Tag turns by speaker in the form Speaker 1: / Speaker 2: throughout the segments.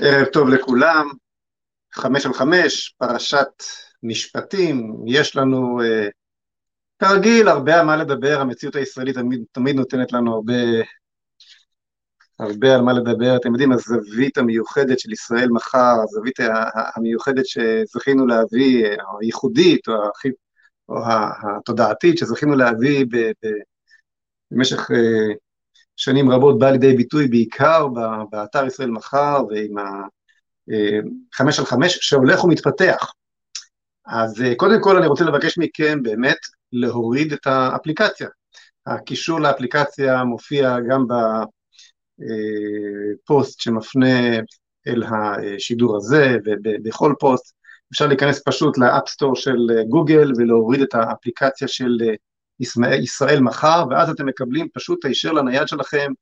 Speaker 1: ערב טוב לכולם, חמש על חמש, פרשת משפטים, יש לנו uh, כרגיל הרבה על מה לדבר, המציאות הישראלית תמיד, תמיד נותנת לנו הרבה, הרבה על מה לדבר, אתם יודעים, הזווית המיוחדת של ישראל מחר, הזווית המיוחדת שזכינו להביא, או הייחודית, או, או התודעתית שזכינו להביא ב, ב, במשך uh, שנים רבות באה לידי ביטוי בעיקר באתר ישראל מחר ועם החמש על חמש שהולך ומתפתח. אז אה, קודם כל אני רוצה לבקש מכם באמת להוריד את האפליקציה. הקישור לאפליקציה מופיע גם בפוסט שמפנה אל השידור הזה ובכל פוסט. אפשר להיכנס פשוט ל App Store של גוגל ולהוריד את האפליקציה של ישראל מחר, ואז אתם מקבלים פשוט הישר לנייד שלכם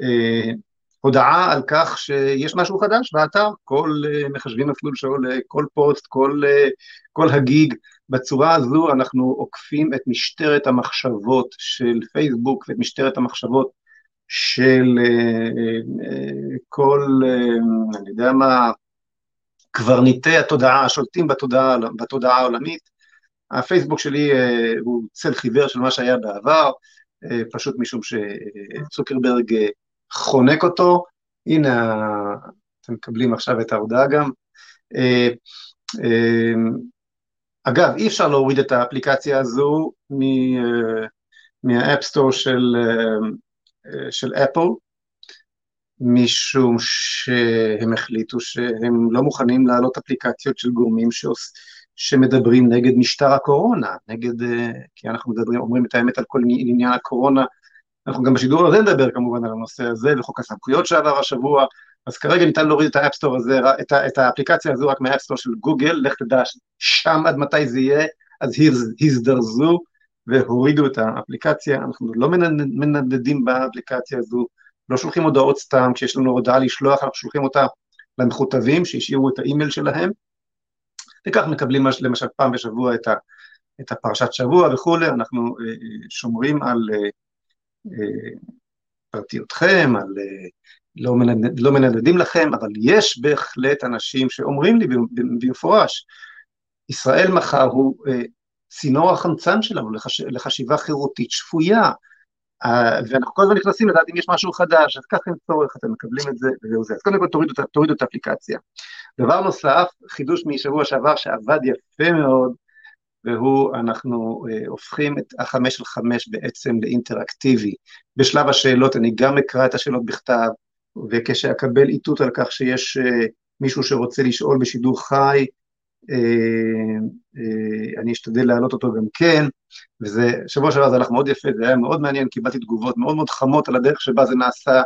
Speaker 1: אה, הודעה על כך שיש משהו חדש באתר, כל אה, מחשבים מסלול שעולה, כל פוסט, כל, אה, כל הגיג, בצורה הזו אנחנו עוקפים את משטרת המחשבות של פייסבוק ואת משטרת המחשבות של אה, אה, כל, אה, אני יודע מה, קברניטי התודעה, השולטים בתודעה, בתודעה העולמית, הפייסבוק שלי אה, הוא צל חיוור של מה שהיה בעבר, אה, פשוט משום שצוקרברג אה, חונק אותו, הנה אתם מקבלים עכשיו את ההודעה גם. אגב, אי אפשר להוריד את האפליקציה הזו מה App Store של, של אפל, משום שהם החליטו שהם לא מוכנים להעלות אפליקציות של גורמים שעושים שמדברים נגד משטר הקורונה, נגד, אה, כי אנחנו מדברים, אומרים את האמת על כל עניין הקורונה, אנחנו גם בשידור הזה נדבר כמובן על הנושא הזה וחוק הסמכויות שעבר השבוע, אז כרגע ניתן להוריד את ה App Store הזה, את, את האפליקציה הזו רק מה App Store של גוגל, לך תדע שם עד מתי זה יהיה, אז הזדרזו והורידו את האפליקציה, אנחנו לא מנדנדים באפליקציה הזו, לא שולחים הודעות סתם, כשיש לנו הודעה לשלוח אנחנו שולחים אותה למכותבים שהשאירו את האימייל שלהם, וכך מקבלים למשל פעם בשבוע את, ה, את הפרשת שבוע וכולי, אנחנו אה, אה, שומרים על אה, פרטיותכם, על לא, מנד, לא מנדדים לכם, אבל יש בהחלט אנשים שאומרים לי במפורש, ישראל מחר הוא צינור החמצן שלנו לחש, לחשיבה חירותית שפויה, ואנחנו כל הזמן נכנסים לדעת אם יש משהו חדש, אז ככה אין צורך, אתם מקבלים את זה, וזהו זה. אז קודם כל תורידו, תורידו את האפליקציה. דבר נוסף, חידוש משבוע שעבר שעבד יפה מאוד, והוא, אנחנו אה, הופכים את החמש של חמש בעצם לאינטראקטיבי. בשלב השאלות אני גם אקרא את השאלות בכתב, וכשאקבל איתות על כך שיש אה, מישהו שרוצה לשאול בשידור חי, אה, אה, אני אשתדל להעלות אותו גם כן, וזה, שבוע שעבר זה הלך מאוד יפה, זה היה מאוד מעניין, קיבלתי תגובות מאוד מאוד חמות על הדרך שבה זה נעשה.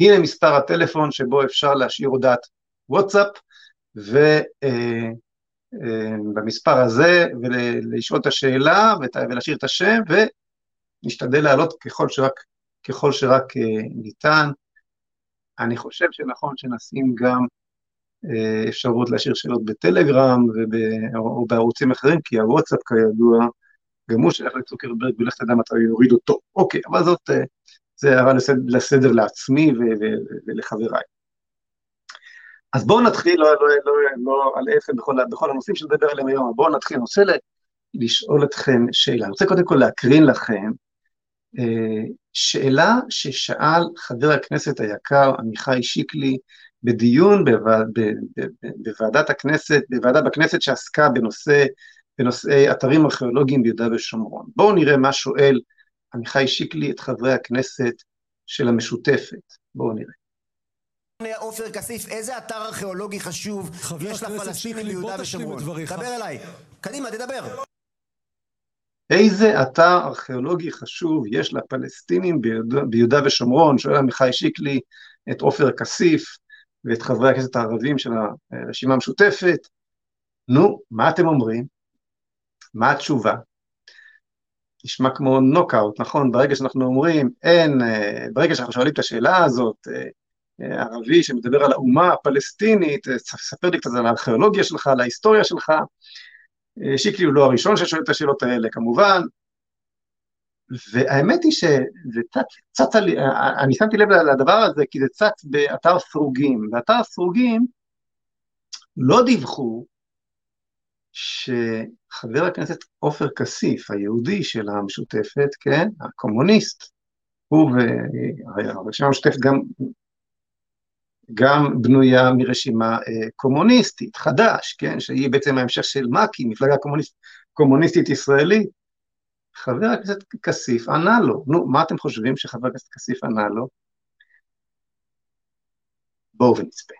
Speaker 1: הנה מספר הטלפון שבו אפשר להשאיר הודעת וואטסאפ, ובמספר אה, הזה, ולשאול את השאלה ולהשאיר את השם, ונשתדל להעלות ככל שרק, ככל שרק ניתן. אני חושב שנכון שנשים גם אפשרות להשאיר שאלות בטלגרם וב, או בערוצים אחרים, כי הוואטסאפ כידוע, גם הוא שייך לצוקרברג, ולך תדע מתי הוא יוריד אותו. אוקיי, אבל זאת, אה, זה הערה לסדר, לסדר לעצמי ו, ו, ולחבריי. אז בואו נתחיל, לא, לא, לא, לא על איפה בכל, בכל הנושאים שנדבר עליהם היום, בואו נתחיל, אני רוצה לשאול אתכם שאלה, אני רוצה קודם כל להקרין לכם אה, שאלה ששאל חבר הכנסת היקר עמיחי שיקלי בדיון בוועדת הכנסת, בוועדה בכנסת שעסקה בנושא, בנושאי אתרים ארכיאולוגיים ביהודה ושומרון. בואו נראה מה שואל עמיחי שיקלי את חברי הכנסת של המשותפת. בואו נראה.
Speaker 2: עופר כסיף, איזה אתר ארכיאולוגי חשוב יש לפלסטינים ביהודה ושומרון? דבר אליי. קדימה, תדבר.
Speaker 1: איזה אתר ארכיאולוגי חשוב יש לפלסטינים ביהודה, ביהודה ושומרון? שואל עמיחי שיקלי את עופר כסיף. ואת חברי הכנסת הערבים של הרשימה המשותפת, נו, מה אתם אומרים? מה התשובה? נשמע כמו נוקאוט, נכון? ברגע שאנחנו אומרים, אין, אה, ברגע שאנחנו שואלים את השאלה הזאת, אה, אה, ערבי שמדבר על האומה הפלסטינית, ספר לי קצת על הארכיאולוגיה שלך, על ההיסטוריה שלך. שיקלי הוא לא הראשון ששואל את השאלות האלה, כמובן, והאמת היא שזה צץ, צץ, אני שמתי לב לדבר הזה כי זה צץ באתר סרוגים, ואתר סרוגים לא דיווחו שחבר הכנסת עופר כסיף, היהודי של המשותפת, כן, הקומוניסט, הוא והרשימה המשותפת גם, גם בנויה מרשימה אה, קומוניסטית, חד"ש, כן, שהיא בעצם ההמשך של מק"י, מפלגה קומוניסט, קומוניסטית ישראלית. חבר הכנסת כסיף ענה לו, נו, מה אתם חושבים שחבר הכנסת כסיף ענה לו? בואו ונצפה.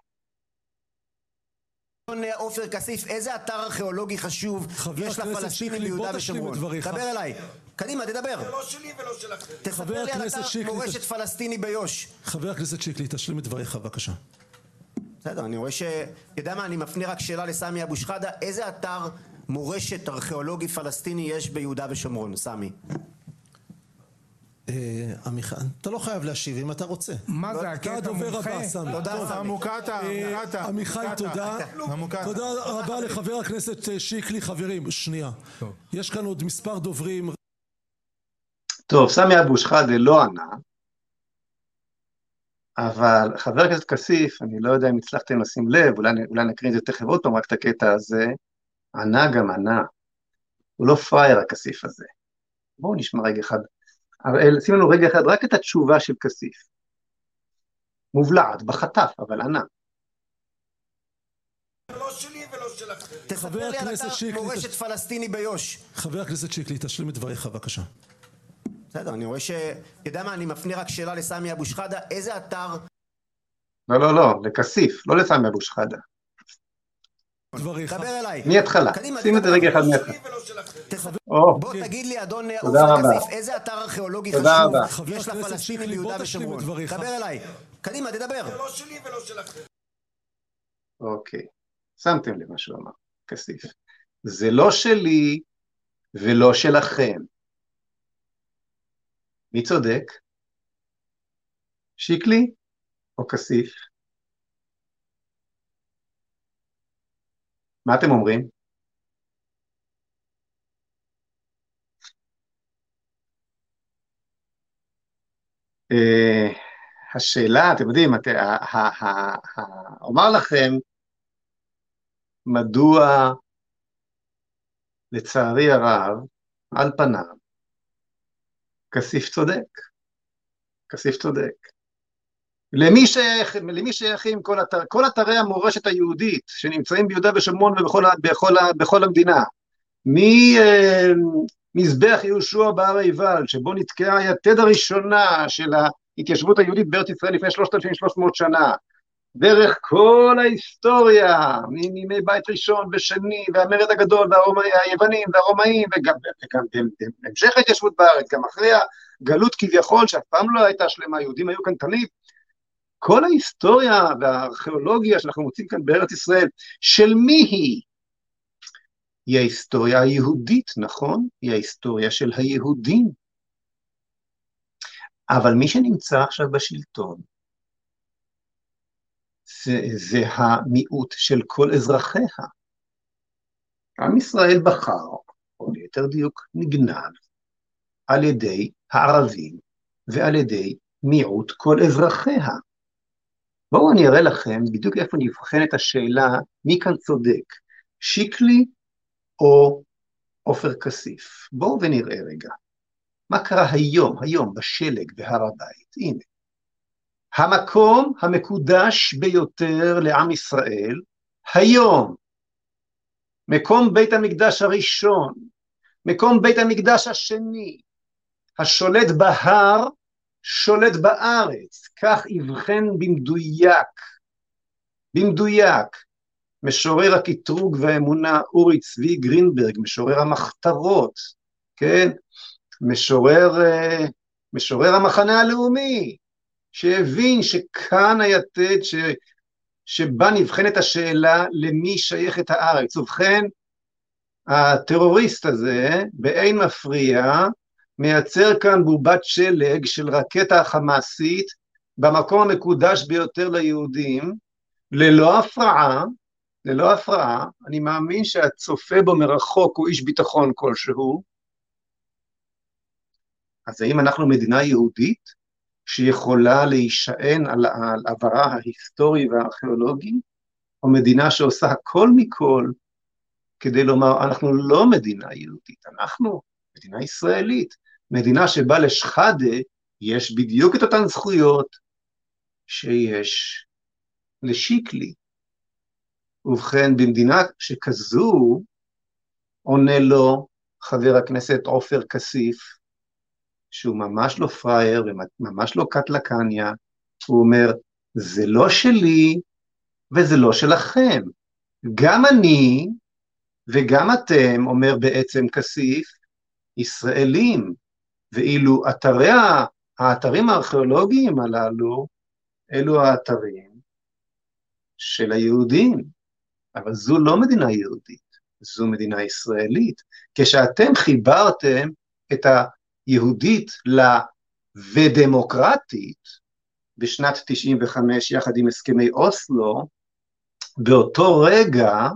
Speaker 2: עופר כסיף, איזה אתר ארכיאולוגי חשוב יש לפלסטינים ביהודה ושומרון? דבר אליי. קדימה, תדבר.
Speaker 3: זה לא שלי ולא שלכם.
Speaker 2: תספר לי על אתר מורשת פלסטיני ביו"ש.
Speaker 4: חבר הכנסת שיקלי, תשלים את דבריך, בבקשה.
Speaker 2: בסדר, אני רואה ש... אתה יודע מה, אני מפנה רק שאלה לסמי אבו שחאדה, איזה אתר מורשת ארכיאולוגי פלסטיני יש ביהודה ושומרון, סמי?
Speaker 4: אה, עמיחי, אתה לא חייב להשיב אם אתה רוצה.
Speaker 3: מה זה, הקטע
Speaker 4: הדובר הבא, סמי.
Speaker 2: תודה, סמי.
Speaker 3: עמוקתה, עמוקתה.
Speaker 4: עמיחי, תודה. תודה רבה לחבר הכנסת אה, שיקלי. חברים, שנייה. יש כאן עוד מספר דוברים.
Speaker 1: טוב, סמי אבו שחאדה לא ענה, אבל חבר הכנסת כסיף, אני לא יודע אם הצלחתם לשים לב, אולי נקריא את זה תכף עוד פעם, רק את הקטע הזה, ענה גם ענה. הוא לא פראייר הכסיף הזה. בואו נשמע רגע אחד הראל, שים לנו רגע אחד רק את התשובה של כסיף. מובלעת, בחטף, אבל ענה.
Speaker 3: לא שלי ולא שלכם.
Speaker 2: תספר לי על אתר מורשת פלסטיני ביו"ש.
Speaker 4: חבר הכנסת שיקלי, תשלים את דבריך, בבקשה.
Speaker 2: בסדר, אני רואה ש... אתה יודע מה, אני מפנה רק שאלה לסמי אבו שחאדה, איזה אתר...
Speaker 1: לא, לא, לא, לכסיף, לא לסמי אבו שחאדה.
Speaker 4: דבריך.
Speaker 2: דבר אליי.
Speaker 1: מההתחלה, שים את זה רגע אחד מההתחלה.
Speaker 2: בוא תגיד לי, אדון עופר כסיף, איזה אתר ארכיאולוגי חשוב יש לפלסטינים ביהודה ושומרון? דבר אליי. קדימה, תדבר.
Speaker 3: זה לא שלי ולא שלכם.
Speaker 1: אוקיי, שמתם לב מה שהוא אמר, כסיף. זה לא שלי ולא שלכם. מי צודק? שיקלי או כסיף? מה אתם אומרים? Uh, השאלה, אתם יודעים, אומר לכם מדוע לצערי הרב, על פניו, כסיף צודק. כסיף צודק. למי, שייך, למי שייכים כל, אתר, כל אתרי המורשת היהודית שנמצאים ביהודה ושומרון ובכל בכל, בכל המדינה? ממזבח יהושע בהר עיבל, שבו נתקעה היתד הראשונה של ההתיישבות היהודית בארץ ישראל לפני 3,300 שנה, דרך כל ההיסטוריה, מימי בית ראשון ושני, והמרד הגדול, והיוונים והרומאים, וגם, וגם בהמשך ההתיישבות בארץ, גם אחרי הגלות כביכול, שאף פעם לא הייתה שלמה, היהודים היו כאן תמיד, כל ההיסטוריה והארכיאולוגיה שאנחנו מוצאים כאן בארץ ישראל, של מי היא? היא ההיסטוריה היהודית, נכון? היא ההיסטוריה של היהודים. אבל מי שנמצא עכשיו בשלטון, זה, זה המיעוט של כל אזרחיה. עם ישראל בחר, או ליתר דיוק נגנב, על ידי הערבים ועל ידי מיעוט כל אזרחיה. בואו אני אראה לכם בדיוק איפה נבחן את השאלה מי כאן צודק, שיקלי או עופר כסיף. בואו ונראה רגע. מה קרה היום, היום, בשלג בהר הבית? הנה. המקום המקודש ביותר לעם ישראל, היום, מקום בית המקדש הראשון, מקום בית המקדש השני, השולט בהר שולט בארץ, כך יבחן במדויק, במדויק, משורר הקטרוג והאמונה אורי צבי גרינברג, משורר המחתרות, כן? משורר, אה, משורר המחנה הלאומי, שהבין שכאן היתד ש, שבה נבחנת השאלה למי שייכת הארץ. ובכן, הטרוריסט הזה, באין מפריע, מייצר כאן בובת שלג של רקטה חמאסית במקום המקודש ביותר ליהודים, ללא הפרעה, ללא הפרעה, אני מאמין שהצופה בו מרחוק הוא איש ביטחון כלשהו, אז האם אנחנו מדינה יהודית שיכולה להישען על, על עברה ההיסטורי והארכיאולוגי? או מדינה שעושה הכל מכל כדי לומר, אנחנו לא מדינה יהודית, אנחנו מדינה ישראלית, מדינה שבה לשחאדה יש בדיוק את אותן זכויות שיש לשיקלי. ובכן, במדינה שכזו, עונה לו חבר הכנסת עופר כסיף, שהוא ממש לא פראייר וממש לא קטלקניה, הוא אומר, זה לא שלי וזה לא שלכם. גם אני וגם אתם, אומר בעצם כסיף, ישראלים, ואילו אתרי, האתרים הארכיאולוגיים הללו, אלו האתרים של היהודים, אבל זו לא מדינה יהודית, זו מדינה ישראלית. כשאתם חיברתם את היהודית ל... ודמוקרטית, בשנת 95 יחד עם הסכמי אוסלו, באותו רגע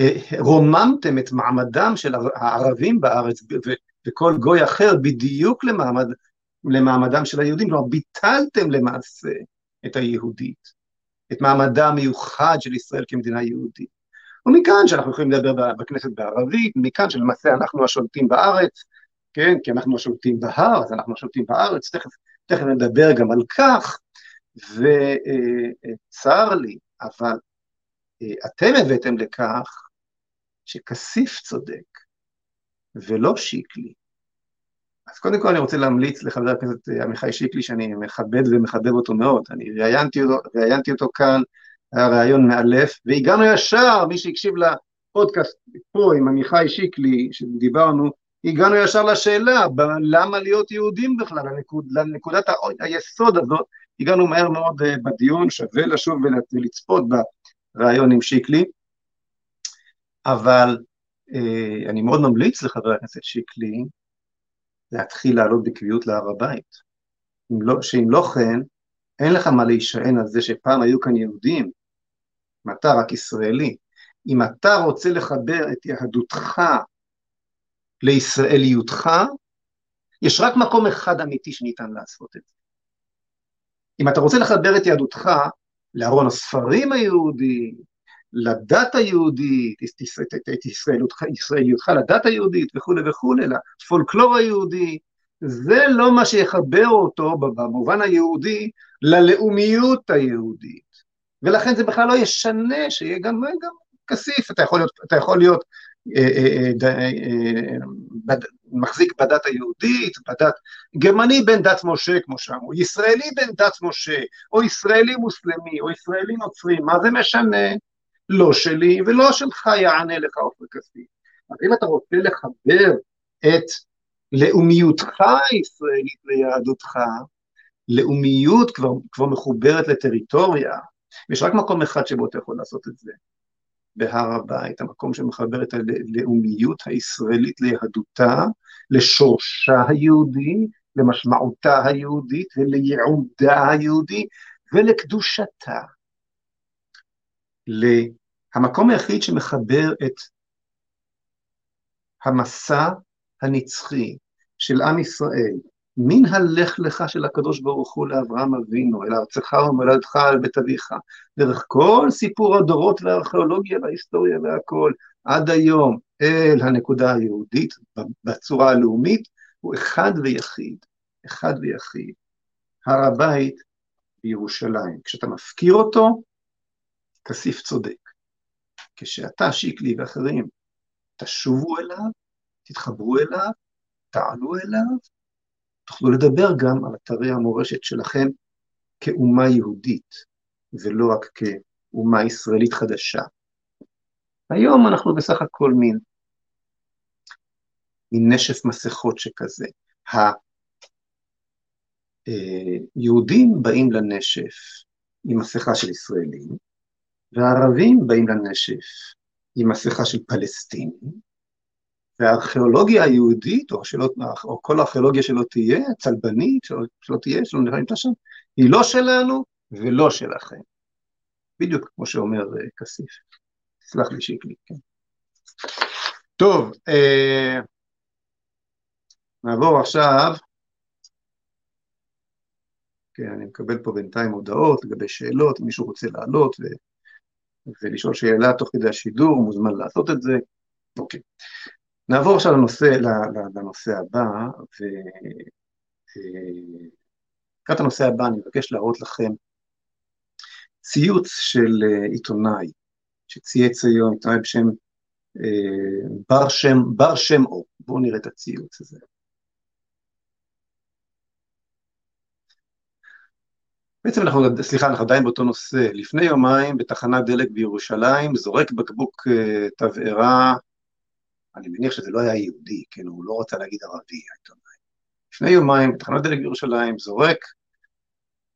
Speaker 1: אה, רוממתם את מעמדם של הערבים בארץ וכל גוי אחר בדיוק למעמד, למעמדם של היהודים, כלומר ביטלתם למעשה את היהודית, את מעמדה המיוחד של ישראל כמדינה יהודית. ומכאן שאנחנו יכולים לדבר בכנסת בערבית, מכאן שלמעשה אנחנו השולטים בארץ, כן, כי אנחנו השולטים בהר, אז אנחנו השולטים בארץ, תכף, תכף נדבר גם על כך, וצר לי, אבל אה, אתם הבאתם לכך שכסיף צודק, ולא שיקלי. אז קודם כל אני רוצה להמליץ לחבר הכנסת אה, עמיחי שיקלי, שאני מכבד ומחבב אותו מאוד. אני ראיינתי אותו, ראיינתי אותו כאן, היה ראיון מאלף, והגענו ישר, מי שהקשיב לפודקאסט פה עם עמיחי שיקלי, שדיברנו, הגענו ישר לשאלה, למה להיות יהודים בכלל, לנקוד, לנקודת היסוד הזאת, הגענו מהר מאוד אה, בדיון, שווה לשוב ולצפות בריאיון עם שיקלי, אבל אני מאוד ממליץ לחבר הכנסת שיקלי להתחיל לעלות בקביעות להר הבית. לא, שאם לא כן, אין לך מה להישען על זה שפעם היו כאן יהודים, אם אתה רק ישראלי. אם אתה רוצה לחבר את יהדותך לישראליותך, יש רק מקום אחד אמיתי שניתן לעשות את זה. אם אתה רוצה לחבר את יהדותך לארון הספרים היהודי, לדת היהודית, את ישראליותך, לדת היהודית וכולי וכולי, לפולקלור היהודי, זה לא מה שיחבר אותו במובן היהודי ללאומיות היהודית. ולכן זה בכלל לא ישנה שיהיה גם, גם כסיף, אתה יכול להיות, אתה יכול להיות אה, אה, אה, אה, בד, מחזיק בדת היהודית, בדת גרמני בן דת משה כמו שאמרו, ישראלי בן דת משה, או ישראלי מוסלמי, או ישראלי נוצרי, מה זה משנה? לא שלי ולא שלך יענה לך עופר כסיף. אז אם אתה רוצה לחבר את לאומיותך הישראלית ליהדותך, לאומיות כבר, כבר מחוברת לטריטוריה, יש רק מקום אחד שבו אתה יכול לעשות את זה, בהר הבית, המקום שמחבר את הלאומיות הישראלית ליהדותה, לשורשה היהודי, למשמעותה היהודית ולייעודה היהודי ולקדושתה. המקום היחיד שמחבר את המסע הנצחי של עם ישראל מן הלך לך של הקדוש ברוך הוא לאברהם אבינו, אל ארצך ומולדתך על בית אביך, דרך כל סיפור הדורות והארכיאולוגיה וההיסטוריה והכל, עד היום אל הנקודה היהודית בצורה הלאומית, הוא אחד ויחיד, אחד ויחיד, הר הבית בירושלים. כשאתה מפקיר אותו, כסיף צודק. כשאתה, שיקלי ואחרים, תשובו אליו, תתחברו אליו, תעלו אליו, תוכלו לדבר גם על אתרי המורשת שלכם כאומה יהודית, ולא רק כאומה ישראלית חדשה. היום אנחנו בסך הכל מין, מין נשף מסכות שכזה. היהודים באים לנשף עם מסכה של ישראלים, והערבים באים לנשף עם מסכה של פלסטינים, והארכיאולוגיה היהודית, או, שלא, או כל הארכיאולוגיה שלא תהיה, צלבנית, שלא, שלא תהיה, שלא נראה איתה שם, היא לא שלנו ולא שלכם. בדיוק כמו שאומר uh, כסיף. סלח לי שיקלי, כן. טוב, אה, נעבור עכשיו, כן, אני מקבל פה בינתיים הודעות לגבי שאלות, אם מישהו רוצה לעלות ולשאול שאלה תוך כדי השידור, מוזמן לעשות את זה. אוקיי. נעבור עכשיו לנושא, לנושא הבא, ולקראת הנושא הבא אני מבקש להראות לכם ציוץ של אה, עיתונאי שצייץ היום, עיתונאי בשם אה, בר שם, בר שם אור. בואו נראה את הציוץ הזה. בעצם אנחנו, סליחה, אנחנו עדיין באותו נושא. לפני יומיים בתחנת דלק בירושלים זורק בקבוק אה, תבערה, אני מניח שזה לא היה יהודי, כן, הוא לא רצה להגיד ערבי, העיתונאי. לפני יומיים בתחנת דלק בירושלים זורק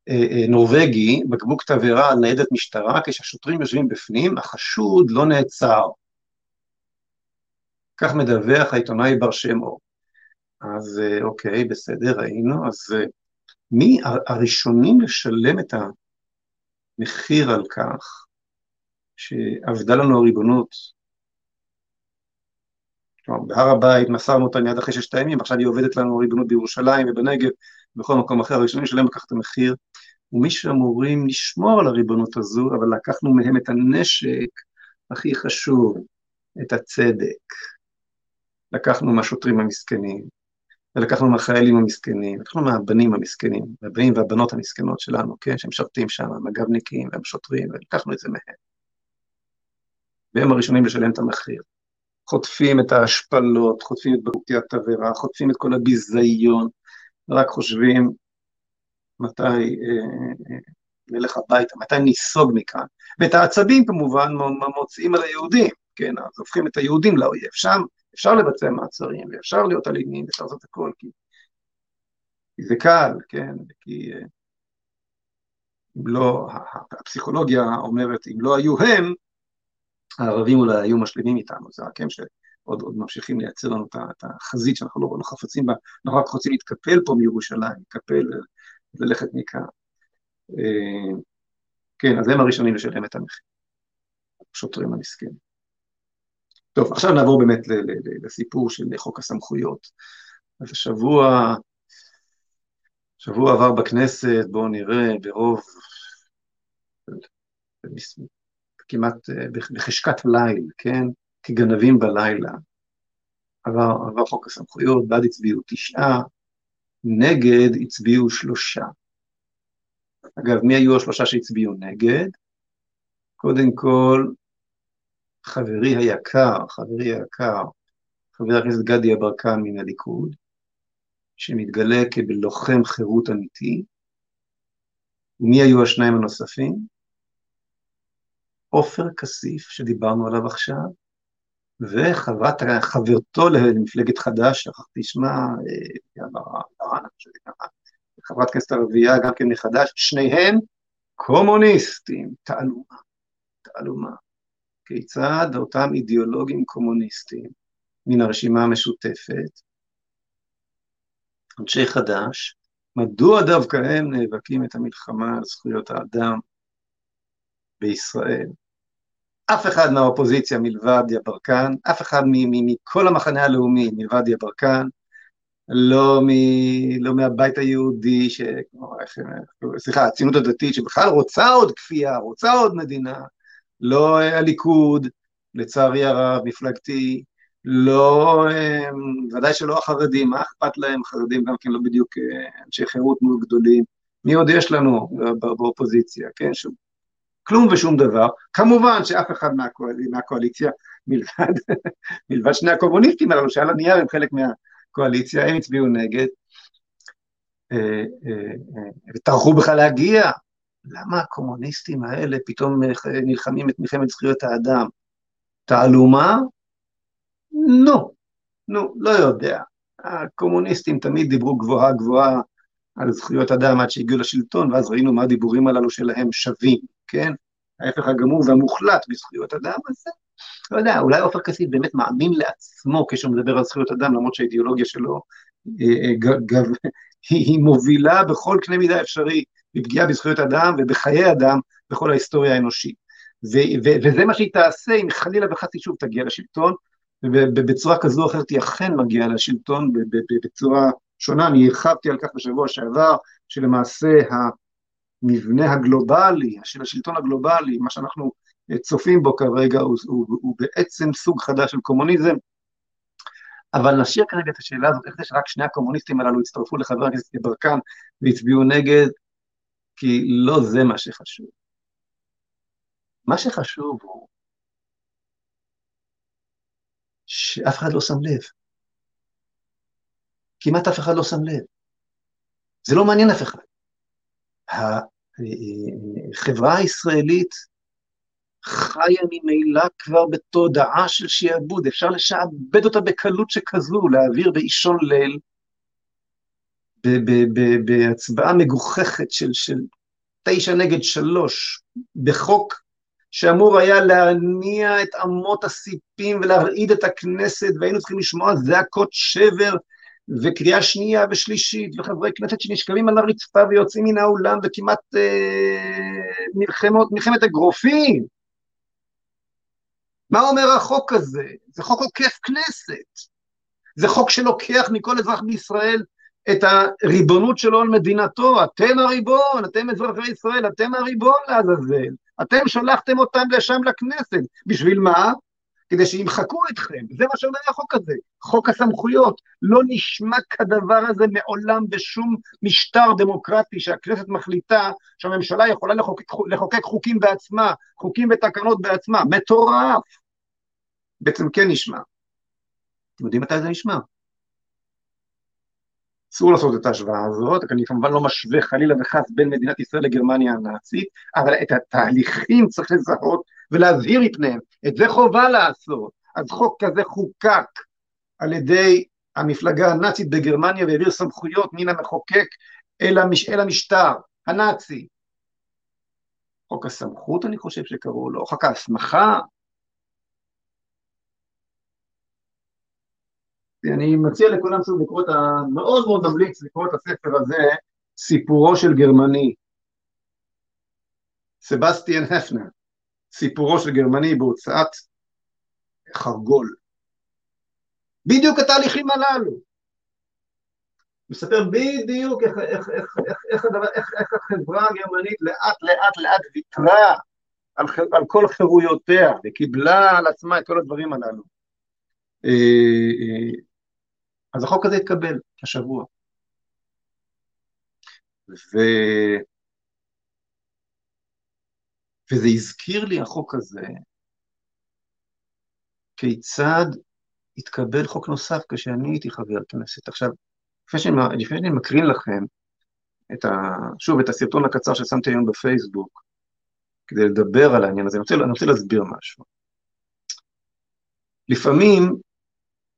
Speaker 1: אה, אה, נורבגי בקבוק תבערה על ניידת משטרה, כשהשוטרים יושבים בפנים, החשוד לא נעצר. כך מדווח העיתונאי בר שם אור. אז אוקיי, בסדר, ראינו, אז מי הראשונים לשלם את המחיר על כך שאבדה לנו הריבונות. כלומר, בהר הבית מסרנו אותה מיד אחרי ששת הימים, עכשיו היא עובדת לנו הריבונות בירושלים ובנגב ובכל מקום אחר, הראשונים לשלם לקחת את המחיר, ומי שאמורים לשמור על הריבונות הזו, אבל לקחנו מהם את הנשק הכי חשוב, את הצדק. לקחנו מהשוטרים המסכנים, ולקחנו מהחיילים המסכנים, לקחנו מהבנים המסכנים, מהבנים והבנות המסכנות שלנו, כן, שמשרתים שם, המג"בניקים והשוטרים, ולקחנו את זה מהם. והם הראשונים לשלם את המחיר. חוטפים את ההשפלות, חוטפים את בקבוקי התבערה, חוטפים את כל הביזיון, ורק חושבים מתי אה, אה, נלך הביתה, מתי ניסוג מכאן. ואת העצבים כמובן מוצאים על היהודים, כן, אז הופכים את היהודים לאויב. שם אפשר לבצע מעצרים, ואפשר להיות אלימים, אפשר לעשות הכל, כי, כי זה קל, כן, כי אה, אם לא, הפסיכולוגיה אומרת, אם לא היו הם, הערבים אולי היו משלימים איתנו, זה רק הם שעוד עוד ממשיכים לייצר לנו את החזית שאנחנו לא, לא חפצים בה, אנחנו רק רוצים להתקפל פה מירושלים, להתקפל וללכת מכאן. אה, כן, אז הם הראשונים לשלם את המחיר, השוטרים המסכנים. טוב, עכשיו נעבור באמת לסיפור של חוק הסמכויות. אז השבוע, שבוע עבר בכנסת, בואו נראה, ברוב, כמעט בחשכת ליל, כן? כגנבים בלילה. עבר, עבר חוק הסמכויות, בעד הצביעו תשעה, נגד הצביעו שלושה. אגב, מי היו השלושה שהצביעו נגד? קודם כל, חברי היקר, חברי היקר, חבר הכנסת גדי יברקן מן הליכוד, שמתגלה כלוחם חירות אמיתי. מי היו השניים הנוספים? עופר כסיף, שדיברנו עליו עכשיו, וחברת, חברתו למפלגת חד"ש, שכחתי שמה, אה, חברת כנסת ערבייה, גם כן מחד"ש, שניהם קומוניסטים, תעלומה, תעלומה. כיצד אותם אידיאולוגים קומוניסטים מן הרשימה המשותפת, אנשי חד"ש, מדוע דווקא הם נאבקים את המלחמה על זכויות האדם בישראל? אף אחד מהאופוזיציה מלבד יברקן, אף אחד מכל המחנה הלאומי מלבד יברקן, לא, מ, לא מהבית היהודי, ש... סליחה, הציונות הדתית, שבכלל רוצה עוד כפייה, רוצה עוד מדינה, לא הליכוד, לצערי הרב, מפלגתי, לא, אמ, ודאי שלא החרדים, מה אכפת להם? חרדים גם כן לא בדיוק אה, אנשי חירות מאוד גדולים. מי עוד יש לנו באופוזיציה, כן? שום, כלום ושום דבר. כמובן שאף אחד מהקואל, מהקואליציה, מלבד, מלבד שני הקומוניסטים הללו, שעל הנייר הם חלק מהקואליציה, הם הצביעו נגד, אה, אה, וטרחו בכלל להגיע למה הקומוניסטים האלה פתאום נלחמים את מלחמת זכויות האדם? תעלומה? נו, נו, לא יודע. הקומוניסטים תמיד דיברו גבוהה גבוהה על זכויות אדם עד שהגיעו לשלטון, ואז ראינו מה הדיבורים הללו שלהם שווים, כן? ההפך הגמור והמוחלט בזכויות אדם, אז זה, לא יודע, אולי עופר כסיף באמת מאמין לעצמו כשהוא מדבר על זכויות אדם, למרות שהאידיאולוגיה שלו אה, אה, גב, היא מובילה בכל קנה מידה אפשרי בפגיעה בזכויות אדם ובחיי אדם בכל ההיסטוריה האנושית. ו- ו- וזה מה שהיא תעשה אם חלילה וחצי שוב תגיע לשלטון, ובצורה כזו או אחרת היא אכן מגיעה לשלטון בצורה שונה. אני הרחבתי על כך בשבוע שעבר, שלמעשה המבנה הגלובלי, של השלטון הגלובלי, מה שאנחנו צופים בו כרגע, הוא, הוא, הוא בעצם סוג חדש של קומוניזם. אבל נשאיר כרגע את השאלה הזאת, איך זה שרק שני הקומוניסטים הללו הצטרפו לחבר הכנסת יברקן והצביעו נגד, כי לא זה מה שחשוב. מה שחשוב הוא שאף אחד לא שם לב. כמעט אף אחד לא שם לב. זה לא מעניין אף אחד. החברה הישראלית חיה ממילא כבר בתודעה של שיעבוד, אפשר לשעבד אותה בקלות שכזו, להעביר באישון ליל, בהצבעה מגוחכת של, של תשע נגד שלוש, בחוק שאמור היה להניע את אמות הסיפים ולהרעיד את הכנסת, והיינו צריכים לשמוע זעקות שבר וקריאה שנייה ושלישית, וחברי כנסת שנשכבים על הרצפה ויוצאים מן האולם, וכמעט אה, מלחמות, מלחמת אגרופים. מה אומר החוק הזה? זה חוק עוקף כנסת. זה חוק שלוקח מכל אזרח בישראל את הריבונות שלו על מדינתו. אתם הריבון, אתם אזרחי ישראל, אתם הריבון לעזאזל. אתם שלחתם אותם לשם לכנסת. בשביל מה? כדי שימחקו אתכם. זה מה שאומר החוק הזה. חוק הסמכויות. לא נשמע כדבר הזה מעולם בשום משטר דמוקרטי שהכנסת מחליטה שהממשלה יכולה לחוקק, לחוקק חוקים בעצמה, חוקים ותקנות בעצמה. מטורף. בעצם כן נשמע. אתם יודעים מתי זה נשמע? אסור לעשות את ההשוואה הזאת, אני כמובן לא משווה חלילה וחס בין מדינת ישראל לגרמניה הנאצית, אבל את התהליכים צריך לזהות ולהזהיר מפניהם, את זה חובה לעשות. אז חוק כזה חוקק על ידי המפלגה הנאצית בגרמניה והעביר סמכויות מן המחוקק אל, המש, אל המשטר הנאצי. חוק הסמכות אני חושב שקראו לו, חוק ההסמכה, אני מציע לכולם שוב לקרוא את ה... מאוד מאוד ממליץ לקרוא את הספר הזה, סיפורו של גרמני. סבסטיאן הפנר, סיפורו של גרמני בהוצאת חרגול. בדיוק התהליכים הללו. מספר בדיוק איך, איך, איך, איך, איך, הדבר, איך, איך החברה הגרמנית לאט לאט לאט ויתרה על, על כל חירויותיה וקיבלה על עצמה את כל הדברים הללו. אז החוק הזה התקבל השבוע. ו... וזה הזכיר לי, החוק הזה, כיצד התקבל חוק נוסף כשאני הייתי חבר כנסת. עכשיו, לפני שאני, לפני שאני מקרין לכם את ה, שוב את הסרטון הקצר ששמתי היום בפייסבוק, כדי לדבר על העניין הזה, אני רוצה, אני רוצה להסביר משהו. לפעמים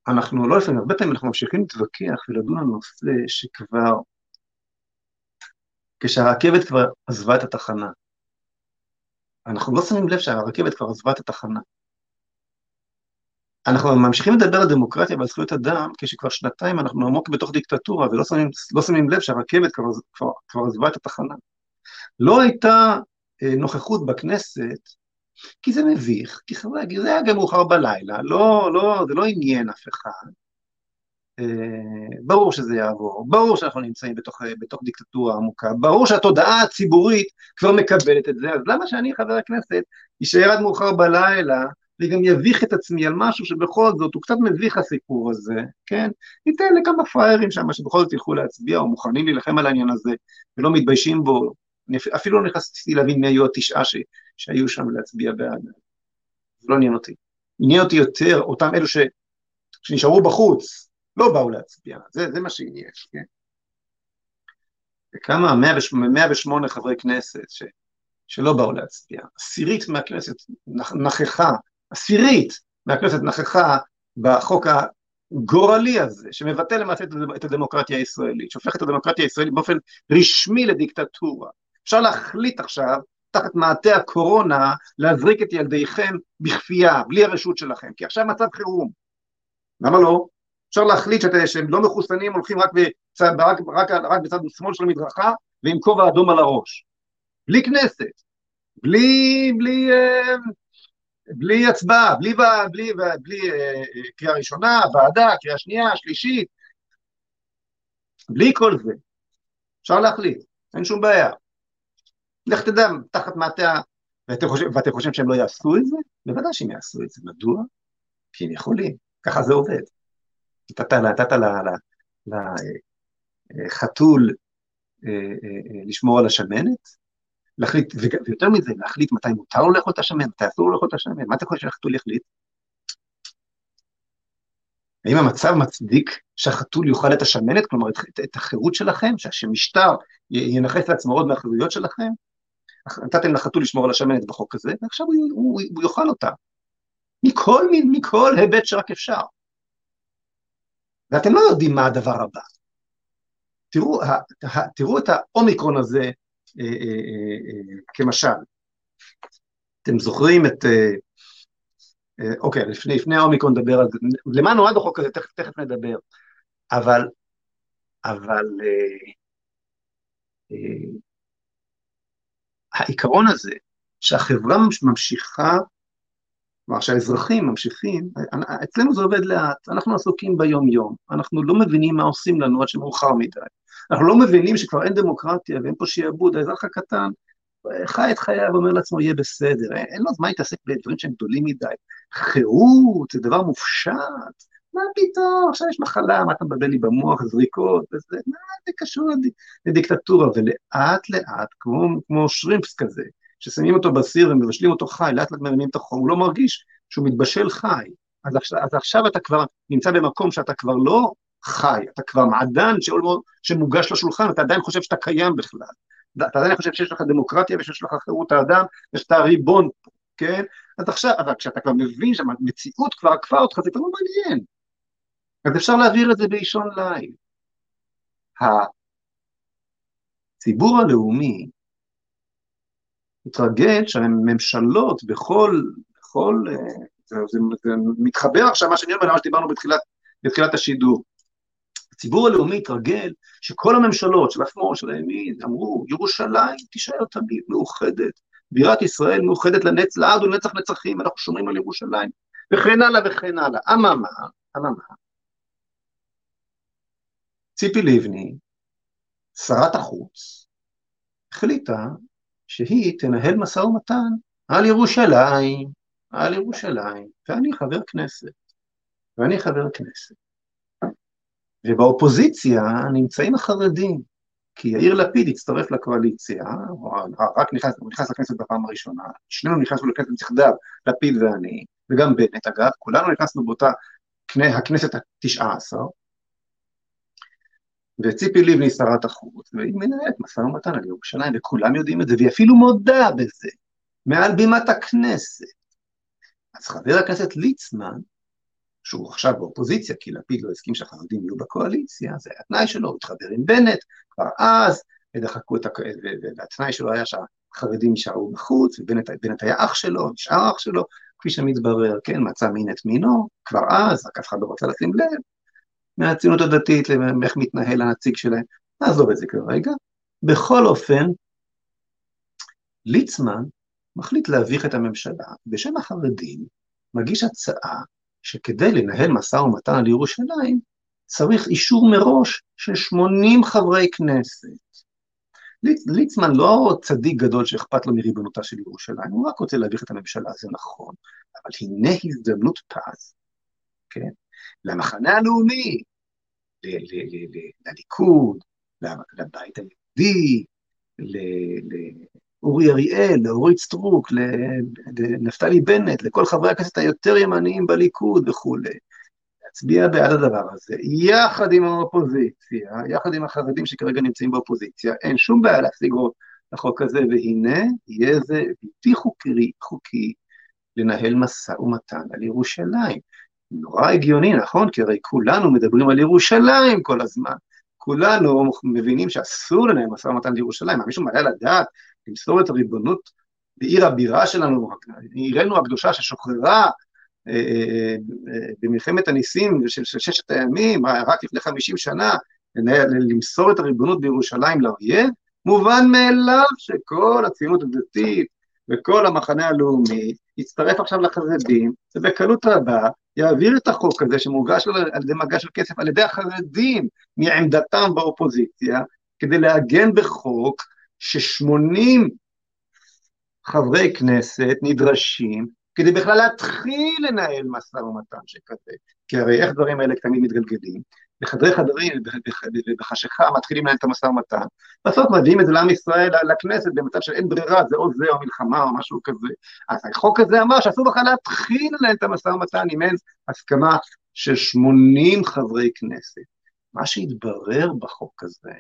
Speaker 1: אנחנו, לא לפעמים, הרבה פעמים אנחנו ממשיכים להתווכח ולדון על נושא שכבר, כשהרכבת כבר עזבה את התחנה, אנחנו לא שמים לב שהרכבת כבר עזבה את התחנה. אנחנו ממשיכים לדבר על דמוקרטיה ועל זכויות אדם כשכבר שנתיים אנחנו עמוק בתוך דיקטטורה ולא שמים, לא שמים לב שהרכבת כבר, כבר, כבר עזבה את התחנה. לא הייתה אה, נוכחות בכנסת כי זה מביך, כי חבר'ה, זה היה גם מאוחר בלילה, לא, לא, זה לא עניין אף אחד. אה, ברור שזה יעבור, ברור שאנחנו נמצאים בתוך, בתוך דיקטטורה עמוקה, ברור שהתודעה הציבורית כבר מקבלת את זה, אז למה שאני, חבר הכנסת, אשאר עד מאוחר בלילה וגם יביך את עצמי על משהו שבכל זאת הוא קצת מביך הסיפור הזה, כן? ניתן לכמה פראיירים שם שבכל זאת ילכו להצביע או מוכנים להילחם על העניין הזה ולא מתביישים בו, אני אפילו לא נכנסתי להבין מי היו התשעה ש, שהיו שם להצביע בעד. זה לא עניין אותי. עניין אותי יותר אותם אלו ש, שנשארו בחוץ, לא באו להצביע, זה, זה מה שעניין, כן? וכמה, 108 חברי כנסת ש, שלא באו להצביע, עשירית מהכנסת נכחה, עשירית מהכנסת נכחה בחוק הגורלי הזה, שמבטא למעשה את הדמוקרטיה הישראלית, שהופך את הדמוקרטיה הישראלית באופן רשמי לדיקטטורה. אפשר להחליט עכשיו, תחת מעטה הקורונה, להזריק את ילדיכם בכפייה, בלי הרשות שלכם, כי עכשיו מצב חירום. למה לא? אפשר להחליט שאת, שהם לא מחוסנים, הולכים רק, בצד, רק, רק, רק בצד שמאל של המדרכה ועם כובע אדום על הראש. בלי כנסת, בלי, בלי, אה, בלי הצבעה, בלי, בלי, בלי, אה, קריאה ראשונה, ועדה, קריאה שנייה, שלישית, בלי כל זה. אפשר להחליט, אין שום בעיה. לך תדע, תחת מעטה ואתם חושבים, ואתם חושבים שהם לא יעשו את זה? בוודאי שהם יעשו את זה. מדוע? כי הם יכולים. ככה זה עובד. נתת, לחתול אה, אה, אה, לשמור על השמנת, להחליט, ויותר מזה, להחליט מתי מותר לו לאכול את השמנת, מתי אסור לו לאכול את השמנת, מה אתה חושב שהחתול יחליט? האם המצב מצדיק שהחתול יאכל את השמנת, כלומר את, את החירות שלכם, שמשטר ינכס לעצמו עוד מהחירויות שלכם? נתתם לחתול לשמור על השמנת בחוק הזה, ועכשיו הוא, הוא, הוא יאכל אותה. מכל, מכל היבט שרק אפשר. ואתם לא יודעים מה הדבר הבא. תראו, ה, תראו את האומיקרון הזה אה, אה, אה, כמשל. אתם זוכרים את... אה, אה, אוקיי, לפני, לפני האומיקרון נדבר על זה. למה נועד החוק הזה? תכף, תכף נדבר. אבל, אבל אה, אה, העיקרון הזה שהחברה ממשיכה כלומר שהאזרחים ממשיכים, אצלנו זה עובד לאט, אנחנו עסוקים ביום-יום, אנחנו לא מבינים מה עושים לנו עד שמאוחר מדי. אנחנו לא מבינים שכבר אין דמוקרטיה ואין פה שיעבוד, האזרח הקטן חי את חייו ואומר לעצמו, יהיה בסדר, אין לו זמן להתעסק בדברים שהם גדולים מדי. חירות זה דבר מופשט, מה פתאום, עכשיו יש מחלה, מה אתה מבלבל לי במוח, זריקות, וזה, מה זה קשור לדיקטטורה, ולאט לאט, כמו, כמו שרימפס כזה, ששמים אותו בסיר ומבשלים אותו חי, לאט לאט מרימים את החום, הוא לא מרגיש שהוא מתבשל חי. אז עכשיו, אז עכשיו אתה כבר נמצא במקום שאתה כבר לא חי, אתה כבר מעדן שמוגש לשולחן, אתה עדיין חושב שאתה קיים בכלל. אתה עדיין חושב שיש לך דמוקרטיה ושיש לך חירות האדם ושאתה ריבון פה, כן? אז עכשיו, אבל כשאתה כבר מבין שהמציאות כבר עקפה אותך, זה כבר לא מעניין. אז אפשר להעביר את זה באישון ליל. הציבור הלאומי התרגל שהממשלות בכל, בכל, אה, זה, זה, זה מתחבר עכשיו מה שאני אומר, מה שדיברנו בתחילת, בתחילת השידור. הציבור הלאומי התרגל שכל הממשלות של השמאל, של הימין, אמרו, ירושלים תישאר תמיד מאוחדת, בירת ישראל מאוחדת לנצ... לעד ולנצח נצחים, אנחנו שומרים על ירושלים, וכן הלאה וכן הלאה. אממה, אממה, ציפי לבני, שרת החוץ, החליטה שהיא תנהל משא ומתן על ירושלים, על ירושלים, ואני חבר כנסת, ואני חבר כנסת. ובאופוזיציה נמצאים החרדים, כי יאיר לפיד הצטרף לקואליציה, הוא רק נכנס, הוא נכנס לכנסת בפעם הראשונה, שנינו נכנסנו לכנסת יחדיו, לפיד ואני, וגם בנט. אגב, כולנו נכנסנו באותה הכנסת התשעה עשר, וציפי לבני שרת החוץ, והיא מנהלת משא ומתן על ירושלים, וכולם יודעים את זה, והיא אפילו מודה בזה, מעל בימת הכנסת. אז חבר הכנסת ליצמן, שהוא עכשיו באופוזיציה, כי לפיד לא הסכים שהחרדים יהיו בקואליציה, זה היה התנאי שלו, הוא התחבר עם בנט, כבר אז, ודחקו את, הכ... והתנאי שלו היה שהחרדים יישארו בחוץ, ובנט היה אח שלו, נשאר אח שלו, כפי שמתברר, כן, מצא מין את מינו, כבר אז, רק אף אחד לא רוצה לשים לב, מהציונות הדתית, איך מתנהל הנציג שלהם, נעזוב את זה כרגע. בכל אופן, ליצמן מחליט להביך את הממשלה, בשם החרדים מגיש הצעה שכדי לנהל משא ומתן על ירושלים, צריך אישור מראש של 80 חברי כנסת. ליצ, ליצמן לא צדיק גדול שאכפת לו מריבונותה של ירושלים, הוא רק רוצה להביך את הממשלה, זה נכון, אבל הנה הזדמנות פז, כן? למחנה הלאומי, לליכוד, לבית היהודי, לאורי אריאל, לאורית סטרוק, לנפתלי בנט, לכל חברי הכנסת היותר ימניים בליכוד וכולי. להצביע בעד הדבר הזה, יחד עם האופוזיציה, יחד עם החרדים שכרגע נמצאים באופוזיציה, אין שום בעיה להשיג לחוק הזה, והנה, יהיה זה בלתי חוקי, חוקי לנהל משא ומתן על ירושלים. נורא הגיוני, נכון? כי הרי כולנו מדברים על ירושלים כל הזמן. כולנו מבינים שאסור לנהל משא ומתן לירושלים. מישהו מעלה לדעת למסור את הריבונות בעיר הבירה שלנו, עירנו הקדושה ששוחררה אה, אה, אה, במלחמת הניסים של, של ששת הימים, רק לפני חמישים שנה, למסור את הריבונות בירושלים לאויב, מובן מאליו שכל הציונות הדתית וכל המחנה הלאומי יצטרף עכשיו לחרדים, ובקלות רבה יעביר את החוק הזה שמוגש על ידי מגש של כסף על ידי החרדים מעמדתם באופוזיציה, כדי לעגן בחוק ש-80 חברי כנסת נדרשים כדי בכלל להתחיל לנהל משא ומתן שכזה. כי הרי איך דברים האלה תמיד מתגלגלים? בחדרי חדרים ובחשיכה מתחילים לנהל את המשא ומתן, בסוף מביאים את זה לעם ישראל, לכנסת, במצב שאין ברירה, זה או זה או מלחמה או משהו כזה. אז החוק הזה אמר שאסור בכלל להתחיל לנהל את המשא ומתן אם אין הסכמה של 80 חברי כנסת. מה שהתברר בחוק הזה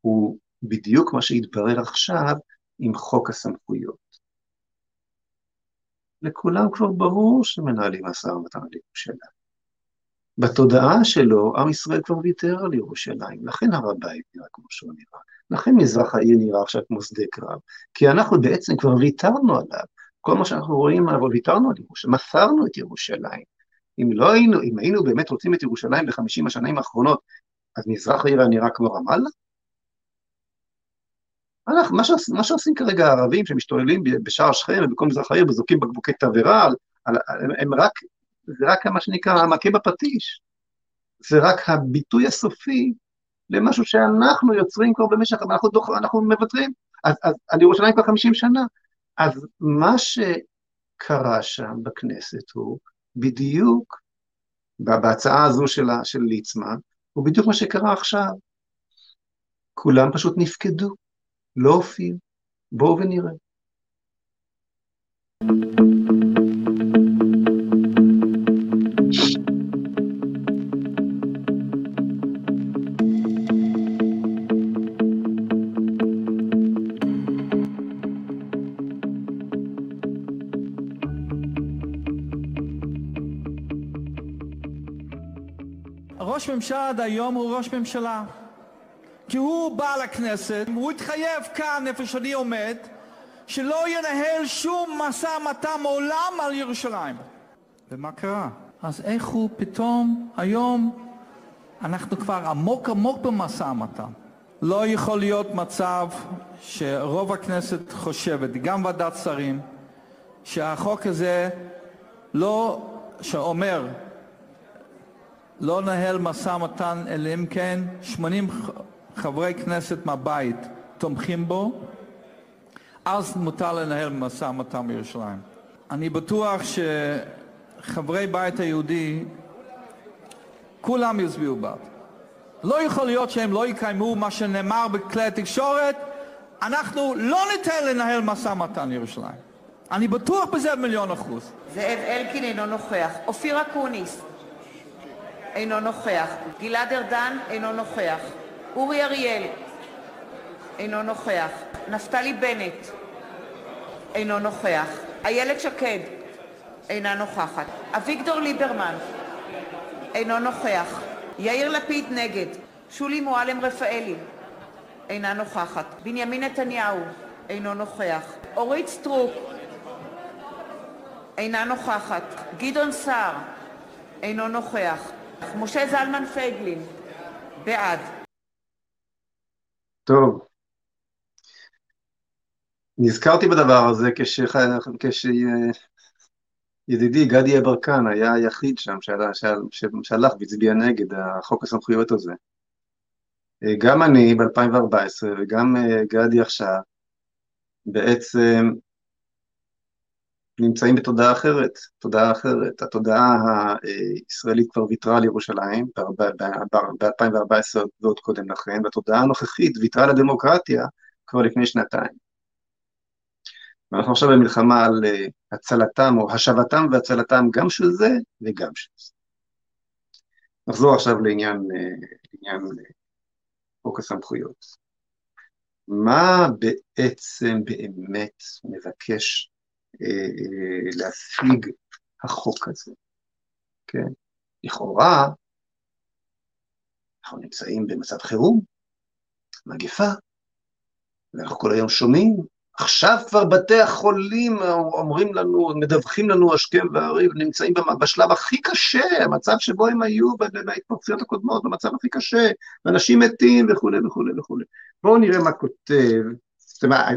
Speaker 1: הוא בדיוק מה שהתברר עכשיו עם חוק הסמכויות. לכולם כבר ברור שמנהלים משא ומתן על ירושלים. בתודעה שלו, עם ישראל כבר ויתר על ירושלים, לכן הר הבית נראה כמו שהוא נראה, לכן מזרח העיר נראה עכשיו כמו שדה קרב, כי אנחנו בעצם כבר ויתרנו עליו, כל מה שאנחנו רואים, אבל ויתרנו על ירושלים, מסרנו את ירושלים. אם לא היינו, אם היינו באמת רוצים את ירושלים בחמישים השנים האחרונות, אז מזרח העיר היה נראה כמו רמאללה? אנחנו, מה, שעוש, מה שעושים כרגע הערבים שמשתוללים בשער שכם ובכל מזרח העיר וזוקים בקבוקי תבערה, הם רק זה רק מה שנקרא המכה בפטיש, זה רק הביטוי הסופי למשהו שאנחנו יוצרים כבר במשך, אנחנו, דוח, אנחנו מוותרים, אז, אז על ירושלים כבר 50 שנה. אז מה שקרה שם בכנסת הוא בדיוק, בהצעה הזו של, של ליצמן, הוא בדיוק מה שקרה עכשיו. כולם פשוט נפקדו, לא הופיעו. בואו ונראה.
Speaker 5: ראש ממשלה עד היום הוא ראש ממשלה. כי הוא בא לכנסת, הוא התחייב כאן, איפה שאני עומד, שלא ינהל שום משא-ומתן מעולם על ירושלים. ומה קרה? אז איך הוא פתאום, היום, אנחנו כבר עמוק עמוק במשא-ומתן. לא יכול להיות מצב שרוב הכנסת חושבת, גם ועדת שרים, שהחוק הזה לא, שאומר לא נהל משא-ומתן, אלא אם כן 80 חברי כנסת מהבית תומכים בו, אז מותר לנהל משא-ומתן בירושלים. אני בטוח שחברי בית היהודי, כולם יצביעו בעד. לא יכול להיות שהם לא יקיימו מה שנאמר בכלי התקשורת, אנחנו לא ניתן לנהל משא-ומתן בירושלים. אני בטוח בזה במיליון אחוז.
Speaker 6: זאב אלקין אינו נוכח. אופיר אקוניס, אינו נוכח. גלעד ארדן, אינו נוכח. אורי אריאל, אינו נוכח. נפתלי בנט, אינו נוכח. איילת שקד, אינה נוכחת. אביגדור ליברמן, אינו נוכח. יאיר לפיד, נגד. שולי מועלם-רפאלי, אינה נוכחת. בנימין נתניהו, אינו נוכח. אורית סטרוק, אינה נוכחת. גדעון סער, אינו נוכח. משה זלמן פייגלין, בעד.
Speaker 1: טוב. נזכרתי בדבר הזה כשידידי גדי יברקן היה היחיד שם שהלך והצביע נגד החוק הסמכויות הזה. גם אני ב-2014 וגם גדי עכשיו, בעצם נמצאים בתודעה אחרת, תודעה אחרת. התודעה הישראלית כבר ויתרה על ירושלים ב-2014 ועוד קודם לכן, והתודעה הנוכחית ויתרה על הדמוקרטיה כבר לפני שנתיים. ואנחנו עכשיו במלחמה על הצלתם או השבתם והצלתם גם של זה וגם של זה. נחזור עכשיו לעניין, לעניין חוק הסמכויות. מה בעצם באמת מבקש אה, אה, להשיג החוק הזה, כן? לכאורה, אנחנו נמצאים במצב חירום, מגפה, ואנחנו כל היום שומעים, עכשיו כבר בתי החולים אומרים לנו, מדווחים לנו השכם והערב, נמצאים בשלב הכי קשה, המצב שבו הם היו בהתפרצויות הקודמות, במצב הכי קשה, ואנשים מתים וכולי וכולי וכולי. בואו נראה מה כותב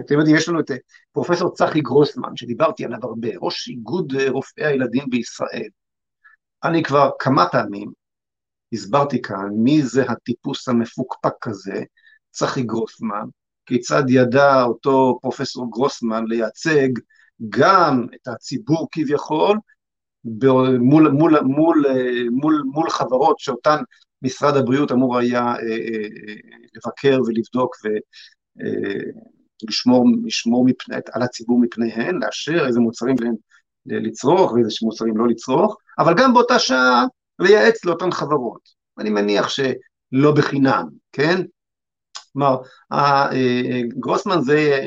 Speaker 1: אתם יודעים, יש לנו את אה, פרופסור צחי גרוסמן, שדיברתי עליו הרבה, ראש איגוד אה, רופאי הילדים בישראל. אני כבר כמה פעמים הסברתי כאן מי זה הטיפוס המפוקפק הזה, צחי גרוסמן, כיצד ידע אותו פרופסור גרוסמן לייצג גם את הציבור כביכול, מול, מול, מול, מול, מול חברות שאותן משרד הבריאות אמור היה אה, אה, לבקר ולבדוק ולשמור לשמור מפני, על הציבור מפניהן, לאשר איזה מוצרים לצרוך ואיזה מוצרים לא לצרוך, אבל גם באותה שעה לייעץ לאותן חברות. אני מניח שלא בחינם, כן? כלומר, גרוסמן זה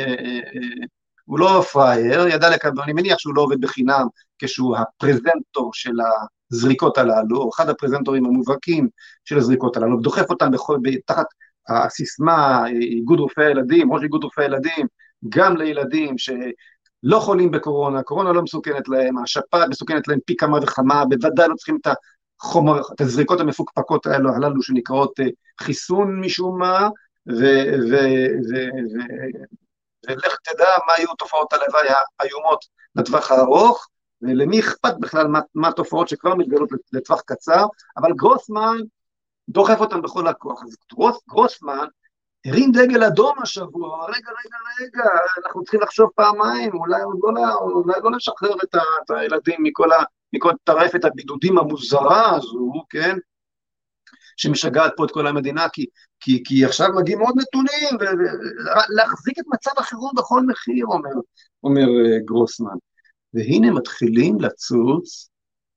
Speaker 1: הוא לא פראייר, ידע לקבל, אני מניח שהוא לא עובד בחינם כשהוא הפרזנטור של הזריקות הללו, או אחד הפרזנטורים המובהקים של הזריקות הללו, דוחף אותם בכל, תחת הסיסמה, איגוד רופאי הילדים, ראש איגוד רופאי הילדים, גם לילדים שלא חולים בקורונה, קורונה לא מסוכנת להם, השפעת מסוכנת להם פי כמה וכמה, בוודאי לא צריכים את החומר, את הזריקות המפוקפקות האלו, הללו שנקראות אה, חיסון משום מה, ו... ו, ו, ו ולך תדע מה יהיו תופעות הלוואי האיומות לטווח הארוך, ולמי אכפת בכלל מה התופעות שכבר מתגלות לטווח קצר, אבל גרוסמן דוחף אותם בכל הכוח. אז גרוס, גרוסמן הרים דגל אדום השבוע, רגע, רגע, רגע, אנחנו צריכים לחשוב פעמיים, אולי לא, אולי לא לשחרר את, ה, את הילדים מכל, ה, מכל טרפת הבידודים המוזרה הזו, כן? שמשגעת פה את כל המדינה, כי, כי, כי עכשיו מגיעים עוד נתונים, ולהחזיק את מצב החירום בכל מחיר, אומר, אומר uh, גרוסמן. והנה מתחילים לצוץ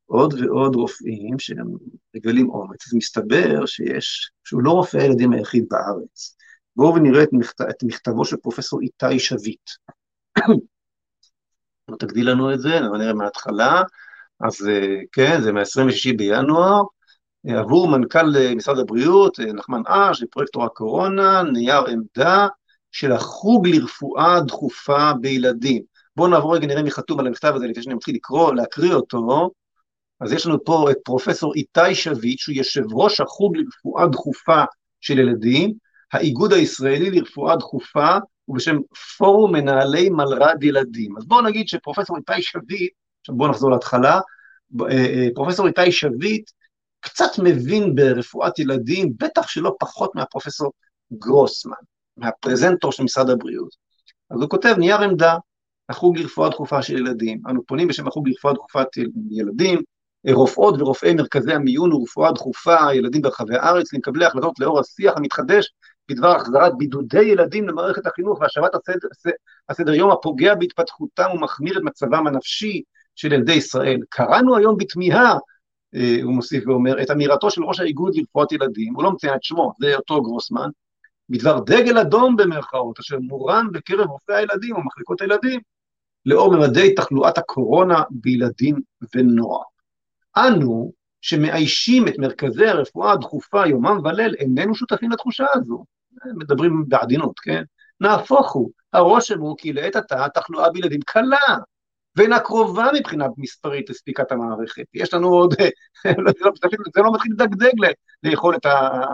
Speaker 1: עוד ועוד רופאים שהם מגלים אומץ, אז מסתבר שיש, שהוא לא רופא הילדים היחיד בארץ. בואו ונראה את, מכת, את מכתבו של פרופסור איתי שביט. תגדיל לנו את זה, נראה מההתחלה. אז אה, כן, זה מ-26 בינואר, עבור מנכ"ל אה, משרד הבריאות, אה, נחמן אש, פרויקטור הקורונה, נייר עמדה של החוג לרפואה דחופה בילדים. בואו נעבור רגע, נראה מי חתום על המכתב הזה לפני שאני מתחיל לקרוא, להקריא אותו. אז יש לנו פה את פרופסור איתי שביט, שהוא יושב ראש החוג לרפואה דחופה של ילדים, האיגוד הישראלי לרפואה דחופה, ובשם פורום מנהלי מלר"ד ילדים. אז בואו נגיד שפרופסור איתי שביט, עכשיו בואו נחזור להתחלה, אה, פרופסור איתי שביט קצת מבין ברפואת ילדים, בטח שלא פחות מהפרופסור גרוסמן, מהפרזנטור של משרד הבריאות. אז הוא כותב נייר עמדה, החוג לרפואה דחופה של ילדים. אנו פונים בשם החוג לרפואה דחופת ילדים, רופאות ורופאי מרכזי המיון ורפואה דחופה, ילדים ברחבי הארץ, למקבלי החלטות לאור השיח המתחדש בדבר החזרת בידודי ילדים למערכת החינוך והשבת הסדר, הסדר יום הפוגע בהתפתחותם ומחמיר את מצבם הנפשי של ילדי ישראל. קראנו היום בתמיהה אה, הוא מוסיף ואומר, את אמירתו של ראש האיגוד לרפואת ילדים, הוא לא מציין את שמו, זה אותו גרוסמן, בדבר דגל אדום במרכאות, אשר מורם בקרב רופאי הילדים או מחלקות הילדים, לאור ממדי תחלואת הקורונה בילדים ונוער. אנו, שמאיישים את מרכזי הרפואה הדחופה יומם וליל, איננו שותפים לתחושה הזו. מדברים בעדינות, כן? נהפוך הוא, הרושם הוא כי לעת עתה התחלואה בילדים קלה, ואינה קרובה מבחינה מספרית לספיקת המערכת. יש לנו עוד, לא, זה לא מתחיל לדגדג ליכולת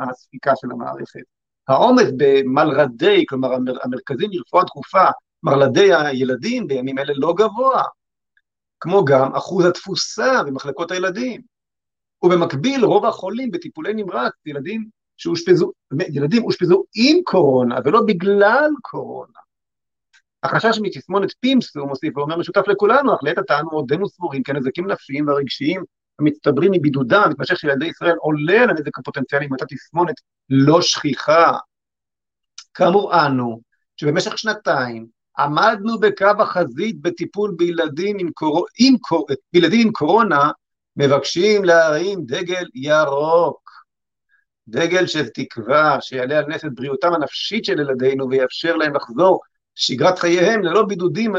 Speaker 1: הספיקה של המערכת. העומס במלרדי, כלומר המרכזים לרפואה דחופה, מרלדי הילדים בימים אלה לא גבוה, כמו גם אחוז התפוסה במחלקות הילדים. ובמקביל רוב החולים בטיפולי נמרץ, ילדים שאושפזו, ילדים אושפזו עם קורונה ולא בגלל קורונה. החשש מתסמונת פימס, הוא מוסיף ואומר, משותף לכולנו, אך לעת עתה עודנו סבורים כי הנזקים נפשיים והרגשיים המצטברים מבידודם המתמשך של ילדי ישראל עולה על הנזק הפוטנציאלי עם אותה תסמונת לא שכיחה. כאמור אנו, שבמשך שנתיים עמדנו בקו החזית בטיפול בילדים עם, קור... עם... קור... בילדים עם קורונה, מבקשים להרים דגל ירוק. דגל של תקווה שיעלה על נס את בריאותם הנפשית של ילדינו ויאפשר להם לחזור שגרת חייהם ללא בידודים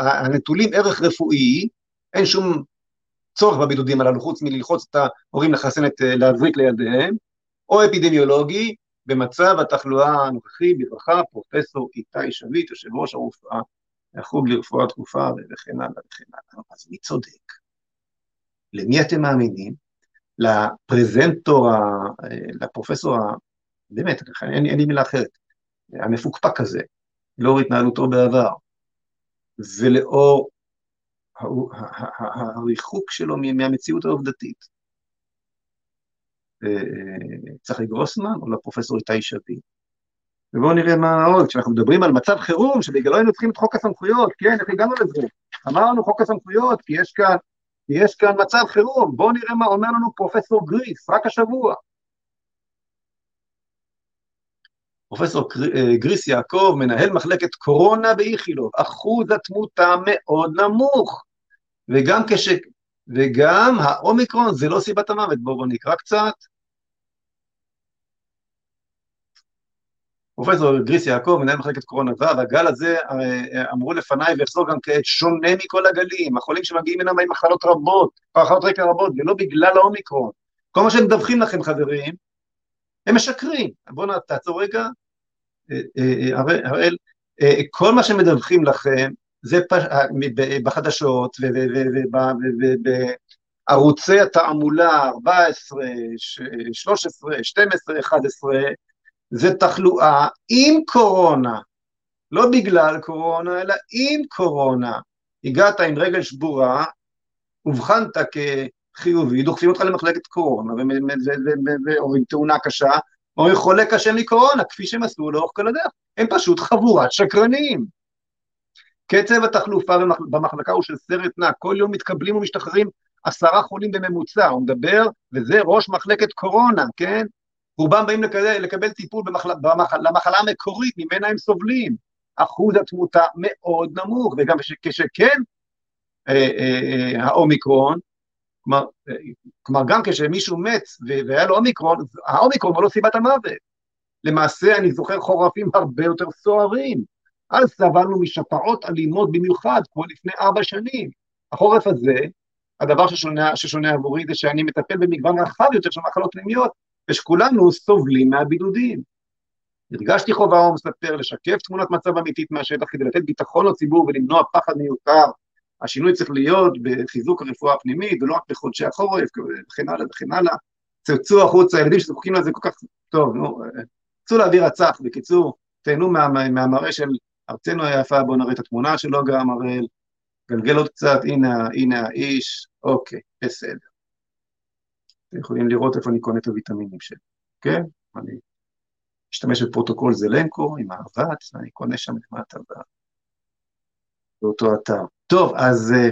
Speaker 1: הנטולים ערך רפואי, אין שום צורך בבידודים הללו, חוץ מללחוץ את ההורים לחסן את, להזריק לילדיהם, או אפידמיולוגי, במצב התחלואה הנוכחי, בברכה, פרופסור איתי שביט, יושב ראש הרופאה, החוג לרפואה דחופה וכן הלאה וכן הלאה. אז מי צודק? למי אתם מאמינים? לפרזנטור, לפרופסור, באמת, אין, אין לי מילה אחרת, המפוקפק הזה, לאור התנהלותו בעבר, ולאור הריחוק שלו מהמציאות העובדתית. אה, צחי גרוסמן או לפרופסור איתי שבי. ובואו נראה מה עוד, כשאנחנו מדברים על מצב חירום, שבגללו היינו צריכים את חוק הסמכויות, כן, איך הגענו לזה? אמרנו חוק הסמכויות, כי יש כאן, כי יש כאן מצב חירום, בואו נראה מה אומר לנו פרופסור גריס, רק השבוע. פרופסור אה, גריס יעקב, מנהל מחלקת קורונה באיכילוב, אחוז התמותה מאוד נמוך, וגם כש... וגם האומיקרון זה לא סיבת המוות, בואו בוא נקרא קצת. פרופסור גריס יעקב, מנהל מחלקת קורונה ו', הגל הזה, אה, אמרו לפניי, ואחזור גם כעת, שונה מכל הגלים, החולים שמגיעים הנה עם מחלות רבות, מחלות רקע רבות, ולא בגלל האומיקרון. כל מה שהם מדווחים לכם, חברים, הם משקרים. בואו תעצור רגע, אה, אה, הראל, כל מה שמדווחים לכם, זה פש... בחדשות ובערוצי התעמולה 14, 13, 12, 11, זה תחלואה עם קורונה, לא בגלל קורונה, אלא עם קורונה. הגעת עם רגל שבורה, אובחנת כחיובי, דוחפים אותך למחלקת קורונה, או עם תאונה קשה, או חולה קשה מקורונה, כפי שהם עשו לאורך כל הדרך. הם פשוט חבורת שקרנים. קצב התחלופה במחלקה הוא של סרט נע, כל יום מתקבלים ומשתחררים עשרה חולים בממוצע, הוא מדבר, וזה ראש מחלקת קורונה, כן? רובם באים לקבל, לקבל טיפול במחל, במחל, למחלה המקורית, ממנה הם סובלים. אחוז התמותה מאוד נמוך, וגם כשכן אה, אה, אה, האומיקרון, כלומר, אה, כלומר גם כשמישהו מת והיה לו אומיקרון, האומיקרון הוא לא סיבת המוות. למעשה אני זוכר חורפים הרבה יותר סוערים. אז סבלנו משפעות אלימות במיוחד, כמו לפני ארבע שנים. החורף הזה, הדבר ששונה, ששונה עבורי זה שאני מטפל במגוון רחב יותר של מחלות פנימיות, ושכולנו סובלים מהבידודים. הרגשתי חובה, הוא מספר, לשקף תמונת מצב אמיתית מהשטח כדי לתת ביטחון לציבור ולמנוע פחד מיותר. השינוי צריך להיות בחיזוק הרפואה הפנימית, ולא רק בחודשי החורף, וכן הלאה וכן הלאה. צאו החוצה, הילדים שזקוקים לזה כל כך טוב, נו, צאו לאוויר הצח, בקיצור, תהנו מה, מהמראה של ארצנו היפה, בואו נראה את התמונה שלו גם, הראל. גלגל עוד קצת, הנה, הנה האיש, אוקיי, בסדר. אתם יכולים לראות איפה אני קונה את הוויטמינים שלי, כן? אני משתמש בפרוטוקול זלנקו עם האבץ, ואני קונה שם למטה באותו אתר. טוב, אז, אה,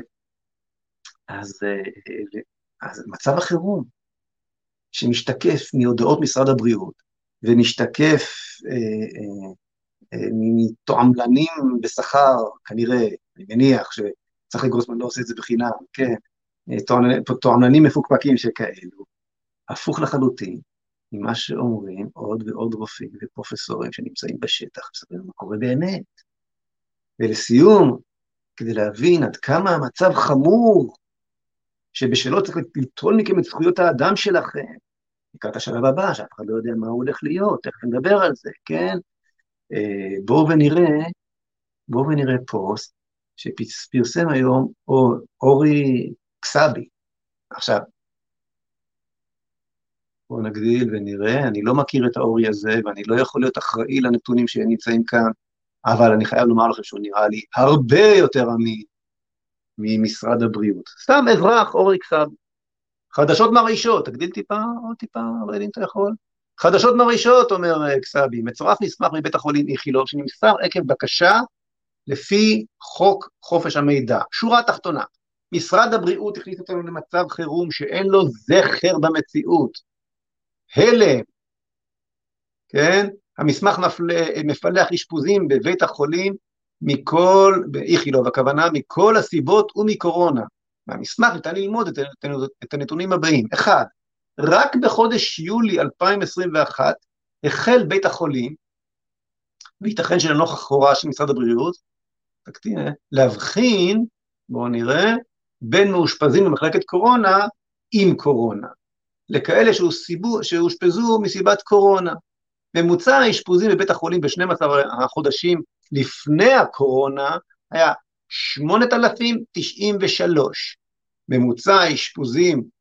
Speaker 1: אז, אה, אז מצב החירום, שמשתקף מהודעות משרד הבריאות, ומשתקף אה, אה, אה, מתועמלנים בשכר, כנראה, אני מניח שצחי גרוסמן לא עושה את זה בחינם, כן, תועמלנים מפוקפקים שכאלו, הפוך לחלוטין ממה שאומרים עוד ועוד רופאים ופרופסורים שנמצאים בשטח, מסתכלים מה קורה באמת. ולסיום, כדי להבין עד כמה המצב חמור, שבשלו צריך ליטול מכם את זכויות האדם שלכם, לקראת השלב הבא, שאף אחד לא יודע מה הוא הולך להיות, תכף נדבר על זה, כן? אה, בואו ונראה, בואו ונראה פוסט שפרסם היום אורי קסבי. עכשיו, בואו נגדיל ונראה, אני לא מכיר את האורי הזה ואני לא יכול להיות אחראי לנתונים שנמצאים כאן, אבל אני חייב לומר לכם שהוא נראה לי הרבה יותר אמין ממשרד הבריאות. סתם אזרח, אורי קסבי. חדשות מרעישות, תגדיל טיפה, עוד טיפה, רדי אם אתה יכול. חדשות מרעישות, אומר אה, קסבי, מצורף מסמך מבית החולים איכילוב שנמסר עקב בקשה לפי חוק חופש המידע. שורה תחתונה, משרד הבריאות הכניס אותנו למצב חירום שאין לו זכר במציאות. הלם, כן? המסמך מפל... מפלח אשפוזים בבית החולים מכל, באיכילוב, הכוונה מכל הסיבות ומקורונה. מהמסמך ניתן ללמוד את, את הנתונים הבאים. אחד, רק בחודש יולי 2021 החל בית החולים, וייתכן שלנוכח הוראה של משרד הבריאות, תקטין, להבחין, בואו נראה, בין מאושפזים במחלקת קורונה עם קורונה, לכאלה שאושפזו מסיבת קורונה. ממוצע האשפוזים בבית החולים ב-12 החודשים לפני הקורונה היה 8,093. ממוצע האשפוזים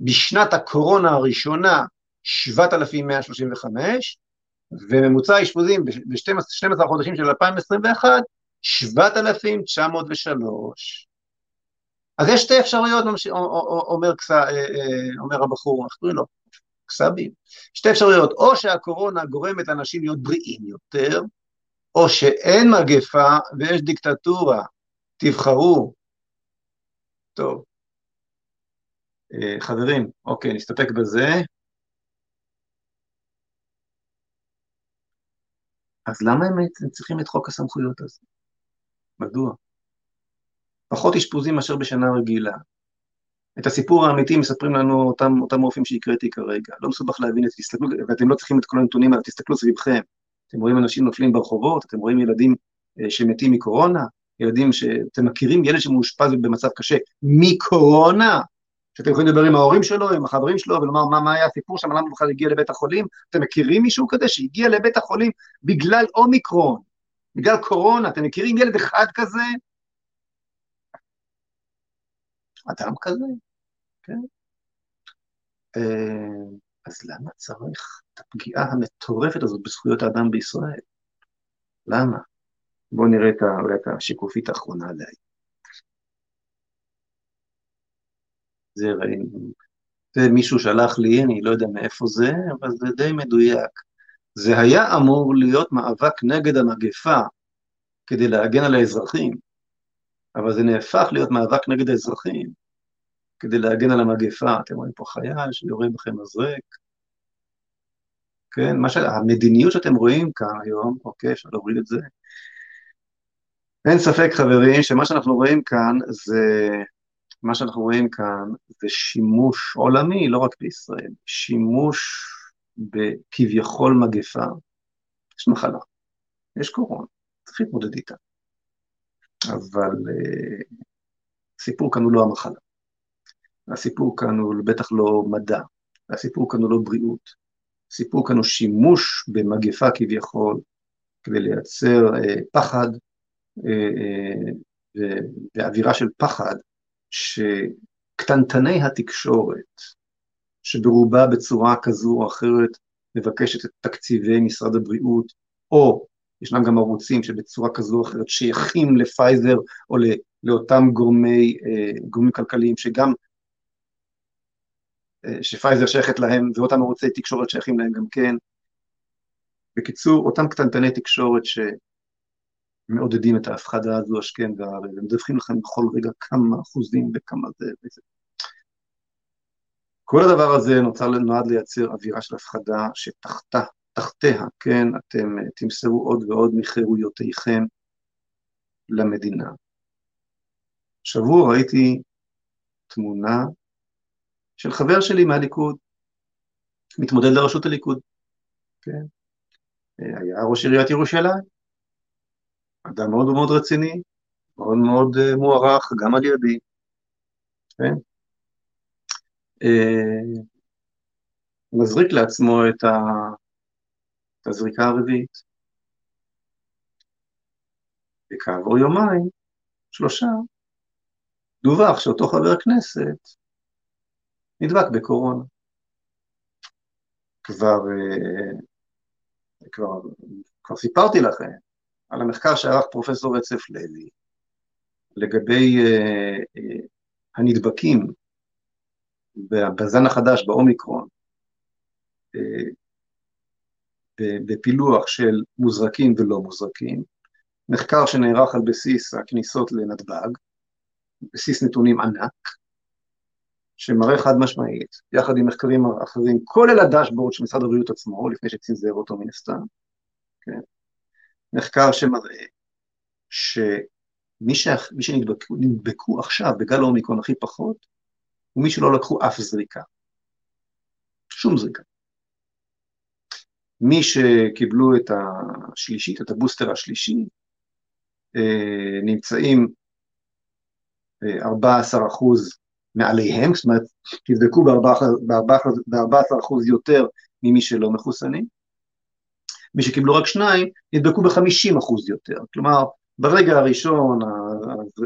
Speaker 1: בשנת הקורונה הראשונה 7,135, וממוצע האשפוזים ב-12 החודשים של 2021, 7,903. אז יש שתי אפשרויות, אומר, אומר, הבחור, איך קוראים לו? סבים. שתי אפשרויות, או שהקורונה גורמת לאנשים להיות בריאים יותר, או שאין מגפה ויש דיקטטורה. תבחרו. טוב. אה, חברים, אוקיי, נסתפק בזה. אז למה הם צריכים את חוק הסמכויות הזה? מדוע? פחות אשפוזים מאשר בשנה רגילה. את הסיפור האמיתי מספרים לנו אותם, אותם רופאים שהקראתי כרגע. לא מסובך להבין את זה, תסתכלו, ואתם לא צריכים את כל הנתונים האלה, תסתכלו סביבכם. אתם רואים אנשים נופלים ברחובות, אתם רואים ילדים אה, שמתים מקורונה, ילדים שאתם מכירים ילד שמאושפז במצב קשה מקורונה, שאתם יכולים לדבר עם ההורים שלו, עם החברים שלו, ולומר מה, מה היה הסיפור שם, למה בכלל הגיע לבית החולים, אתם מכירים מישהו כזה שהגיע לבית החולים בגלל אומיקרון, בגלל קורונה, אתם מכירים ילד אחד כזה? אדם כזה, כן? אה, אז למה צריך את הפגיעה המטורפת הזאת בזכויות האדם בישראל? למה? בואו נראה את, אולי את השיקופית האחרונה עליי. זה ראינו. זה מישהו שלח לי, אני לא יודע מאיפה זה, אבל זה די מדויק. זה היה אמור להיות מאבק נגד המגפה כדי להגן על האזרחים, אבל זה נהפך להיות מאבק נגד האזרחים כדי להגן על המגפה. אתם רואים פה חייל שיורה בכם מזרק. כן, מה ש... המדיניות שאתם רואים כאן היום, אוקיי, אפשר להוריד את זה. אין ספק, חברים, שמה שאנחנו רואים כאן זה מה שאנחנו רואים כאן זה שימוש עולמי, לא רק בישראל, שימוש בכביכול מגפה. יש מחלה, יש קורונה, צריך להתמודד איתה. אבל uh, הסיפור כאן הוא לא המחלה. הסיפור כאן הוא בטח לא מדע, הסיפור כאן הוא לא בריאות. הסיפור כאן הוא שימוש במגפה כביכול כדי לייצר uh, פחד uh, uh, ואווירה של פחד שקטנטני התקשורת, שברובה בצורה כזו או אחרת מבקשת את תקציבי משרד הבריאות, או ישנם גם ערוצים שבצורה כזו או אחרת שייכים לפייזר או לאותם גורמי, אה, גורמים כלכליים שגם, אה, שפייזר שייכת להם ואותם ערוצי תקשורת שייכים להם גם כן. בקיצור, אותם קטנטני תקשורת ש... מעודדים את ההפחדה הזו השכם והערב, ומדווחים לכם בכל רגע כמה אחוזים וכמה זה וזה. כל הדבר הזה נוצר, נועד לייצר אווירה של הפחדה שתחתה, תחתיה, כן, אתם אה, תמסרו עוד ועוד מחירויותיכם למדינה. שבוע ראיתי תמונה של חבר שלי מהליכוד, מתמודד לראשות הליכוד, כן, אה, היה ראש עיריית ירושלים, אדם מאוד מאוד רציני, מאוד מאוד uh, מוערך, גם על ידי, כן? Uh, מזריק לעצמו את. את הזריקה הרביעית. וכעבור יומיים, שלושה, דווח שאותו חבר כנסת נדבק בקורונה. כבר, uh, כבר, כבר סיפרתי לכם על המחקר שערך פרופסור רצף לוי לגבי uh, uh, הנדבקים בזן החדש, באומיקרון, uh, בפילוח של מוזרקים ולא מוזרקים, מחקר שנערך על בסיס הכניסות לנתב"ג, בסיס נתונים ענק, שמראה חד משמעית, יחד עם מחקרים אחרים, כולל הדשבורד של משרד הבריאות עצמו, לפני שצנזר אותו מן הסתם, כן, מחקר שמראה שמי ש... שנדבקו עכשיו בגל האומיקרון הכי פחות, הוא מי שלא לקחו אף זריקה. שום זריקה. מי שקיבלו את השלישית, את הבוסטר השלישי, אה, נמצאים 14 אה, אחוז מעליהם, זאת אומרת, תבדקו ב-14 אחוז יותר ממי שלא מחוסנים, מי שקיבלו רק שניים, נדבקו ב-50% יותר. כלומר, ברגע הראשון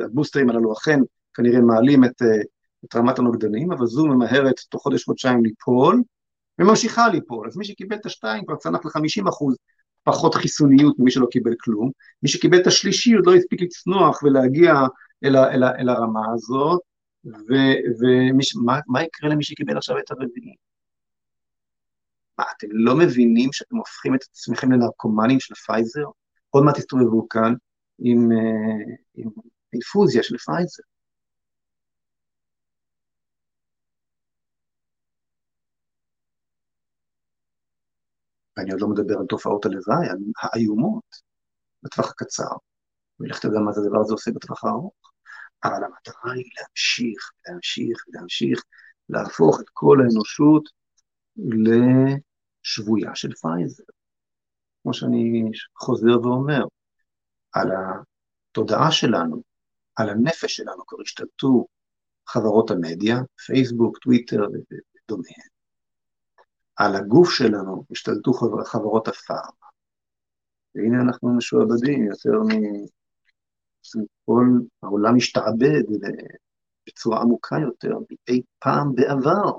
Speaker 1: הבוסטרים הללו אכן כנראה מעלים את, אה, את רמת הנוגדנים, אבל זו ממהרת תוך חודש-חודשיים ליפול, וממשיכה ליפול. אז מי שקיבל את השתיים כבר צנח ל-50% פחות חיסוניות ממי שלא קיבל כלום. מי שקיבל את השלישי עוד לא הספיק לצנוח ולהגיע אל, ה, אל, ה, אל הרמה הזאת, ומה יקרה למי שקיבל עכשיו את הרביעי? מה, אתם לא מבינים שאתם הופכים את עצמכם לנרקומנים של פייזר? עוד מעט תסתובבו כאן עם, אה, עם אינפוזיה של פייזר. ואני עוד לא מדבר על תופעות הלוואי האיומות בטווח הקצר, ולך תדע מה זה הדבר הזה עושה בטווח הארוך. אבל המטרה היא להמשיך, להמשיך, להמשיך, להפוך את כל האנושות לשבויה של פייזר. כמו שאני חוזר ואומר, על התודעה שלנו, על הנפש שלנו כבר השתלטו חברות המדיה, פייסבוק, טוויטר ודומיהן. על הגוף שלנו השתלטו חברות הפארמה. והנה אנחנו משועבדים יותר מ... כל העולם השתעבד בצורה עמוקה יותר מאי פעם בעבר,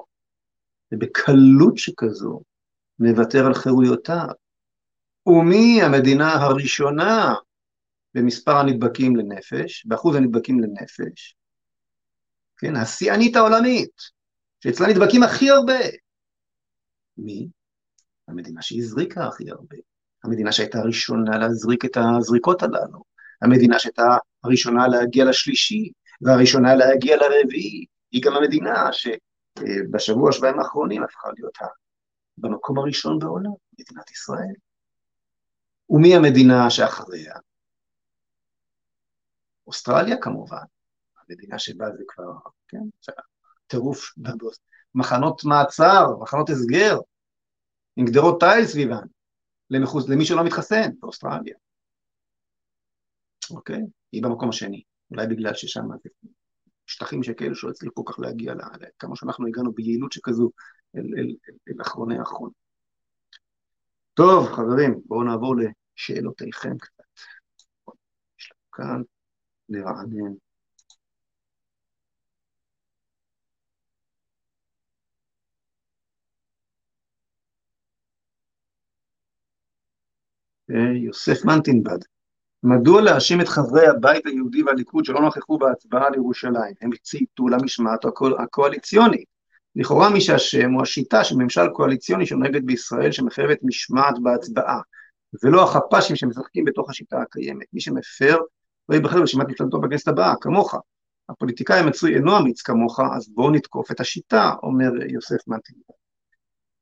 Speaker 1: ובקלות שכזו מוותר על חירויותיו. ומי המדינה הראשונה במספר הנדבקים לנפש, באחוז הנדבקים לנפש? כן, השיאנית העולמית, שאצלה נדבקים הכי הרבה. מי? המדינה שהזריקה הכי הרבה. המדינה שהייתה הראשונה להזריק את הזריקות הללו. המדינה שהייתה הראשונה להגיע לשלישי, והראשונה להגיע לרביעי, היא גם המדינה שבשבוע, שבועיים האחרונים הפכה להיות במקום הראשון בעולם, מדינת ישראל. ומי המדינה שאחריה? אוסטרליה כמובן, המדינה שבה זה כבר, כן, טירוף, מחנות מעצר, מחנות הסגר, עם גדרות תיל סביבן, למי שלא מתחסן באוסטרליה. אוקיי? היא במקום השני, אולי בגלל ששם שטחים שכאלה שלא הצליחו כל כך להגיע ל... כמה שאנחנו הגענו ביעילות שכזו אל, אל, אל, אל אחרוני האחרון. טוב, חברים, בואו נעבור לשאלותיכם קצת. יש לנו כאן, לרענן. אוקיי, יוסף מנטינבד, מדוע להאשים את חברי הבית היהודי והליכוד שלא נכחו בהצבעה על ירושלים? הם צייתו למשמעת הקואליציונית. לכאורה מי שאשם הוא השיטה של ממשל קואליציוני שנוהגת בישראל שמחייבת משמעת בהצבעה, ולא החפ"שים שמשחקים בתוך השיטה הקיימת. מי שמפר לא ייבחר ברשימת מפלגתו בכנסת הבאה, כמוך. הפוליטיקאי המצוי אינו אמיץ כמוך, אז בואו נתקוף את השיטה, אומר יוסף מנטינגר.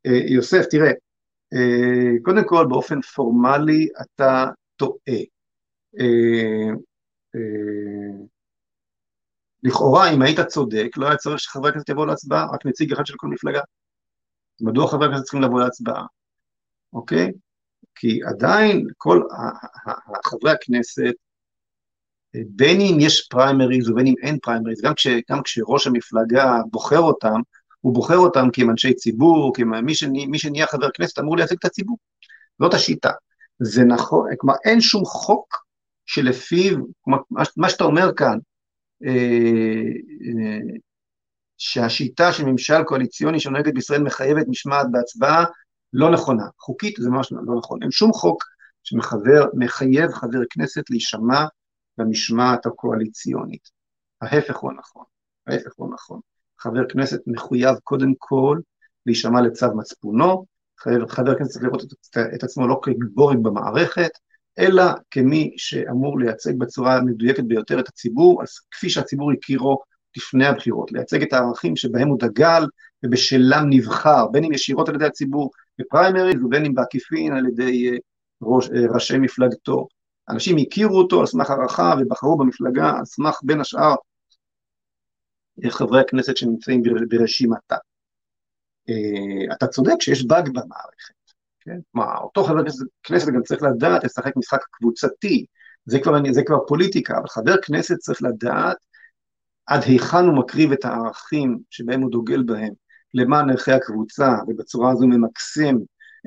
Speaker 1: אה, יוסף, תראה, אה, קודם כל באופן פורמלי אתה טועה. לכאורה, אם היית צודק, לא היה צריך שחברי הכנסת יבואו להצבעה, רק נציג אחד של כל מפלגה. מדוע חברי הכנסת צריכים לבוא להצבעה, אוקיי? כי עדיין כל חברי הכנסת, בין אם יש פריימריז ובין אם אין פריימריז, גם, כש, גם כשראש המפלגה בוחר אותם, הוא בוחר אותם כי הם אנשי ציבור, כי מי, שני, מי שנהיה חבר כנסת אמור לייצג את הציבור. זאת השיטה. זה נכון, כלומר אין שום חוק שלפיו, מה שאתה אומר כאן, שהשיטה של ממשל קואליציוני שנוהגת בישראל מחייבת משמעת בהצבעה, לא נכונה. חוקית זה ממש לא נכון. אין שום חוק שמחייב חבר כנסת להישמע במשמעת הקואליציונית. ההפך הוא הנכון, ההפך הוא הנכון. חבר כנסת מחויב קודם כל להישמע לצו מצפונו, חבר, חבר כנסת צריך לראות את, את עצמו לא כגיבורים במערכת, אלא כמי שאמור לייצג בצורה המדויקת ביותר את הציבור, אז כפי שהציבור הכירו לפני הבחירות, לייצג את הערכים שבהם הוא דגל ובשלם נבחר, בין אם ישירות על ידי הציבור בפריימריז ובין אם בעקיפין על ידי אה, ראש, אה, ראשי מפלגתו. אנשים הכירו אותו על סמך הערכה ובחרו במפלגה על סמך בין השאר אה, חברי הכנסת שנמצאים ברשימתה. אתה צודק שיש באג במערכת. כן? מה, אותו חבר כנסת, גם צריך לדעת לשחק משחק קבוצתי, זה כבר, זה כבר פוליטיקה, אבל חבר כנסת צריך לדעת עד היכן הוא מקריב את הערכים שבהם הוא דוגל בהם למען ערכי הקבוצה, ובצורה הזו ממקסם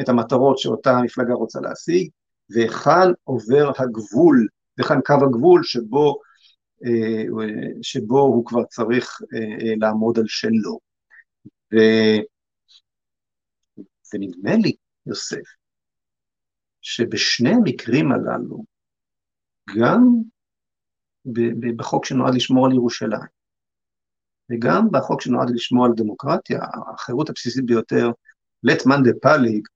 Speaker 1: את המטרות שאותה המפלגה רוצה להשיג, והיכן עובר הגבול, והיכן קו הגבול שבו, אה, שבו הוא כבר צריך אה, לעמוד על שלו. ו... ונדמה לי יוסף, שבשני המקרים הללו, גם בחוק שנועד לשמור על ירושלים, וגם בחוק שנועד לשמור על דמוקרטיה, החירות הבסיסית ביותר לטמן דה פליג,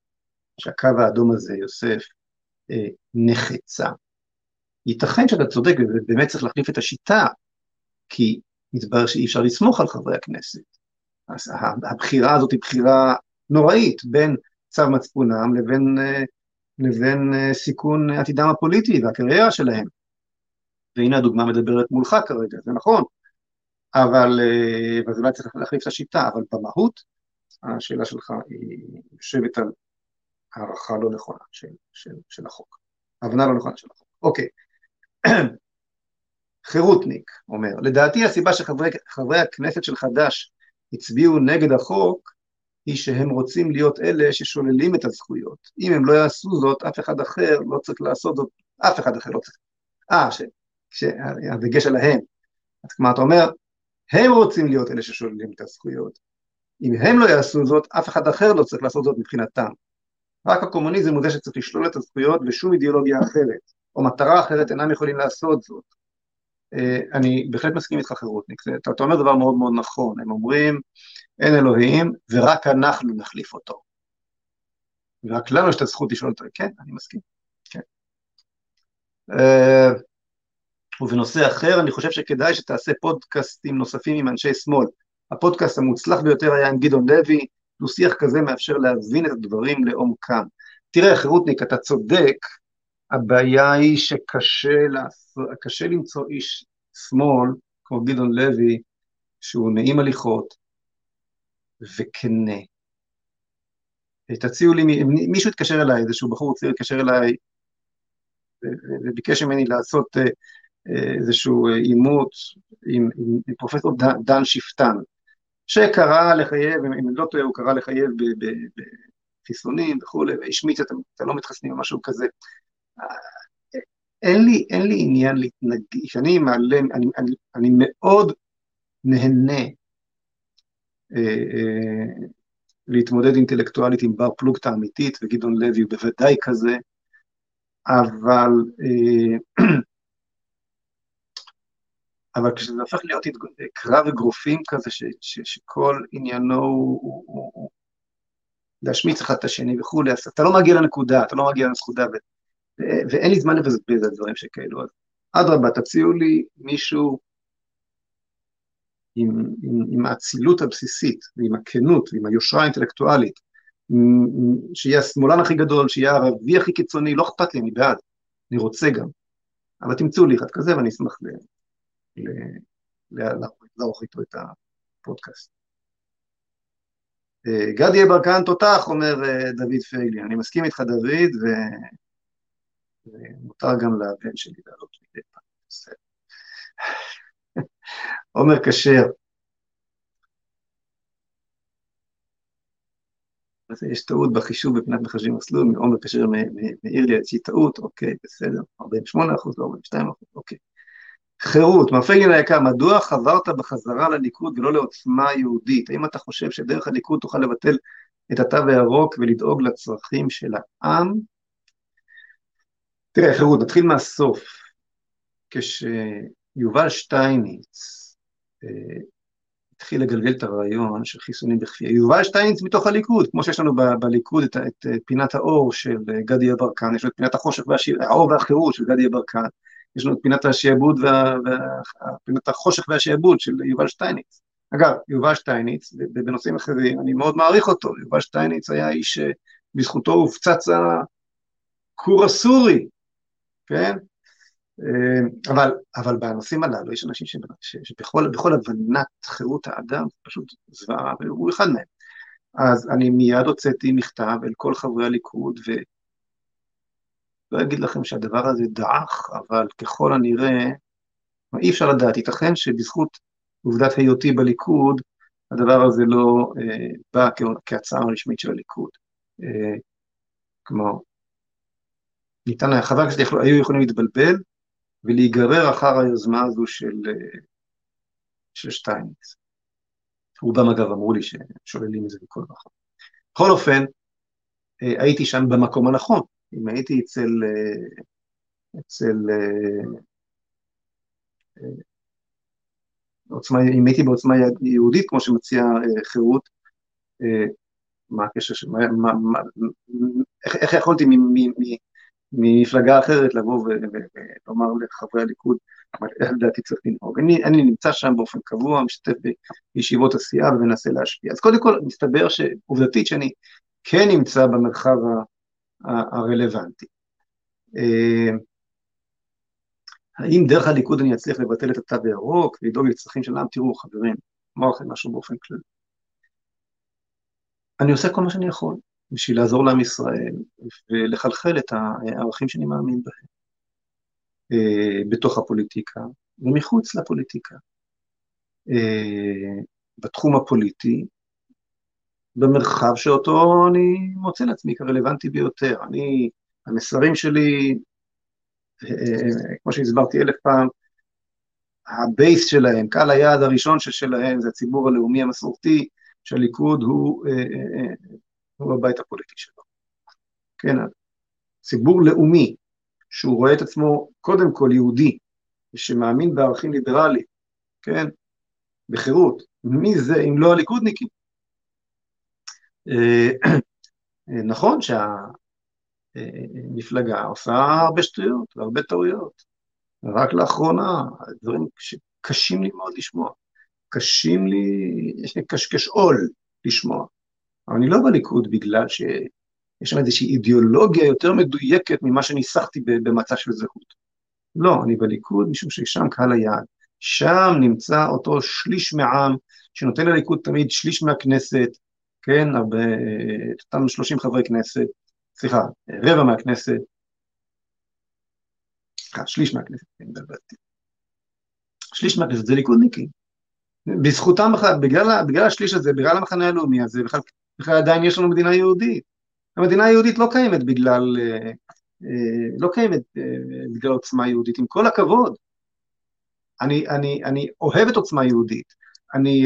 Speaker 1: שהקו האדום הזה, יוסף, אה, נחצה. ייתכן שאתה צודק ובאמת צריך להחליף את השיטה, כי מתברר שאי אפשר לסמוך על חברי הכנסת. אז הבחירה הזאת היא בחירה נוראית בין צו מצפונם לבין, אה, לבין אה, סיכון עתידם הפוליטי והקריירה שלהם. והנה הדוגמה מדברת מולך כרגע, זה נכון, אבל, אה, אז אולי צריך להחליף את השיטה, אבל במהות השאלה שלך היא יושבת על הערכה לא נכונה של, של, של החוק, הבנה לא נכונה של החוק. אוקיי. חירותניק אומר, לדעתי הסיבה שחברי הכנסת של חד"ש הצביעו נגד החוק היא שהם רוצים להיות אלה ששוללים את הזכויות. אם הם לא יעשו זאת, אף אחד אחר לא צריך לעשות זאת, אף אחד אחר לא צריך. אה, שהדגש עליהם. אז כלומר, אתה אומר, הם רוצים להיות אלה ששוללים את הזכויות. אם הם לא יעשו זאת, אף אחד אחר לא צריך לעשות זאת מבחינתם. רק הקומוניזם הוא זה שצריך לשלול את הזכויות ושום אידיאולוגיה אחרת, או מטרה אחרת אינם יכולים לעשות זאת. אה, אני בהחלט מסכים איתך חירותניק, אתה, אתה אומר דבר מאוד מאוד נכון, הם אומרים אין אלוהים ורק אנחנו נחליף אותו. ורק לנו יש את הזכות לשאול אותו, כן, אני מסכים, כן. אה, ובנושא אחר, אני חושב שכדאי שתעשה פודקאסטים נוספים עם אנשי שמאל. הפודקאסט המוצלח ביותר היה עם גדעון לוי, דו שיח כזה מאפשר להבין את הדברים לעומקם. תראה, חירותניק, אתה צודק, הבעיה היא שקשה קשה למצוא איש שמאל, כמו גדעון לוי, שהוא נעים הליכות וכנה. תציעו לי, מישהו התקשר אליי, איזשהו בחור צעיר התקשר אליי וביקש ממני לעשות אה, איזשהו עימות עם, עם, עם פרופסור דן, דן שפטן, שקרא לחייב, אם אני לא טועה, הוא קרא לחייב בחיסונים וכולי, והשמיץ את הלא מתחסנים או משהו כזה. אין לי, אין לי עניין להתנגד, כשאני מעלה, אני, אני, אני מאוד נהנה אה, אה, להתמודד אינטלקטואלית עם בר פלוגתא אמיתית, וגדעון לוי הוא בוודאי כזה, אבל אה, אבל כשזה הופך להיות קרב אגרופים כזה, ש, ש, שכל עניינו הוא, הוא, הוא, הוא להשמיץ אחד את השני וכולי, אז אתה לא מגיע לנקודה, אתה לא מגיע לנקודה, ואין לי זמן לבזבז על דברים שכאלו, אז אדרבה, תציעו לי מישהו עם, עם, עם האצילות הבסיסית, ועם הכנות, ועם היושרה האינטלקטואלית, שיהיה השמאלן הכי גדול, שיהיה הערבי הכי קיצוני, לא אכפת לי, אני בעד, אני רוצה גם. אבל תמצאו לי אחד כזה ואני אשמח. לערוך איתו את הפודקאסט. אה, גדי יברקן תותח, אומר אה, דוד פייגלין. אני מסכים איתך דוד, ו... ומותר גם לבן שלי לעלות מדי פעם. עומר כשר. יש טעות בחישוב מבחינת מחשבים מסלול, עומר כשר מעיר לי איזושהי טעות, אוקיי, בסדר, 48 אחוז, לא 42 אחוז, אוקיי. חירות, מר פייגלין היקר, מדוע חברת בחזרה לליכוד ולא לעוצמה יהודית? האם אתה חושב שדרך הליכוד תוכל לבטל את התו הירוק ולדאוג לצרכים של העם? תראה, חירות, נתחיל מהסוף. כשיובל שטייניץ אה, התחיל לגלגל את הרעיון של חיסונים בכפייה, יובל שטייניץ מתוך הליכוד, כמו שיש לנו ב- בליכוד את, את פינת האור של גדי יברקן, יש לנו את פינת החושך והשיר, האור והחירות של גדי יברקן, יש לנו את פינת השעבוד, וה, וה, פינת החושך והשעבוד של יובל שטייניץ. אגב, יובל שטייניץ, בנושאים אחרים, אני מאוד מעריך אותו, יובל שטייניץ היה איש שבזכותו הופצץ הכור הסורי, כן? אבל, אבל בנושאים הללו יש אנשים שבכל הבנת חירות האדם, פשוט זוועה, והוא אחד מהם. אז אני מיד הוצאתי מכתב אל כל חברי הליכוד, ו... לא אגיד לכם שהדבר הזה דעך, אבל ככל הנראה, אי אפשר לדעת, ייתכן שבזכות עובדת היותי בליכוד, הדבר הזה לא אה, בא כהצעה רשמית של הליכוד. אה, כמו, ניתן היה, חברי הכנסת היו יכולים להתבלבל ולהיגרר אחר היוזמה הזו של, אה, של שטייניץ. רובם אגב אמרו לי ששוללים את זה מכל נכון. בכל אופן, אה, הייתי שם במקום הנכון. אם הייתי אצל, אה, אצל עוצמה, אם הייתי בעוצמה יהודית, כמו שמציע חירות, מה הקשר, מה, איך, איך יכולתי ממפלגה אחרת לבוא ולומר לחברי הליכוד, אבל לדעתי צריך לנהוג. אני, אני נמצא שם באופן קבוע, משתתף בישיבות הסיעה ומנסה להשפיע. אז קודם כל, מסתבר שעובדתית שאני כן נמצא במרחב הרלוונטי. אה, האם דרך הליכוד אני אצליח לבטל את התו הירוק ולדאוג לצרכים של העם? תראו, חברים, אומר לכם משהו באופן כללי. אני עושה כל מה שאני יכול בשביל לעזור לעם ישראל ולחלחל את הערכים שאני מאמין בהם אה, בתוך הפוליטיקה ומחוץ לפוליטיקה. אה, בתחום הפוליטי, במרחב שאותו אני מוצא לעצמי כרלוונטי ביותר. אני, המסרים שלי, אה, כמו שהסברתי אלף פעם, הבייס שלהם, קהל היעד הראשון שלהם זה הציבור הלאומי המסורתי, שהליכוד הוא, אה, אה, הוא הבית הפוליטי שלו. כן, ציבור לאומי, שהוא רואה את עצמו קודם כל יהודי, ושמאמין בערכים ליברליים, כן, בחירות, מי זה אם לא הליכודניקים? נכון שהמפלגה עושה הרבה שטויות והרבה טעויות. רק לאחרונה, דברים שקשים לי מאוד לשמוע. קשים לי, כשאול לשמוע. אבל אני לא בליכוד בגלל שיש שם איזושהי אידיאולוגיה יותר מדויקת ממה שניסחתי במצע של זהות. לא, אני בליכוד משום ששם קהל היעד. שם נמצא אותו שליש מהעם, שנותן לליכוד תמיד שליש מהכנסת, כן, את אותם 30 חברי כנסת, סליחה, רבע מהכנסת, סליחה, שליש מהכנסת, אני מבלבלתי. שליש מהכנסת זה ליכודניקים. בזכותם בכלל, בגלל, בגלל השליש הזה, בגלל המחנה הלאומי הזה, בכלל, בכלל עדיין יש לנו מדינה יהודית. המדינה היהודית לא קיימת בגלל, לא קיימת בגלל עוצמה יהודית, עם כל הכבוד. אני, אני, אני אוהב את עוצמה יהודית. אני,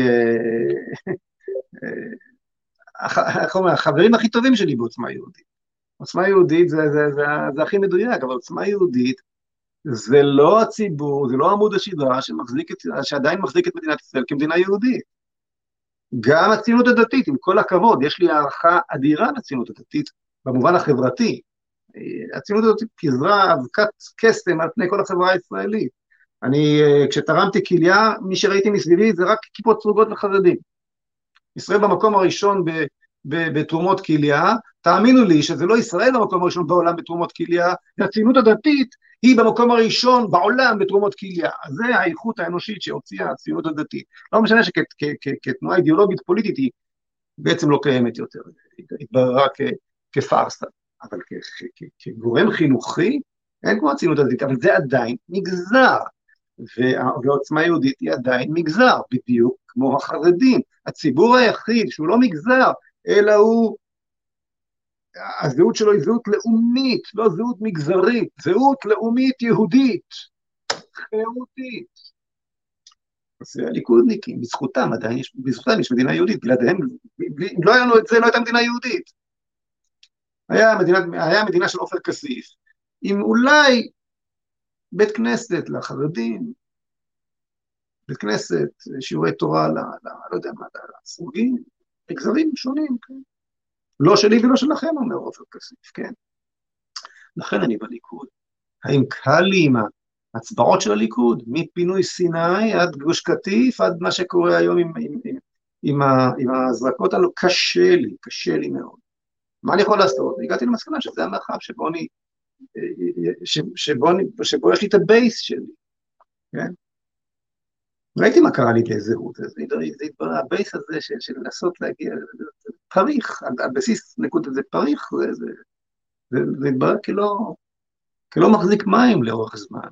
Speaker 1: איך אומר, החברים הכי טובים שלי בעוצמה יהודית. עוצמה יהודית זה, זה, זה, זה הכי מדויק, אבל עוצמה יהודית זה לא הציבור, זה לא עמוד השדרה שמחזיק את, שעדיין מחזיק את מדינת ישראל כמדינה יהודית. גם הציונות הדתית, עם כל הכבוד, יש לי הערכה אדירה לציונות הדתית במובן החברתי. הציונות הדתית פיזרה אבקת קסם על פני כל החברה הישראלית. אני, כשתרמתי כליה, מי שראיתי מסביבי זה רק כיפות סרוגות לחרדים. ישראל במקום הראשון ב, בתרומות כליה, תאמינו לי שזה לא ישראל במקום הראשון בעולם בתרומות כליה, הציונות הדתית היא במקום הראשון בעולם בתרומות כליה. זה האיכות האנושית שהוציאה הציונות הדתית. לא משנה שכתנועה אידיאולוגית פוליטית היא בעצם לא קיימת יותר, היא התבררה כפארסה, אבל כגורם חינוכי אין כמו הציונות הדתית, אבל זה עדיין מגזר, ועוצמה יהודית היא עדיין מגזר, בדיוק כמו החרדים. הציבור היחיד שהוא לא מגזר, אלא הוא הזהות שלו היא זהות לאומית, לא זהות מגזרית, זהות לאומית יהודית, חירותית. זה הליכודניקים, בזכותם עדיין יש, בזכותם יש מדינה יהודית, בלעדיהם, אם לא היה לנו את זה, לא הייתה מדינה יהודית. היה מדינה, היה מדינה של עופר כסיף, עם אולי בית כנסת לחרדים, בית כנסת, שיעורי תורה, ל, ל, לא יודע מה, לסרוגים, מגזרים שונים, כן. לא שלי ולא שלכם, אומר עופר כסיף, כן. לכן אני בליכוד. האם קל לי עם ההצבעות של הליכוד, מפינוי סיני עד גוש קטיף, עד מה שקורה היום עם, עם, עם, עם, ה, עם ההזרקות הללו? קשה לי, קשה לי מאוד. מה אני יכול לעשות? הגעתי למסקנה שזה המרחב שבו אני, שבו, אני, שבו יש לי את ה base שלי, כן? ראיתי מה קרה לי לזהות, זה התברר, ה base הזה של, של לנסות להגיע, פריך, על, בסיס נקודת זה פריך, זה, זה, זה, זה התברר כלא, כלא מחזיק מים לאורך זמן.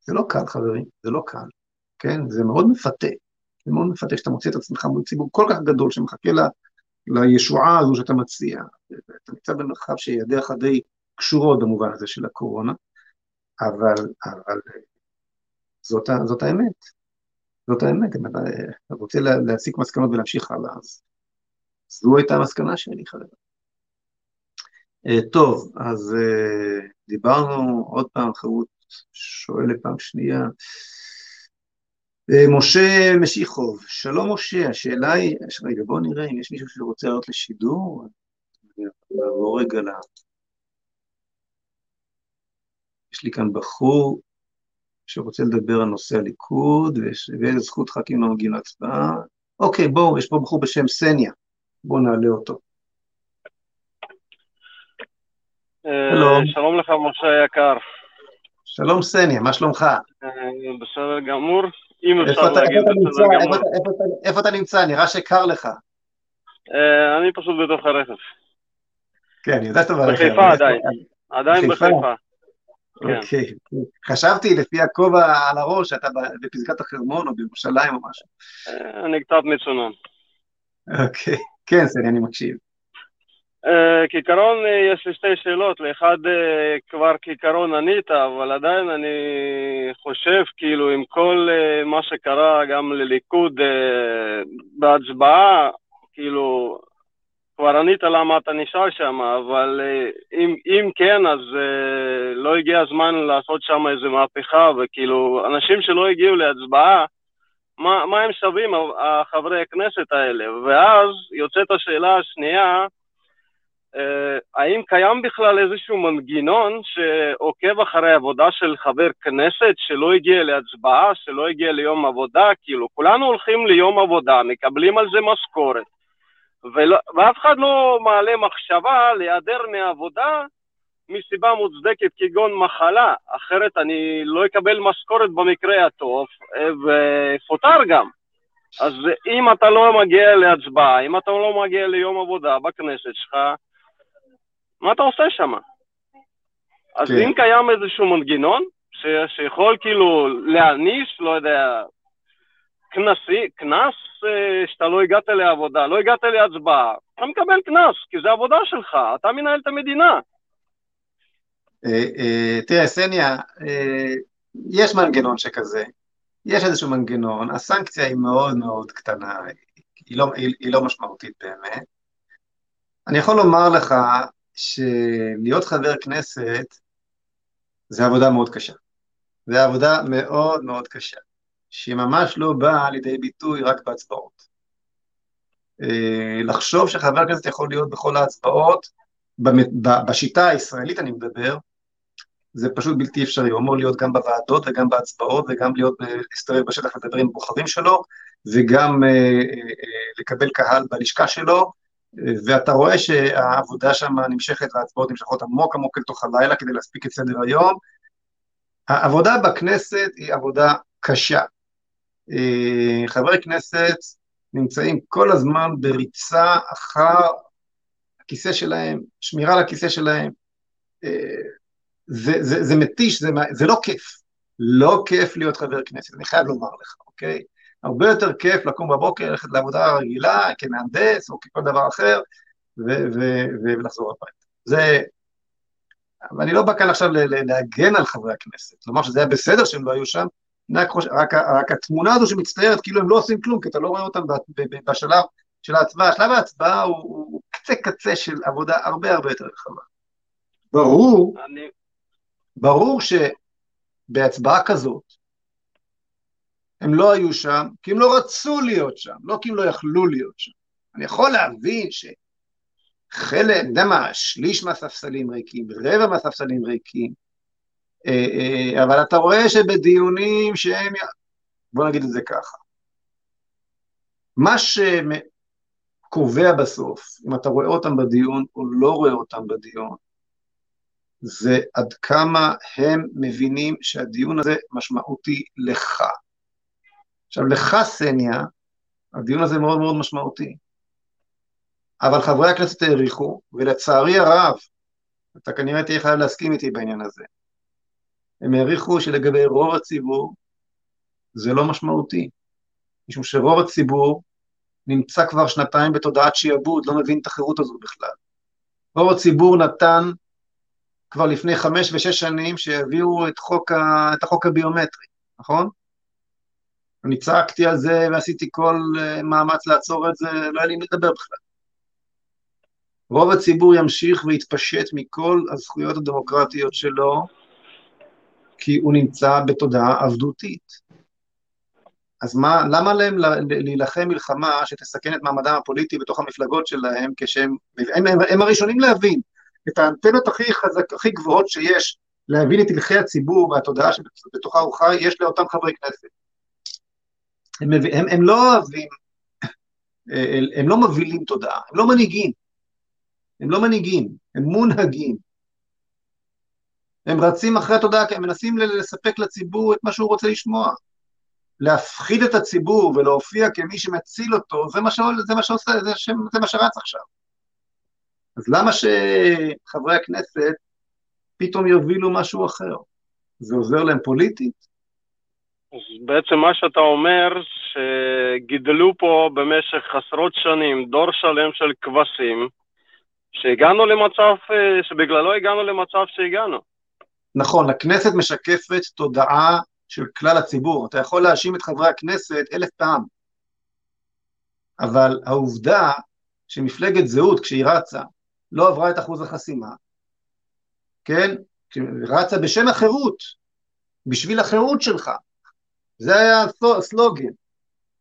Speaker 1: זה לא קל, חברים, זה לא קל, כן? זה מאוד מפתה, זה מאוד מפתה שאתה מוצא את עצמך מול ציבור כל כך גדול שמחכה לה, לישועה הזו שאתה מציע, אתה נמצא במרחב שידיך די קשורות במובן הזה של הקורונה, אבל, אבל זאת, זאת האמת, זאת האמת, אם אתה רוצה להסיק מסקנות ולהמשיך הלאה, אז זו הייתה המסקנה שלי, חברים. טוב, אז דיברנו עוד פעם, חירות שואלת פעם שנייה, אה, משה משיחוב, שלום משה, השאלה היא, רגע בוא נראה אם יש מישהו שרוצה לעלות לשידור, נעבור רגע ל... יש לי כאן בחור שרוצה לדבר על נושא הליכוד, ואיזה זכות ח"כים לא מגיעים להצבעה. אוקיי, בואו, יש פה בחור בשם סניה, בואו נעלה אותו.
Speaker 7: שלום. שלום לך, משה היקר.
Speaker 1: שלום סניה, מה שלומך?
Speaker 7: אה, בסדר גמור. אם אפשר להגיד בסדר גמור.
Speaker 1: איפה אתה נמצא? נראה שקר לך.
Speaker 7: אה, אני פשוט בתוך הרכב.
Speaker 1: כן, אני יודע שאתה ברכב.
Speaker 7: בחיפה עדיין. עדיין בחיפה.
Speaker 1: כן. אוקיי, חשבתי לפי הכובע על הראש שאתה בפסגת החרמון או בירושלים או משהו.
Speaker 7: אה, אני קצת מצונן.
Speaker 1: אוקיי, כן, סני, אני מקשיב.
Speaker 7: אה, כעיקרון אה, יש לי שתי שאלות, לאחד כבר כעיקרון ענית, אבל עדיין אני חושב כאילו עם כל מה שקרה גם לליכוד בהצבעה, כאילו כבר ענית למה אתה נשאר שם, אבל אה, אם, אם כן, אז uh, לא הגיע הזמן לעשות שם איזה מהפכה, וכאילו, אנשים שלא הגיעו להצבעה, מה, מה הם שווים, החברי הכנסת האלה? ואז יוצאת השאלה השנייה, uh, האם קיים בכלל איזשהו מנגנון שעוקב אחרי עבודה של חבר כנסת שלא הגיע להצבעה, שלא הגיע ליום עבודה? כאילו, כולנו הולכים ליום עבודה, מקבלים על זה משכורת. ולא, ואף אחד לא מעלה מחשבה להיעדר מעבודה מסיבה מוצדקת כגון מחלה, אחרת אני לא אקבל משכורת במקרה הטוב ופוטר גם. אז אם אתה לא מגיע להצבעה, אם אתה לא מגיע ליום עבודה בכנסת שלך, מה אתה עושה שם? אז כן. אם קיים איזשהו מנגנון ש, שיכול כאילו להעניש, לא יודע, קנס אה, שאתה לא הגעת לעבודה, לא הגעת להצבעה, אתה מקבל קנס, כי זה עבודה שלך, אתה מנהל את המדינה.
Speaker 1: אה, אה, תראה, סניה, יש מנגנון שכזה, יש איזשהו מנגנון, הסנקציה היא מאוד מאוד קטנה, היא לא, היא, היא לא משמעותית באמת. אני יכול לומר לך שלהיות חבר כנסת זה עבודה מאוד קשה. זה עבודה מאוד מאוד קשה. שהיא ממש לא באה לידי ביטוי רק בהצבעות. אה, לחשוב שחבר הכנסת יכול להיות בכל ההצבעות, בשיטה הישראלית אני מדבר, זה פשוט בלתי אפשרי, הוא אמור להיות גם בוועדות וגם בהצבעות וגם להיות, להסתובב בשטח לדבר עם הבוחרים שלו וגם אה, אה, לקבל קהל בלשכה שלו, ואתה רואה שהעבודה שם נמשכת וההצבעות נמשכות עמוק עמוק אל תוך הלילה כדי להספיק את סדר היום. העבודה בכנסת היא עבודה קשה, אה, חברי כנסת נמצאים כל הזמן בריצה אחר הכיסא שלהם, שמירה על הכיסא שלהם. אה, זה, זה, זה מתיש, זה, זה לא כיף. לא כיף להיות חבר כנסת, אני חייב לומר לך, אוקיי? הרבה יותר כיף לקום בבוקר, ללכת לעבודה רגילה, כמהנדס או ככל דבר אחר, ו- ו- ולחזור הביתה. זה... ואני לא בא כאן עכשיו להגן על חברי הכנסת, לומר שזה היה בסדר שהם לא היו שם, רק, רק, רק התמונה הזו שמצטיירת כאילו הם לא עושים כלום, כי אתה לא רואה אותם בשלב של ההצבעה. שלב ההצבעה הוא, הוא קצה קצה של עבודה הרבה הרבה יותר רחבה. ברור, אני... ברור שבהצבעה כזאת, הם לא היו שם, כי הם לא רצו להיות שם, לא כי הם לא יכלו להיות שם. אני יכול להבין שחלק, אני יודע מה, שליש מהספסלים ריקים, רבע מהספסלים ריקים, אבל אתה רואה שבדיונים שהם, בוא נגיד את זה ככה, מה שקובע בסוף, אם אתה רואה אותם בדיון או לא רואה אותם בדיון, זה עד כמה הם מבינים שהדיון הזה משמעותי לך. עכשיו, לך, סניה, הדיון הזה מאוד מאוד משמעותי. אבל חברי הכנסת העריכו, ולצערי הרב, אתה כנראה תהיה חייב להסכים איתי בעניין הזה, הם העריכו שלגבי רוב הציבור זה לא משמעותי, משום שרוב הציבור נמצא כבר שנתיים בתודעת שיעבוד, לא מבין את החירות הזו בכלל. רוב הציבור נתן כבר לפני חמש ושש שנים שהביאו את. את החוק הביומטרי, נכון? אני צעקתי על זה ועשיתי כל אה, מאמץ לעצור את זה, לא היה לי לדבר בכלל. רוב הציבור ימשיך ויתפשט מכל הזכויות הדמוקרטיות שלו, כי הוא נמצא בתודעה עבדותית. אז מה, למה להם להילחם מלחמה שתסכן את מעמדם הפוליטי בתוך המפלגות שלהם, כשהם, הם, הם, הם הראשונים להבין את האנטנות הכי חזק, הכי גבוהות שיש, להבין את הלכי הציבור והתודעה שבתוכה הוא חי, יש לאותם חברי כנסת. הם, הם, הם לא אוהבים, הם לא מבהילים תודעה, הם לא מנהיגים. הם לא מנהיגים, הם מונהגים. הם רצים אחרי התודעה, כי הם מנסים לספק לציבור את מה שהוא רוצה לשמוע. להפחיד את הציבור ולהופיע כמי שמציל אותו, זה מה, ש... זה מה שעושה, זה, ש... זה מה שרץ עכשיו. אז למה שחברי הכנסת פתאום יובילו משהו אחר? זה עוזר להם פוליטית?
Speaker 7: אז בעצם מה שאתה אומר, שגידלו פה במשך עשרות שנים דור שלם של כבשים, שהגענו למצב, אה, שבגללו הגענו למצב שהגענו.
Speaker 1: נכון, הכנסת משקפת תודעה של כלל הציבור. אתה יכול להאשים את חברי הכנסת אלף פעם, אבל העובדה שמפלגת זהות, כשהיא רצה, לא עברה את אחוז החסימה, כן? רצה בשם החירות, בשביל החירות שלך. זה היה הסלוגן.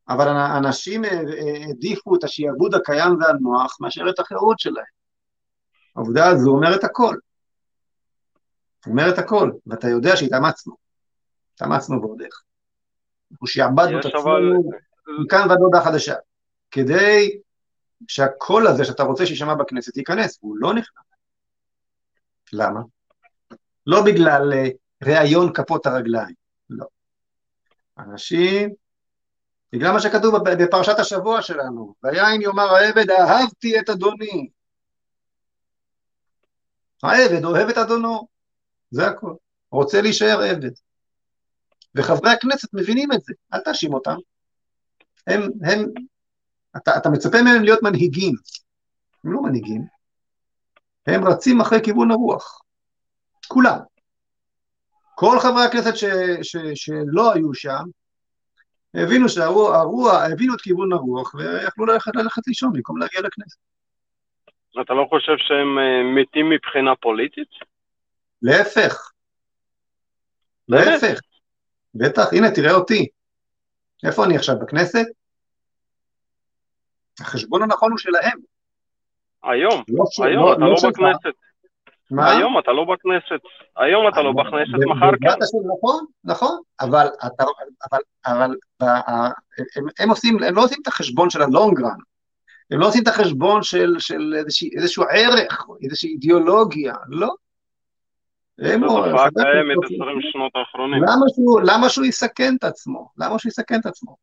Speaker 1: אבל אנשים אה, אה, העדיפו את השיעבוד הקיים והנוח מאשר את החירות שלהם. העובדה הזו אומרת הכל. אומרת הכל, ואתה יודע שהתאמצנו. התאמצנו ועוד איך. אנחנו שעבדנו את עצמנו מכאן ועד הודעה חדשה, כדי שהקול הזה שאתה רוצה שיישמע בכנסת ייכנס, והוא לא נכנס. למה? לא בגלל אה, ראיון כפות הרגליים, לא. אנשים, בגלל מה שכתוב בפרשת השבוע שלנו, ויין יאמר העבד אהבתי את אדוני. העבד אוהב את אדונו, זה הכל. רוצה להישאר עבד. וחברי הכנסת מבינים את זה, אל תאשים אותם. הם, הם, אתה, אתה מצפה מהם להיות מנהיגים, הם לא מנהיגים, הם רצים אחרי כיוון הרוח, כולם. כל חברי הכנסת ש, ש, שלא היו שם, הבינו שהרוח, הבינו את כיוון הרוח, ויכלו ללכת, ללכת לישון במקום להגיע לכנסת.
Speaker 7: אתה לא חושב שהם אה, מתים מבחינה פוליטית?
Speaker 1: להפך. להפך. בטח, הנה, תראה אותי. איפה אני עכשיו, בכנסת? החשבון הנכון הוא שלהם.
Speaker 7: היום, לא. היום לא, אתה לא, לא בכנסת. מה? היום אתה לא בכנסת. היום אתה לא בכנסת, מחר כן.
Speaker 1: נכון, נכון, אבל, אתה, אבל, אבל הם, עושים, הם לא עושים את החשבון של הלונגרן. הם לא עושים את החשבון של, של איזשה, איזשהו ערך, איזושהי אידיאולוגיה, לא.
Speaker 7: הם זו תופעה קיימת עשרים שנות האחרונים.
Speaker 1: למה שהוא, יסכן את עצמו? למה שהוא יסכן את עצמו?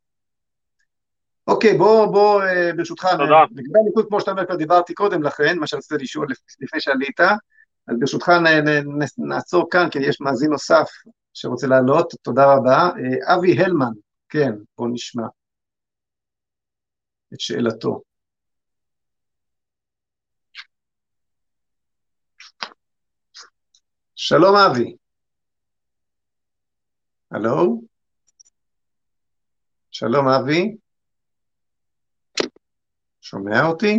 Speaker 1: אוקיי, בוא, בוא, אה, ברשותך. לגבי הליכוד, כמו שאתה אומר, כבר דיברתי קודם לכן, מה שרציתי לשאול לפני שעלית, אז ברשותך נעצור כאן, כי יש מאזין נוסף שרוצה לעלות, תודה רבה. אה, אבי הלמן, כן, בוא נשמע את שאלתו. שלום אבי. הלו? שלום אבי. שומע אותי?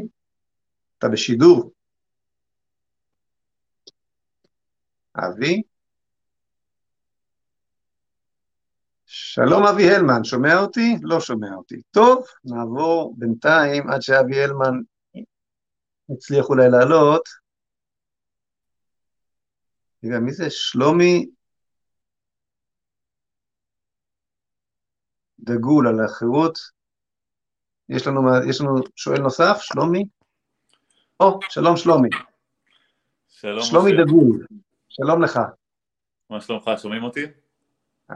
Speaker 1: אתה בשידור. אבי? שלום אבי הלמן, שומע אותי? לא שומע אותי. טוב, נעבור בינתיים עד שאבי הלמן הצליח אולי לעלות. רגע, מי זה? שלומי דגול על החירות. יש לנו, יש לנו שואל נוסף, שלומי? או, שלום שלומי.
Speaker 8: שלום
Speaker 1: שלומי משה. דגול, שלום לך.
Speaker 8: מה שלומך, שומעים אותי?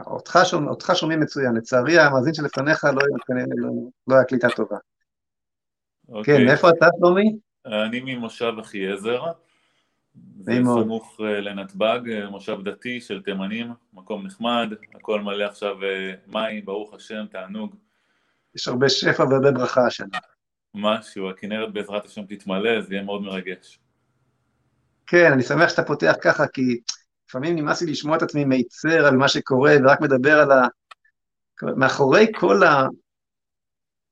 Speaker 1: אותך, שומע, אותך שומעים מצוין, לצערי המאזין שלפניך לא, לא, לא היה קליטה טובה. אוקיי. כן, מאיפה אתה שלומי?
Speaker 8: אני ממושב אחיעזר. זה סמוך אה, לנתב"ג, אה, מושב דתי של תימנים, מקום נחמד, הכל מלא עכשיו אה, מים, ברוך השם, תענוג.
Speaker 1: יש הרבה שפע והרבה ברכה השנה.
Speaker 8: משהו, הכנרת בעזרת השם תתמלא, זה יהיה מאוד מרגש.
Speaker 1: כן, אני שמח שאתה פותח ככה, כי לפעמים נמאס לי לשמוע את עצמי מיצר על מה שקורה ורק מדבר על ה... מאחורי כל ה...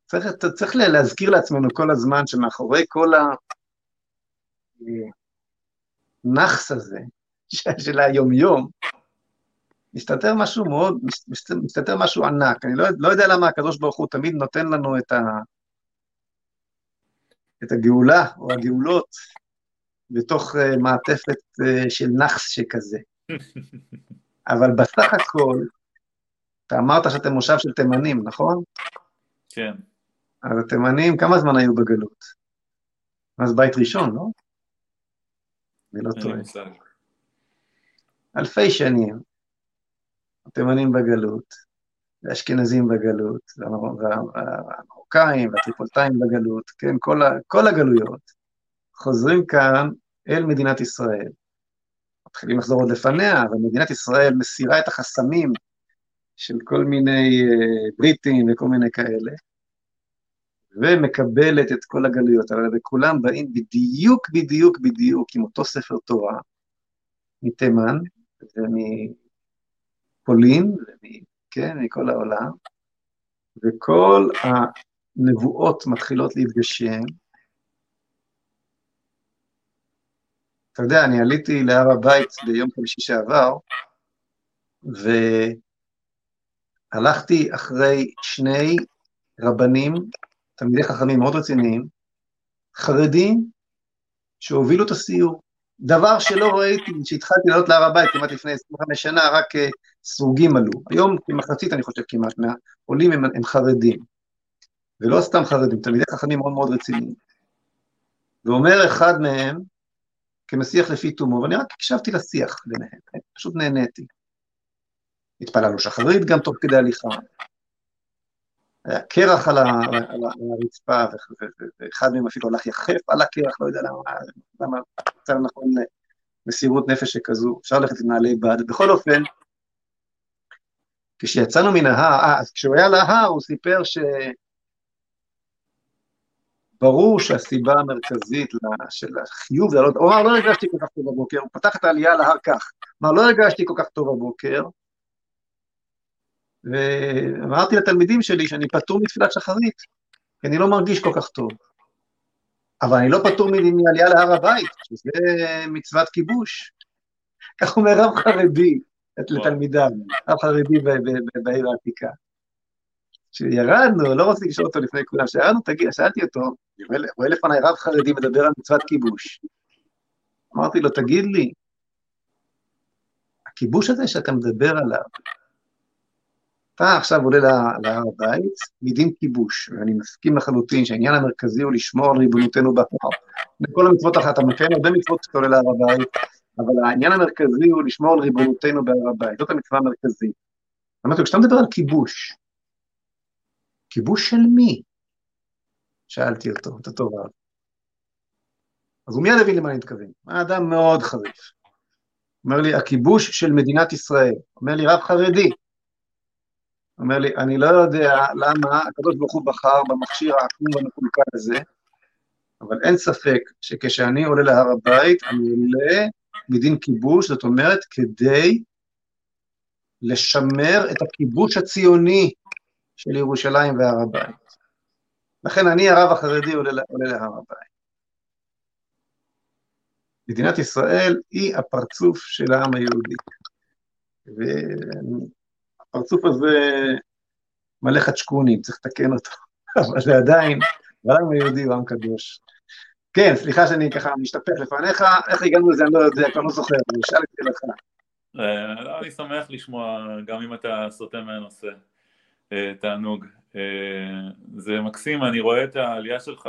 Speaker 1: צריך, צריך להזכיר לעצמנו כל הזמן שמאחורי כל ה... הנאחס הזה של היומיום, מסתתר משהו מאוד, מסתתר משהו ענק. אני לא, לא יודע למה הקדוש ברוך הוא תמיד נותן לנו את, ה, את הגאולה או הגאולות בתוך uh, מעטפת uh, של נאחס שכזה. אבל בסך הכל, אתה אמרת שאתם מושב של תימנים, נכון?
Speaker 8: כן.
Speaker 1: אז התימנים, כמה זמן היו בגלות? אז בית ראשון, לא? אני לא טועה. אלפי שנים. התימנים בגלות, והאשכנזים בגלות, והמרוקאים והטריפולטאים בגלות, כן, כל, ה, כל הגלויות, חוזרים כאן אל מדינת ישראל. מתחילים לחזור עוד לפניה, אבל מדינת ישראל מסירה את החסמים של כל מיני uh, בריטים וכל מיני כאלה, ומקבלת את כל הגלויות, אבל כולם באים בדיוק, בדיוק, בדיוק עם אותו ספר תורה מתימן ומפולין, כן, מכל העולם, וכל הנבואות מתחילות להתגשם. אתה יודע, אני עליתי להר הבית ביום חמישי שעבר, והלכתי אחרי שני רבנים תלמידי חכמים מאוד רציניים, חרדים, שהובילו את הסיור. דבר שלא ראיתי, כשהתחלתי לעלות להר הבית כמעט לפני 25 שנה, רק אה, סרוגים עלו. היום כמחצית, אני חושב, כמעט מהעולים הם, הם חרדים. ולא סתם חרדים, תלמידי חכמים מאוד מאוד רציניים. ואומר אחד מהם, כמשיח לפי תומו, ואני רק הקשבתי לשיח ביניהם, פשוט נהניתי. התפללנו שחרית גם תוך כדי הליכה, היה קרח על הרצפה, ואחד מהם אפילו הלך יחף על הקרח, לא יודע למה, למה מצא נכון מסירות נפש שכזו, אפשר ללכת לנעלי בד. בכל אופן, כשיצאנו מן ההר, אה, אז כשהוא היה להר, הוא סיפר ש... ברור שהסיבה המרכזית של החיוב לעלות, הוא אמר, לא הרגשתי כל כך טוב בבוקר, הוא פתח את העלייה להר כך, אמר, לא הרגשתי כל כך טוב בבוקר, ואמרתי לתלמידים שלי שאני פטור מתפילת שחרית, כי אני לא מרגיש כל כך טוב. אבל אני לא פטור מעלייה להר הבית, שזה מצוות כיבוש. כך אומר רב חרדי לתלמידיו, רב חרדי בעיר העתיקה. כשירדנו, לא רוצה לשאול אותו לפני כולם, כשירדנו, תגיד, שאלתי אותו, רואה לפניי רב חרדי מדבר על מצוות כיבוש. אמרתי לו, תגיד לי, הכיבוש הזה שאתה מדבר עליו, אתה עכשיו עולה להר הבית מדין כיבוש, ואני מסכים לחלוטין שהעניין המרכזי הוא לשמור על ריבונותנו בהר. בכל המצוות אחת, אתה מקיים הרבה מצוות כשאתה עולה להר הבית, אבל העניין המרכזי הוא לשמור על ריבונותנו בהר הבית, זאת המצווה המרכזית. אמרתי כשאתה מדבר על כיבוש, כיבוש של מי? שאלתי אותו, את אותו רב. אז הוא מיד הבין למה אני מתכוון. אדם מאוד חריף. אומר לי, הכיבוש של מדינת ישראל. אומר לי, רב חרדי, אומר לי, אני לא יודע למה הקדוש ברוך הוא בחר במכשיר העקום והמקולקל הזה, אבל אין ספק שכשאני עולה להר הבית, אני עולה מדין כיבוש, זאת אומרת, כדי לשמר את הכיבוש הציוני של ירושלים והר הבית. לכן אני, הרב החרדי, עולה, עולה להר הבית. מדינת ישראל היא הפרצוף של העם היהודי. הפרצוף הזה מלא חדשקונים, צריך לתקן אותו, אבל זה עדיין, העם היהודי הוא עם קדוש. כן, סליחה שאני ככה משתפך לפניך, איך הגענו לזה אני לא יודע, כבר לא זוכר, אני אשאל את שאלתך.
Speaker 8: אה, אני שמח לשמוע, גם אם אתה סוטה מהנושא, אה, תענוג. אה, זה מקסים, אני רואה את העלייה שלך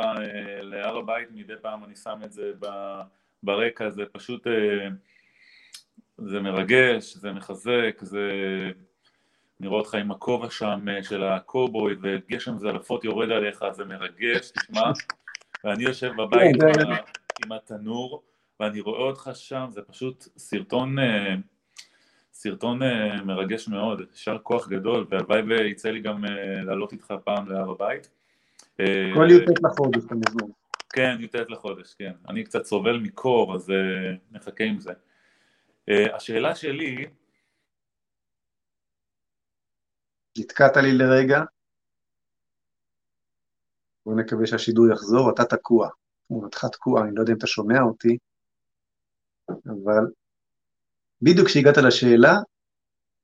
Speaker 8: להר הבית, מדי פעם אני שם את זה ברקע, זה פשוט, זה מרגש, זה מחזק, זה אני רואה אותך עם הכובע שם אה, של הקובוי וגשם זלפות יורד עליך, זה מרגש, תשמע, ואני יושב בבית כן, עם, עם התנור ואני רואה אותך שם, זה פשוט סרטון, אה, סרטון אה, מרגש מאוד, יישר כוח גדול, והלוואי ויצא לי גם לעלות איתך פעם להר הבית.
Speaker 1: כל י"ט לחודש, אתה מזמין.
Speaker 8: כן, י"ט לחודש, כן. אני קצת סובל מקור, אז נחכה עם זה. השאלה שלי,
Speaker 1: נתקעת לי לרגע, בואו נקווה שהשידור יחזור, אתה תקוע, תמונתך תקוע, אני לא יודע אם אתה שומע אותי, אבל בדיוק כשהגעת לשאלה,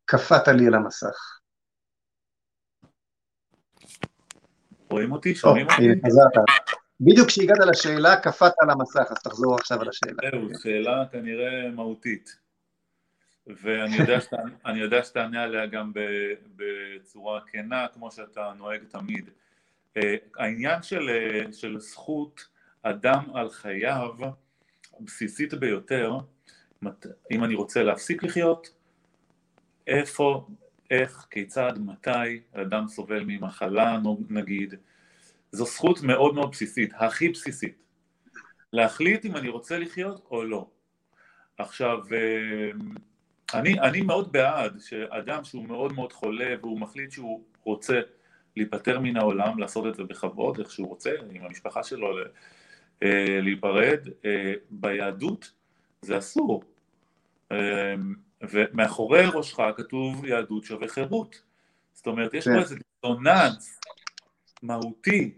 Speaker 1: קפאת לי על המסך.
Speaker 8: רואים אותי? שומעים אותי?
Speaker 1: הנה, חזרת. בדיוק כשהגעת לשאלה, קפאת על המסך, אז תחזור עכשיו על השאלה.
Speaker 8: זהו, שאלה כנראה מהותית. ואני יודע, שתענה עליה גם בצורה כנה, כמו שאתה נוהג תמיד. אה, העניין של, אה, של זכות אדם על חייו, הבסיסית ביותר, אם אני רוצה להפסיק לחיות, איפה, איך, כיצד, מתי אדם סובל ממחלה נגיד, זו זכות מאוד מאוד בסיסית, הכי בסיסית. להחליט אם אני רוצה לחיות או לא. עכשיו, אה, אני, אני מאוד בעד שאדם שהוא מאוד מאוד חולה והוא מחליט שהוא רוצה להיפטר מן העולם, לעשות את זה בכבוד, איך שהוא רוצה, עם המשפחה שלו, אה, להיפרד, אה, ביהדות זה אסור. ומאחורי ראשך כתוב יהדות שווה חירות. זאת אומרת, יש פה כן. איזה דיסוננס מהותי.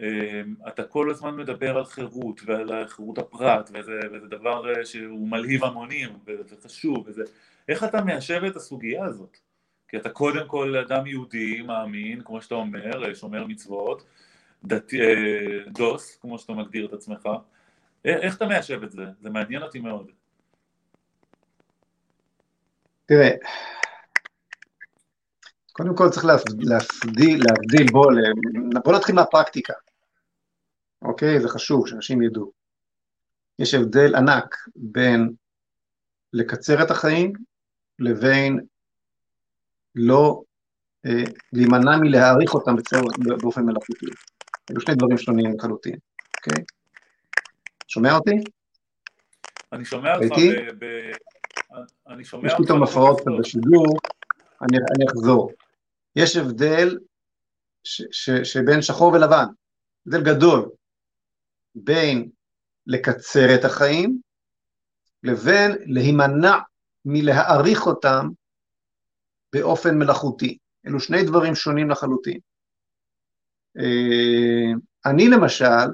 Speaker 8: אמ, אתה כל הזמן מדבר על חירות ועל חירות הפרט, וזה, וזה דבר אה, שהוא מלהיב המונים, וזה חשוב, וזה... איך אתה מיישב את הסוגיה הזאת? כי אתה קודם כל אדם יהודי, מאמין, כמו שאתה אומר, אה, שומר מצוות, דת... אה, דוס, כמו שאתה מגדיר את עצמך. איך אתה מיישב את זה? זה מעניין אותי מאוד.
Speaker 1: תראה, קודם כל צריך להבדיל, להבדיל בוא, בוא נתחיל מהפרקטיקה, אוקיי? זה חשוב שאנשים ידעו. יש הבדל ענק בין לקצר את החיים לבין לא אה, להימנע מלהעריך אותם בצר, באופן מלאכותי. אלו שני דברים שונים לחלוטין, אוקיי? שומע אותי?
Speaker 8: אני שומע אותך ב... אני שומע...
Speaker 1: יש פתאום הפרעות בשידור, אני, אני אחזור. יש הבדל ש, ש, שבין שחור ולבן, הבדל גדול, בין לקצר את החיים לבין להימנע מלהעריך אותם באופן מלאכותי. אלו שני דברים שונים לחלוטין. אה, אני למשל,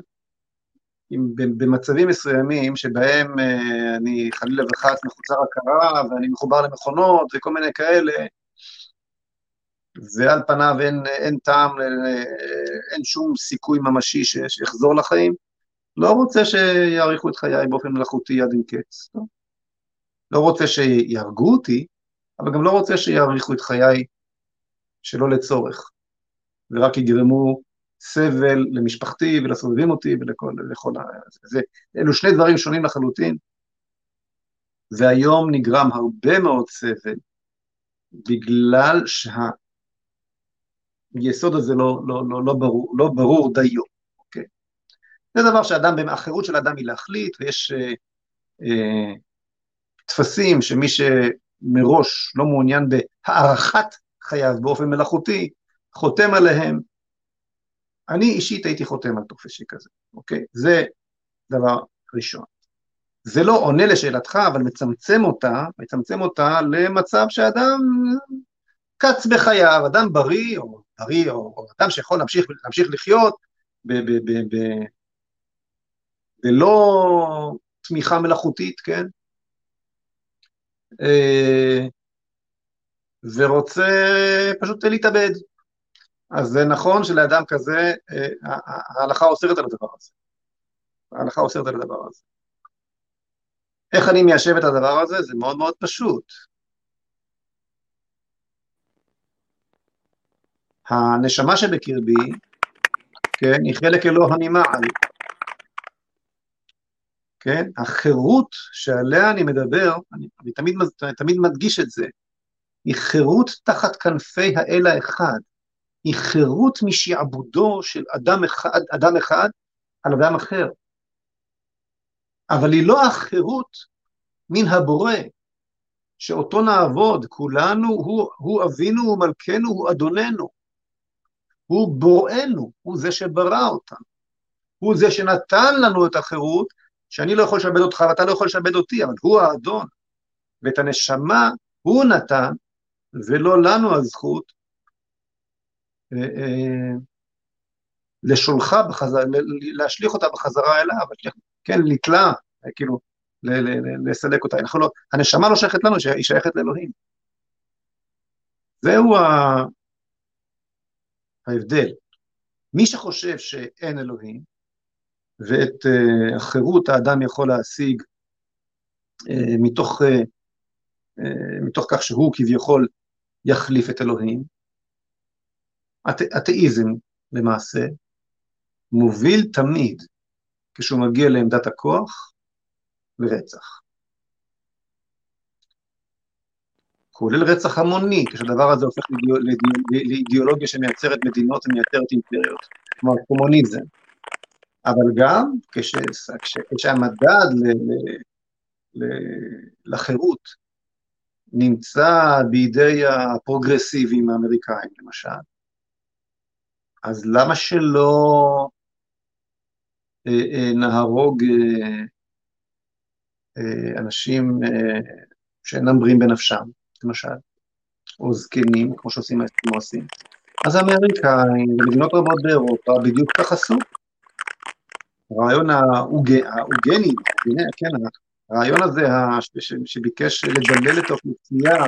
Speaker 1: במצבים מסוימים שבהם אה, אני חלילה וחס מחוצר הכרה ואני מחובר למכונות וכל מיני כאלה, ועל פניו אין, אין טעם, אה, אין שום סיכוי ממשי שאחזור לחיים, לא רוצה שיאריכו את חיי באופן מלאכותי עד אין קץ. לא. רוצה שיהרגו אותי, אבל גם לא רוצה שיאריכו את חיי שלא לצורך, ורק יגרמו סבל למשפחתי ולסובבים אותי ולכל לכל ה... זה, אלו שני דברים שונים לחלוטין, והיום נגרם הרבה מאוד סבל בגלל שהיסוד הזה לא, לא, לא, לא, ברור, לא ברור דיו? זה דבר שאדם, החירות של אדם היא להחליט, ויש אה, אה, טפסים שמי שמראש לא מעוניין בהארכת חייו באופן מלאכותי, חותם עליהם, אני אישית הייתי חותם על טופס שכזה, אוקיי? זה דבר ראשון. זה לא עונה לשאלתך, אבל מצמצם אותה, מצמצם אותה למצב שאדם קץ בחייו, אדם בריא, או בריא, או, או אדם שיכול להמשיך, להמשיך לחיות ב, ב, ב, ב, בלא תמיכה מלאכותית, כן? אה, ורוצה פשוט להתאבד, אז זה נכון שלאדם כזה, אה, ההלכה אוסרת על הדבר הזה. ההלכה אוסרת על הדבר הזה. איך אני מיישב את הדבר הזה? זה מאוד מאוד פשוט. הנשמה שבקרבי, כן, היא חלק אלוה ממעל. כן, החירות שעליה אני מדבר, אני, אני תמיד, תמיד מדגיש את זה, היא חירות תחת כנפי האל האחד. היא חירות משעבודו של אדם אחד, אדם אחד על אדם אחר. אבל היא לא החירות מן הבורא, שאותו נעבוד, כולנו, הוא, הוא אבינו ומלכנו, הוא אדוננו. הוא בוראנו, הוא זה שברא אותנו. הוא זה שנתן לנו את החירות, שאני לא יכול לשעבד אותך ואתה לא יכול לשעבד אותי, אבל הוא האדון. ואת הנשמה הוא נתן, ולא לנו הזכות אה, אה, לשולחה בחזרה, להשליך אותה בחזרה אליו, כן, לתלה, כאילו, לסלק אותה. אנחנו לא, הנשמה לא שייכת לנו, היא שייכת לאלוהים. זהו ההבדל. מי שחושב שאין אלוהים, ואת uh, החירות האדם יכול להשיג uh, מתוך, uh, מתוך כך שהוא כביכול יחליף את אלוהים, אתאיזם למעשה מוביל תמיד, כשהוא מגיע לעמדת הכוח, לרצח. כולל רצח המוני, כשהדבר הזה הופך לאידיאולוגיה שמייצרת מדינות ומייצרת אימפריות, כלומר קומוניזם. אבל גם כש, כש, כשהמדד ל, ל, ל, לחירות נמצא בידי הפרוגרסיביים האמריקאים, למשל, אז למה שלא אה, אה, נהרוג אה, אה, אנשים אה, שאינם בריאים בנפשם? למשל, או זקנים, כמו שעושים האסקימוסים. אז האמריקאים ומדינות רבות באירופה בדיוק כך עשו. הרעיון האוגני, כן, הרעיון הזה שביקש לדלל את האוכלוסייה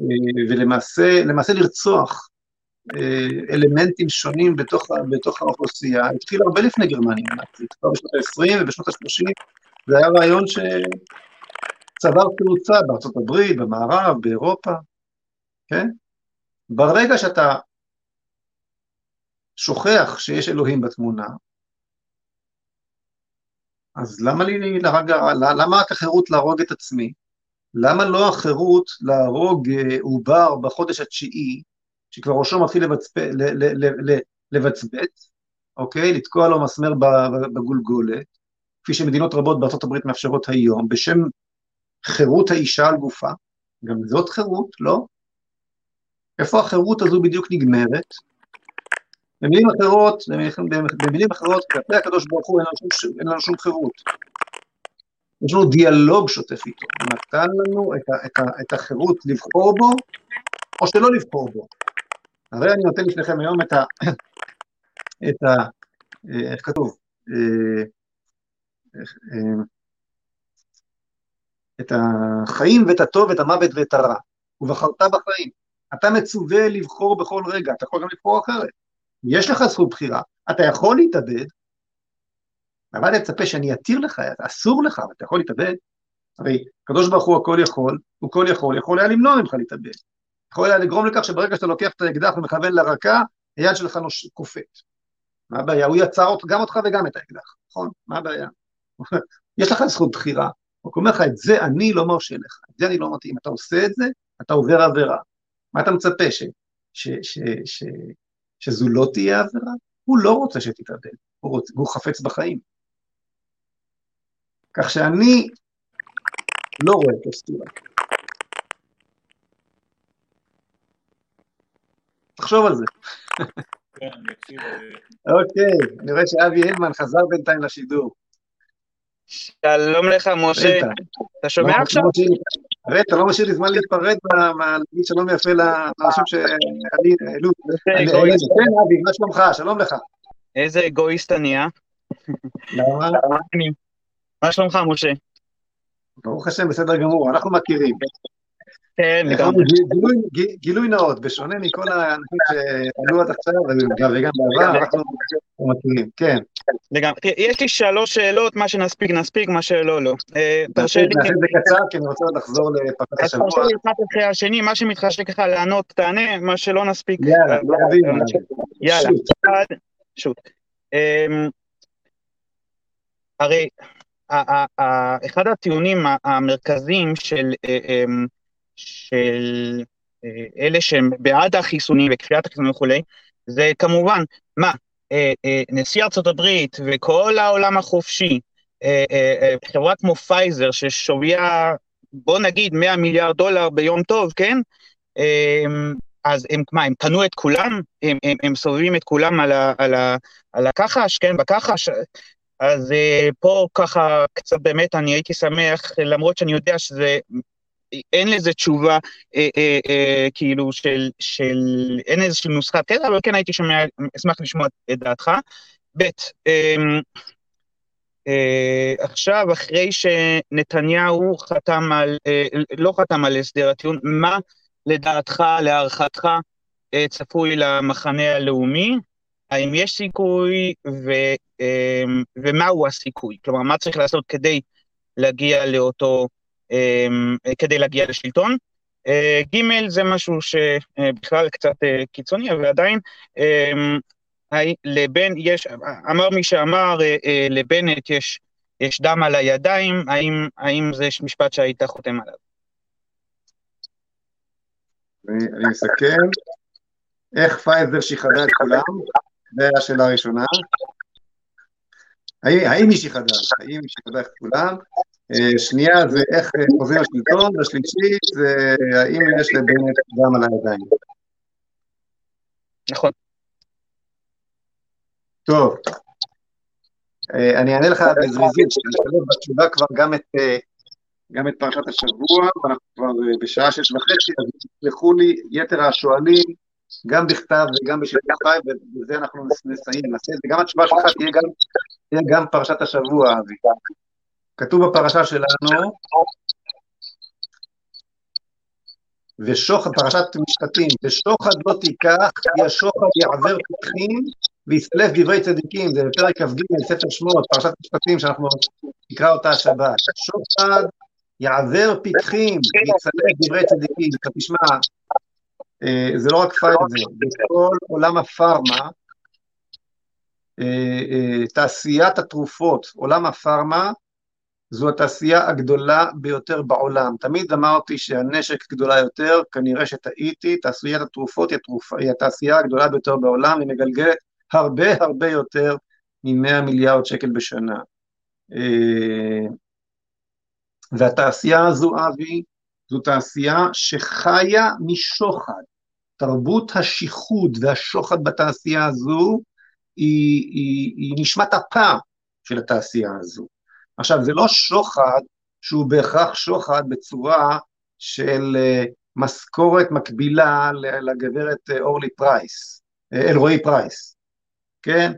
Speaker 1: אה, ולמעשה לרצוח אה, אלמנטים שונים בתוך, בתוך האוכלוסייה, התחיל הרבה לפני גרמניה כבר בשנות ה-20 ובשנות ה-30, זה היה רעיון ש... צבר תאוצה בארצות הברית, במערב, באירופה, כן? ברגע שאתה שוכח שיש אלוהים בתמונה, אז למה לי להרג, למה רק החירות להרוג את עצמי? למה לא החירות להרוג אה, עובר בחודש התשיעי, שכבר ראשו מתחיל לבצבץ, אוקיי? לתקוע לו מסמר בגולגולת, כפי שמדינות רבות הברית מאפשרות היום, בשם חירות האישה על גופה, גם זאת חירות, לא? איפה החירות הזו בדיוק נגמרת? במילים אחרות, במילים אחרות, כלפי הקדוש ברוך הוא אין לנו שום, אין לנו שום חירות. יש לנו דיאלוג שוטף איתו, הוא נתן לנו את, ה, את, ה, את החירות לבחור בו, או שלא לבחור בו. הרי אני נותן לפניכם היום את ה... את ה... איך כתוב? את החיים ואת הטוב ואת המוות ואת הרע. ובחרת בחיים. אתה מצווה לבחור בכל רגע, אתה יכול גם לבחור אחרת. יש לך זכות בחירה, אתה יכול להתאבד, אבל אני מצפה שאני אתיר לך, אסור לך, אבל אתה יכול להתאבד. הרי הקדוש ברוך הוא הכל יכול, הוא כל יכול, יכול היה למנוע ממך להתאבד. יכול היה לגרום לכך שברגע שאתה לוקח את האקדח ומכוון לרקה, היד שלך נוש... קופאת. מה הבעיה? הוא יצר גם אותך וגם את האקדח, נכון? מה הבעיה? יש לך זכות בחירה, הוא אומר לך, את זה אני לא מרשה לך, את זה אני לא מתאים. אתה עושה את זה, אתה עובר עבירה. מה אתה מצפה, ש, ש, ש, ש, שזו לא תהיה עבירה? הוא לא רוצה שתתאבד, הוא, רוצ, הוא חפץ בחיים. כך שאני לא רואה את הסתירה. תחשוב על זה.
Speaker 8: כן.
Speaker 1: אה, אוקיי, אני רואה שאבי הילמן חזר בינתיים לשידור.
Speaker 9: שלום לך, משה. אתה שומע עכשיו?
Speaker 1: הרי אתה לא משאיר לי זמן להתפרד להגיד שלום יפה לאנשים שהעלו. כן, אבי, מה שלומך? שלום לך.
Speaker 9: איזה אגואיסט אני, אה? מה שלומך, משה?
Speaker 1: ברוך השם, בסדר גמור, אנחנו מכירים.
Speaker 9: כן,
Speaker 1: לגמרי. גילוי נאות, בשונה מכל האנשים שעלו עד עכשיו, וגם בעבר, אנחנו מכירים, כן.
Speaker 9: לגמרי. יש לי שלוש שאלות, מה שנספיק נספיק, מה שלא לא.
Speaker 1: אה, תרשה לי... נעשה את זה קצר, כי אני רוצה לחזור לפרשת השבוע.
Speaker 9: תרשה לי אחד אחרי השני, מה שמתחשק לך לענות, תענה, מה שלא נספיק.
Speaker 1: יאללה,
Speaker 9: אה, יאללה, שוט. אמ, הרי אחד הטיעונים המרכזיים של אה, אמ, של אה, אלה שהם בעד החיסונים וכפיית החיסונים וכולי, זה כמובן, מה, אה, אה, נשיא ארצות הברית וכל העולם החופשי, חברה כמו פייזר ששוויה, בוא נגיד 100 מיליארד דולר ביום טוב, כן? אז הם, מה, הם קנו את כולם? הם, הם, הם סובבים את כולם על, ה, על, ה, על הכחש, כן, בכחש? אז פה ככה, קצת באמת אני הייתי שמח, למרות שאני יודע שזה אין לזה תשובה, אה, אה, אה, כאילו, של, של, אין איזושהי נוסחת קטע, אבל כן הייתי שומע, אשמח לשמוע את דעתך. ב', אה, אה, עכשיו, אחרי שנתניהו חתם על, אה, לא חתם על הסדר הטיעון, מה לדעתך, להערכתך, אה, צפוי למחנה הלאומי? האם יש סיכוי ו, אה, ומהו הסיכוי? כלומר, מה צריך לעשות כדי להגיע לאותו, כדי להגיע לשלטון? ג' זה משהו שבכלל קצת קיצוני, אבל עדיין לבן יש, אמר מי שאמר, לבנט יש, יש דם על הידיים, האם, האם זה משפט שהיית חותם עליו?
Speaker 1: אני מסכם. איך פייזר שיחדה את כולם? זו השאלה הראשונה. האם היא שיחדה? האם היא שיחדה את כולם? אה, שנייה זה איך אה, חוזר השלטון, והשלישית זה האם יש לבנט דם על הידיים.
Speaker 9: נכון.
Speaker 1: טוב, אה, אני אענה לך בזריזות, שאני אשתלב בתשובה כבר גם את גם את פרשת השבוע, ואנחנו כבר בשעה שש וחצי, אז תסלחו לי יתר השואלים, גם בכתב וגם בשידור חי, ובזה אנחנו נסיים, נעשה את זה. גם התשובה שלך תהיה גם, תהיה גם פרשת השבוע, אבי. כתוב בפרשה שלנו, ושוחד, פרשת משפטים, ושוחד לא תיקח, כי השוחד יעבר פתחים ויסלף דברי צדיקים, זה בפרק כ"ג, ספר שמות, פרשת משפטים, שאנחנו נקרא אותה השבת. שוחד יעבר פתחים, ויצלק דברי צדיקים. אתה תשמע, אה, זה לא רק פייזר, בכל עולם הפארמה, אה, אה, תעשיית התרופות, עולם הפארמה, זו התעשייה הגדולה ביותר בעולם. תמיד אמרתי שהנשק גדולה יותר, כנראה שטעיתי, תעשיית התרופות היא, התרופ... היא התעשייה הגדולה ביותר בעולם, היא מגלגלת הרבה הרבה יותר מ-100 מיליארד שקל בשנה. והתעשייה הזו, אבי, זו תעשייה שחיה משוחד. תרבות השיחוד והשוחד בתעשייה הזו היא, היא, היא נשמת אפה של התעשייה הזו. עכשיו, זה לא שוחד שהוא בהכרח שוחד בצורה של uh, משכורת מקבילה לגברת אה, אורלי פרייס, אה, אלרעי פרייס, כן?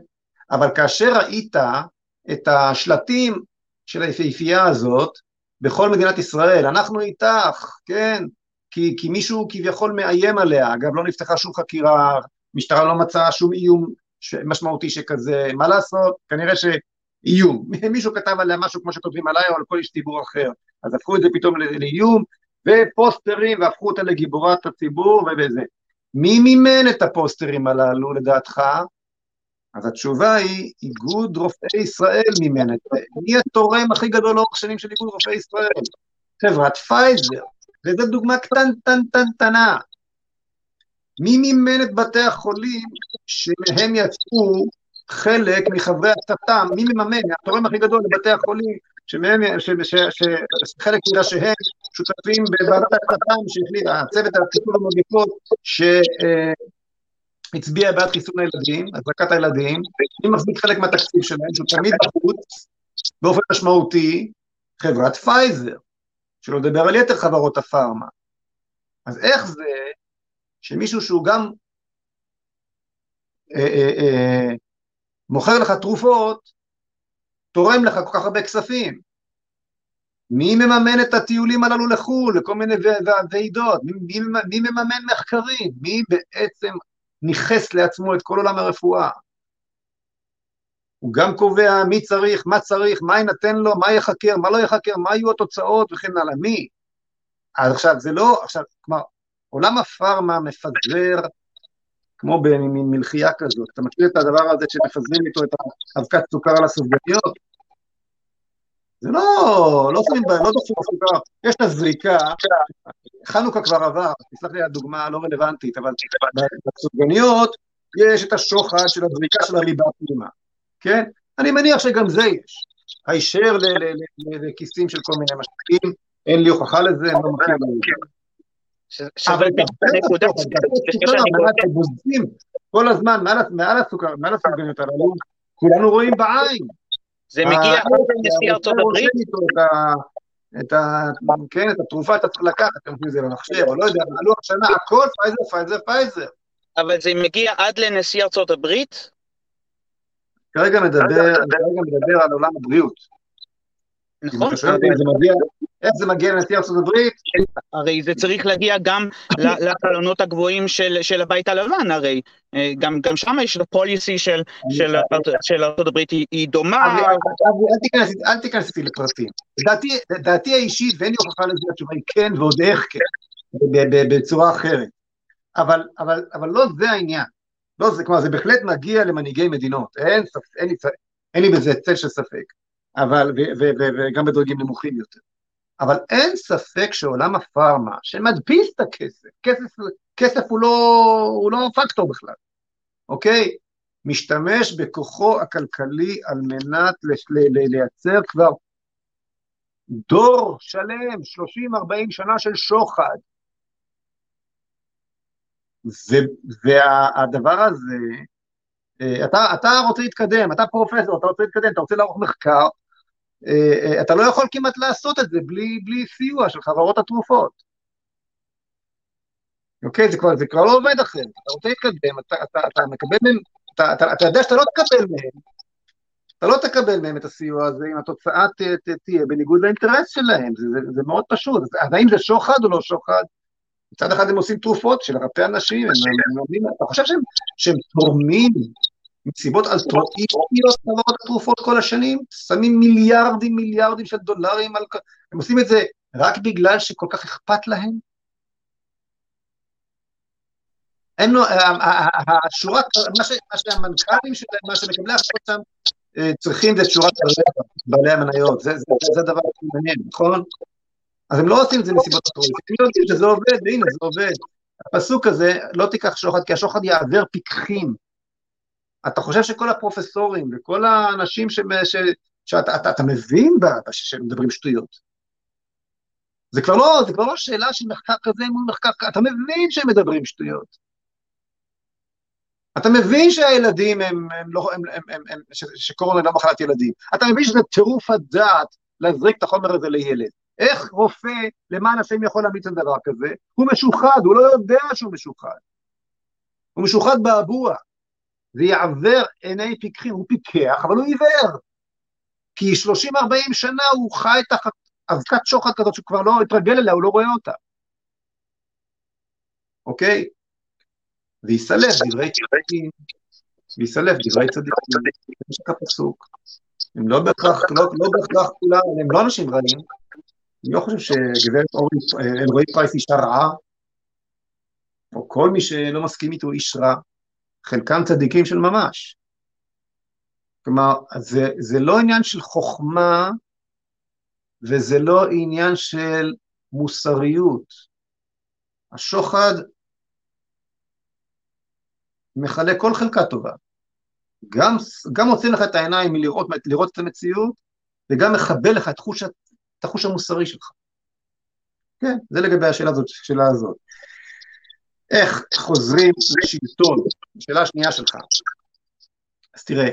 Speaker 1: אבל כאשר ראית את השלטים של היפהפייה הזאת, בכל מדינת ישראל, אנחנו איתך, כן, כי, כי מישהו כביכול מאיים עליה, אגב לא נפתחה שום חקירה, משטרה לא מצאה שום איום משמעותי שכזה, מה לעשות, כנראה שאיום, מישהו כתב עליה משהו כמו שכותבים עליי או על כל איש ציבור אחר, אז הפכו את זה פתאום לאיום, ופוסטרים והפכו אותה לגיבורת הציבור ובזה. מי מימן את הפוסטרים הללו לדעתך? אז התשובה היא, איגוד רופאי ישראל מימן את זה. מי התורם הכי גדול לאורך שנים של איגוד רופאי ישראל? חברת פייזר, וזו דוגמה קטנטנטנטנה. מי מימן את בתי החולים שמהם יצאו חלק מחברי הצט"מ? מי מממן? התורם הכי גדול לבתי החולים שמהם, שחלק שהם שותפים בוועדת הצט"ם שהחליטה, הצוות על טיפול המגפות, הצביע בעד חיסון הילדים, הזרקת הילדים, מי מחזיק חלק מהתקציב שלהם, שהוא תמיד בחוץ, באופן משמעותי, חברת פייזר, שלא לדבר על יתר חברות הפארמה. אז איך זה שמישהו שהוא גם אה, אה, אה, מוכר לך תרופות, תורם לך כל כך הרבה כספים? מי מממן את הטיולים הללו לחו"ל, לכל מיני ועידות? מי, מי, מי מממן מחקרים? מי בעצם ניכס לעצמו את כל עולם הרפואה. הוא גם קובע מי צריך, מה צריך, מה יינתן לו, מה יחקר, מה לא יחקר, מה יהיו התוצאות וכן הלאה, מי? אז עכשיו, זה לא, עכשיו, כלומר, עולם הפארמה מפזר כמו במין מלחייה כזאת. אתה מכיר את הדבר הזה שמפזרים איתו את האבקת סוכר על הסופגניות? זה לא, לא שמים בהם, לא דופקים סוכר, יש את הזריקה, חנוכה כבר עבר, תסלח לי הדוגמה הלא רלוונטית, אבל בסופגניות יש את השוחד של הזריקה של הריבה פנימה, כן? אני מניח שגם זה יש. הישר לכיסים של כל מיני משקיעים, אין לי הוכחה לזה, אני לא מכיר כל הזמן מעל הסופגניות הללו, כולנו רואים בעין.
Speaker 9: זה מגיע עד לנשיא ארצות הברית?
Speaker 1: את ה... כן, את התרופה אתה צריך לקחת, אתה מבין, זה במחשב, או לא יודע, עלו השנה, הכל פייזר, פייזר, פייזר.
Speaker 9: אבל זה מגיע עד לנשיא ארצות הברית?
Speaker 1: כרגע מדבר, כרגע מדבר על עולם הבריאות.
Speaker 9: נכון.
Speaker 1: זה מגיע, איך זה מגיע לנשיא ארצות הברית?
Speaker 9: הרי זה צריך להגיע גם לחלונות הגבוהים של, של הבית הלבן, הרי אה, גם, גם שם יש פוליסי של, של, של ארצות הברית היא, היא דומה.
Speaker 1: אל תיכנס, אל תיכנס איתי לפרטים. דעתי, דעתי האישית, ואין לי הוכחה לזה, התשובה היא כן, ועוד איך כן, בצורה אחרת. אבל, אבל, אבל לא זה העניין. לא זה, כלומר, זה בהחלט מגיע למנהיגי מדינות, אין, ספ, אין, לי, אין לי בזה צל של ספק, אבל, וגם בדרגים נמוכים יותר. אבל אין ספק שעולם הפארמה, שמדפיס את הכסף, כסף, כסף הוא, לא, הוא לא פקטור בכלל, אוקיי? משתמש בכוחו הכלכלי על מנת לייצר כבר דור שלם, 30-40 שנה של שוחד. והדבר הזה, אה, אתה, אתה רוצה להתקדם, אתה פרופסור, אתה רוצה להתקדם, אתה רוצה לערוך מחקר, אתה לא יכול כמעט לעשות את זה בלי, בלי סיוע של חברות התרופות. אוקיי? זה כבר, זה כבר לא עובד אחרת. אתה רוצה להתקדם, אתה, אתה, אתה מקבל מהם, אתה, אתה, אתה יודע שאתה לא תקבל מהם, אתה לא תקבל מהם את הסיוע הזה אם התוצאה ת, ת, תהיה בניגוד לאינטרס שלהם, זה, זה, זה מאוד פשוט. אז האם זה שוחד או לא שוחד? מצד אחד הם עושים תרופות של לרפא אנשים, הם, הם, הם, אתה חושב שהם, שהם תורמים מסיבות אלטרואיסטיות חברות התרופות כל השנים, שמים מיליארדים מיליארדים של דולרים על... הם עושים את זה רק בגלל שכל כך אכפת להם? אין לו, השורה, מה שהמנכ"לים שלהם, מה שמקבלי החלטות שם אה, צריכים זה את שורת בעלי המניות, זה, זה, זה דבר מעניין, נכון? אז הם לא עושים את זה מסיבות אלטרואיסטיות, הם יודעים שזה עובד, והנה זה עובד. הפסוק הזה, לא תיקח שוחד, כי השוחד יעבר פיקחים. אתה חושב שכל הפרופסורים וכל האנשים ש... ש... שאתה אתה, אתה מבין שמדברים שטויות. זה כבר לא, זה כבר לא שאלה של מחקר כזה מול מחקר כזה, אתה מבין שהם מדברים שטויות. אתה מבין שהילדים הם, הם לא, הם, הם, הם, הם שקורונה לא מחלת ילדים. אתה מבין שזה טירוף הדעת להזריק את החומר הזה לילד. איך רופא, למען השם יכול להמיץ על דבר כזה? הוא משוחד, הוא לא יודע שהוא משוחד. הוא משוחד באבוע. ויעבר עיני פיקחים, הוא פיקח, אבל הוא עיוור. כי 30-40 שנה הוא חי תחת אבקת שוחד כזאת שהוא כבר לא התרגל אליה, הוא לא רואה אותה. אוקיי? ויסלף דברי צדיקים, ויסלף דברי צדיקים, יש לך פסוק. הם לא בהכרח, לא, לא בהכרח כולם, הם לא אנשים רעים. אני לא חושב שגברת אלרועי פרייס אישה רעה, או כל מי שלא מסכים איתו איש רע. חלקם צדיקים של ממש. כלומר, זה, זה לא עניין של חוכמה וזה לא עניין של מוסריות. השוחד מחלק כל חלקה טובה. גם, גם מוציא לך את העיניים מלראות לראות את המציאות, וגם מחבל לך את חוש, את החוש המוסרי שלך. כן, זה לגבי השאלה הזאת. השאלה הזאת. איך חוזרים לשלטון? שאלה שנייה שלך. אז תראה,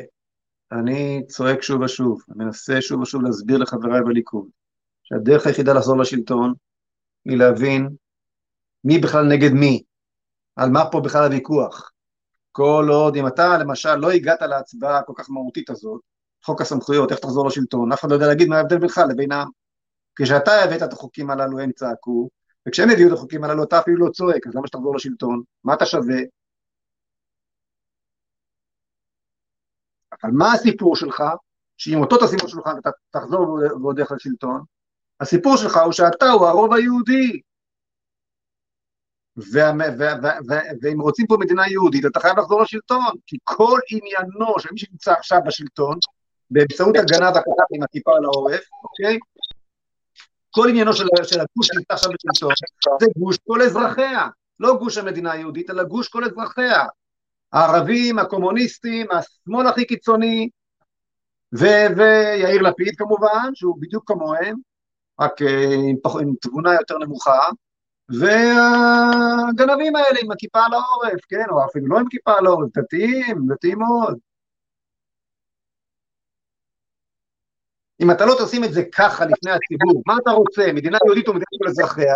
Speaker 1: אני צועק שוב ושוב, אני מנסה שוב ושוב להסביר לחבריי בליכוד, שהדרך היחידה לחזור לשלטון היא להבין מי בכלל נגד מי, על מה פה בכלל הוויכוח. כל עוד, אם אתה למשל לא הגעת להצבעה הכל כך מהותית הזאת, חוק הסמכויות, איך תחזור לשלטון, אף אחד לא יודע להגיד מה ההבדל בינך לבין העם. כשאתה הבאת את החוקים הללו הם צעקו, וכשהם הביאו את החוקים הללו אתה אפילו לא צועק, אז למה שתחזור לשלטון? מה אתה שווה? אבל מה הסיפור שלך? שאם אותו תשימו שלך ואתה תחזור ועוד איך לשלטון, הסיפור שלך הוא שאתה הוא הרוב היהודי. ואם רוצים פה מדינה יהודית, אתה חייב לחזור לשלטון, כי כל עניינו של מי שנמצא עכשיו בשלטון, באמצעות הגנה והקטן עם הכיפה על העורף, אוקיי? כל עניינו של, של הגוש שנמצא עכשיו בשלטון, זה גוש כל אזרחיה, לא גוש המדינה היהודית, אלא גוש כל אזרחיה. הערבים, הקומוניסטים, השמאל הכי קיצוני, ו- ויאיר לפיד כמובן, שהוא בדיוק כמוהם, רק אה, עם, פח, עם תבונה יותר נמוכה, והגנבים האלה עם הכיפה על העורף, כן, או אפילו לא עם כיפה על העורף, דתיים, דתיים מאוד. אם אתה לא תשים את זה ככה לפני הציבור, מה אתה רוצה, מדינה יהודית או מדינת כל אזרחיה,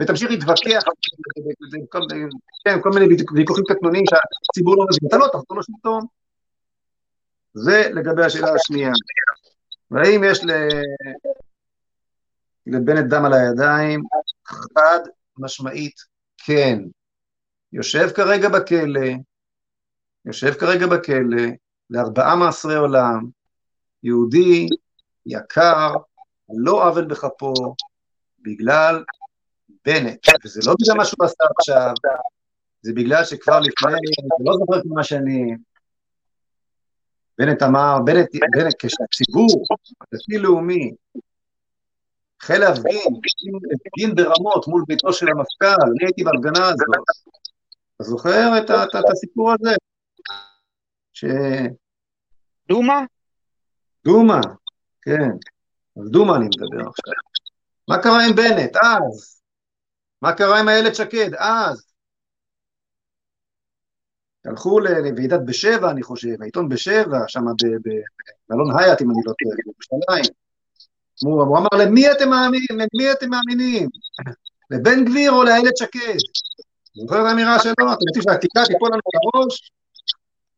Speaker 1: ותמשיך להתווכח, כן, כל מיני ויכוחים קטנוניים שהציבור לא מבין, אתה לא תחזור לשלטון. זה לגבי השאלה השנייה. והאם יש. לבנט דם על הידיים, חד משמעית כן. יושב כרגע בכלא, יושב כרגע בכלא, לארבעה מאסרי עולם, יהודי, יקר, לא עוול בכפו, בגלל בנט, וזה לא בגלל מה שהוא עשה עכשיו, זה בגלל שכבר לפני, אני לא זוכר כמה שנים, בנט אמר, בנט, בנט כשהציבור הדתי-לאומי החל להפגין, הפגין ברמות מול ביתו של המפכ"ל, אני הייתי בהפגנה הזאת, אתה זוכר את, את, את הסיפור הזה? ש...
Speaker 9: דומא?
Speaker 1: דומא, כן, על דומא אני מדבר עכשיו. מה קרה עם בנט אז? מה קרה עם איילת שקד אז? הלכו לוועידת בשבע, אני חושב, העיתון בשבע, שם באלון הייט, אם אני לא טועה, בירושלים. הוא, הוא אמר, למי אתם מאמינים? למי אתם מאמינים? לבן גביר או לאיילת שקד? זוכר את האמירה שלו? אתם רוצים שהכיתה תיפול לנו על הראש?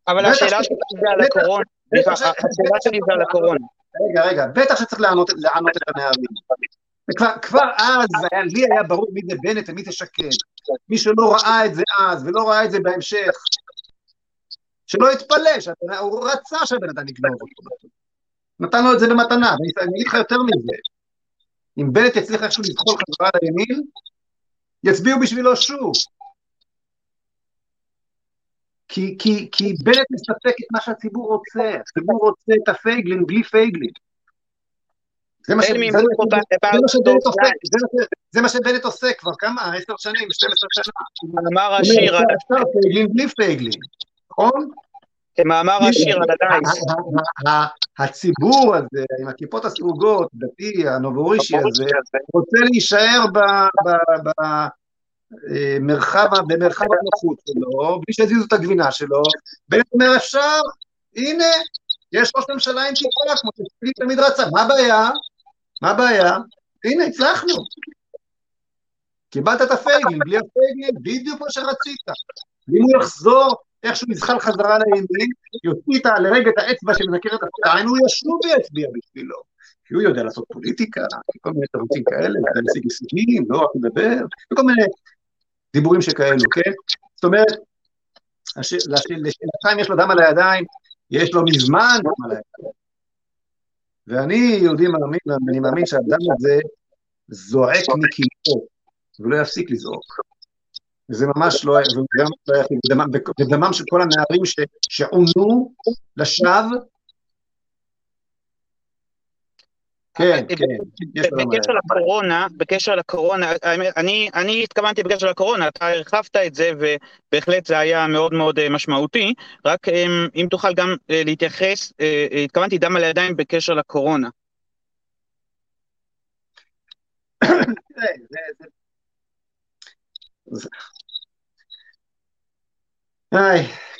Speaker 9: אבל השאלה שלי זה על הקורונה. השאלה שלי זה על הקורונה.
Speaker 1: רגע, רגע, בטח שצריך לענות, לענות את הנערים. וכבר כבר אז היה, לי היה ברור מי זה בנט ומי זה שקד. מי שלא ראה את זה אז ולא ראה את זה בהמשך, שלא יתפלא, הוא רצה שהבן אדם יגנוב אותו. נתן לו את זה במתנה, ואני אגיד לך יותר מזה. אם בנט יצליח איכשהו לזחול חזרה לימין, יצביעו בשבילו שוב. כי, כי, כי בנט מספק את מה שהציבור רוצה, הציבור רוצה את הפייגלין בלי פייגלין. זה מה, שבנט עושה כבר כמה? עשר שנים, 12 שנה.
Speaker 9: מאמר השיר.
Speaker 1: פייגלין בלי פייגלין, נכון?
Speaker 9: כמאמר השיר על הדיס.
Speaker 1: הציבור הזה, עם הכיפות הסרוגות, דתי, הנובורישי הזה, רוצה להישאר במרחב הנוחות שלו, בלי שיזיזו את הגבינה שלו, בנט אומר אפשר, הנה, יש ראש ממשלה עם כיפה, כמו שספיק תמיד רצה, מה הבעיה? מה הבעיה? הנה, הצלחנו. קיבלת את הפייגלין, בלי הפייגלין, בדיוק כמו שרצית. אם הוא יחזור איכשהו יזחל חזרה לימין, יוציא לרגע את האצבע שמנקרת את השתיים, הוא ישוב ויצביע בשבילו. כי הוא יודע לעשות פוליטיקה, כל מיני תירוצים כאלה, להשיג הישגים, לא רק לדבר, וכל מיני דיבורים שכאלו, כן? זאת אומרת, לשאלתך אם יש לו דם על הידיים, יש לו מזמן דם על הידיים. ואני יהודי מאמין, ואני מאמין שהדם הזה זועק מכאילו, ולא יפסיק לזעוק. וזה ממש לא, וגם לא היחיד, בדמם של כל הנערים שעונו לשווא. כן, כן.
Speaker 9: בקשר לקורונה, בקשר לקורונה, אני, אני התכוונתי בקשר לקורונה, אתה הרחבת את זה ובהחלט זה היה מאוד מאוד אה, משמעותי, רק אם, תוכל גם אה, להתייחס, אה, התכוונתי דם על הידיים בקשר לקורונה.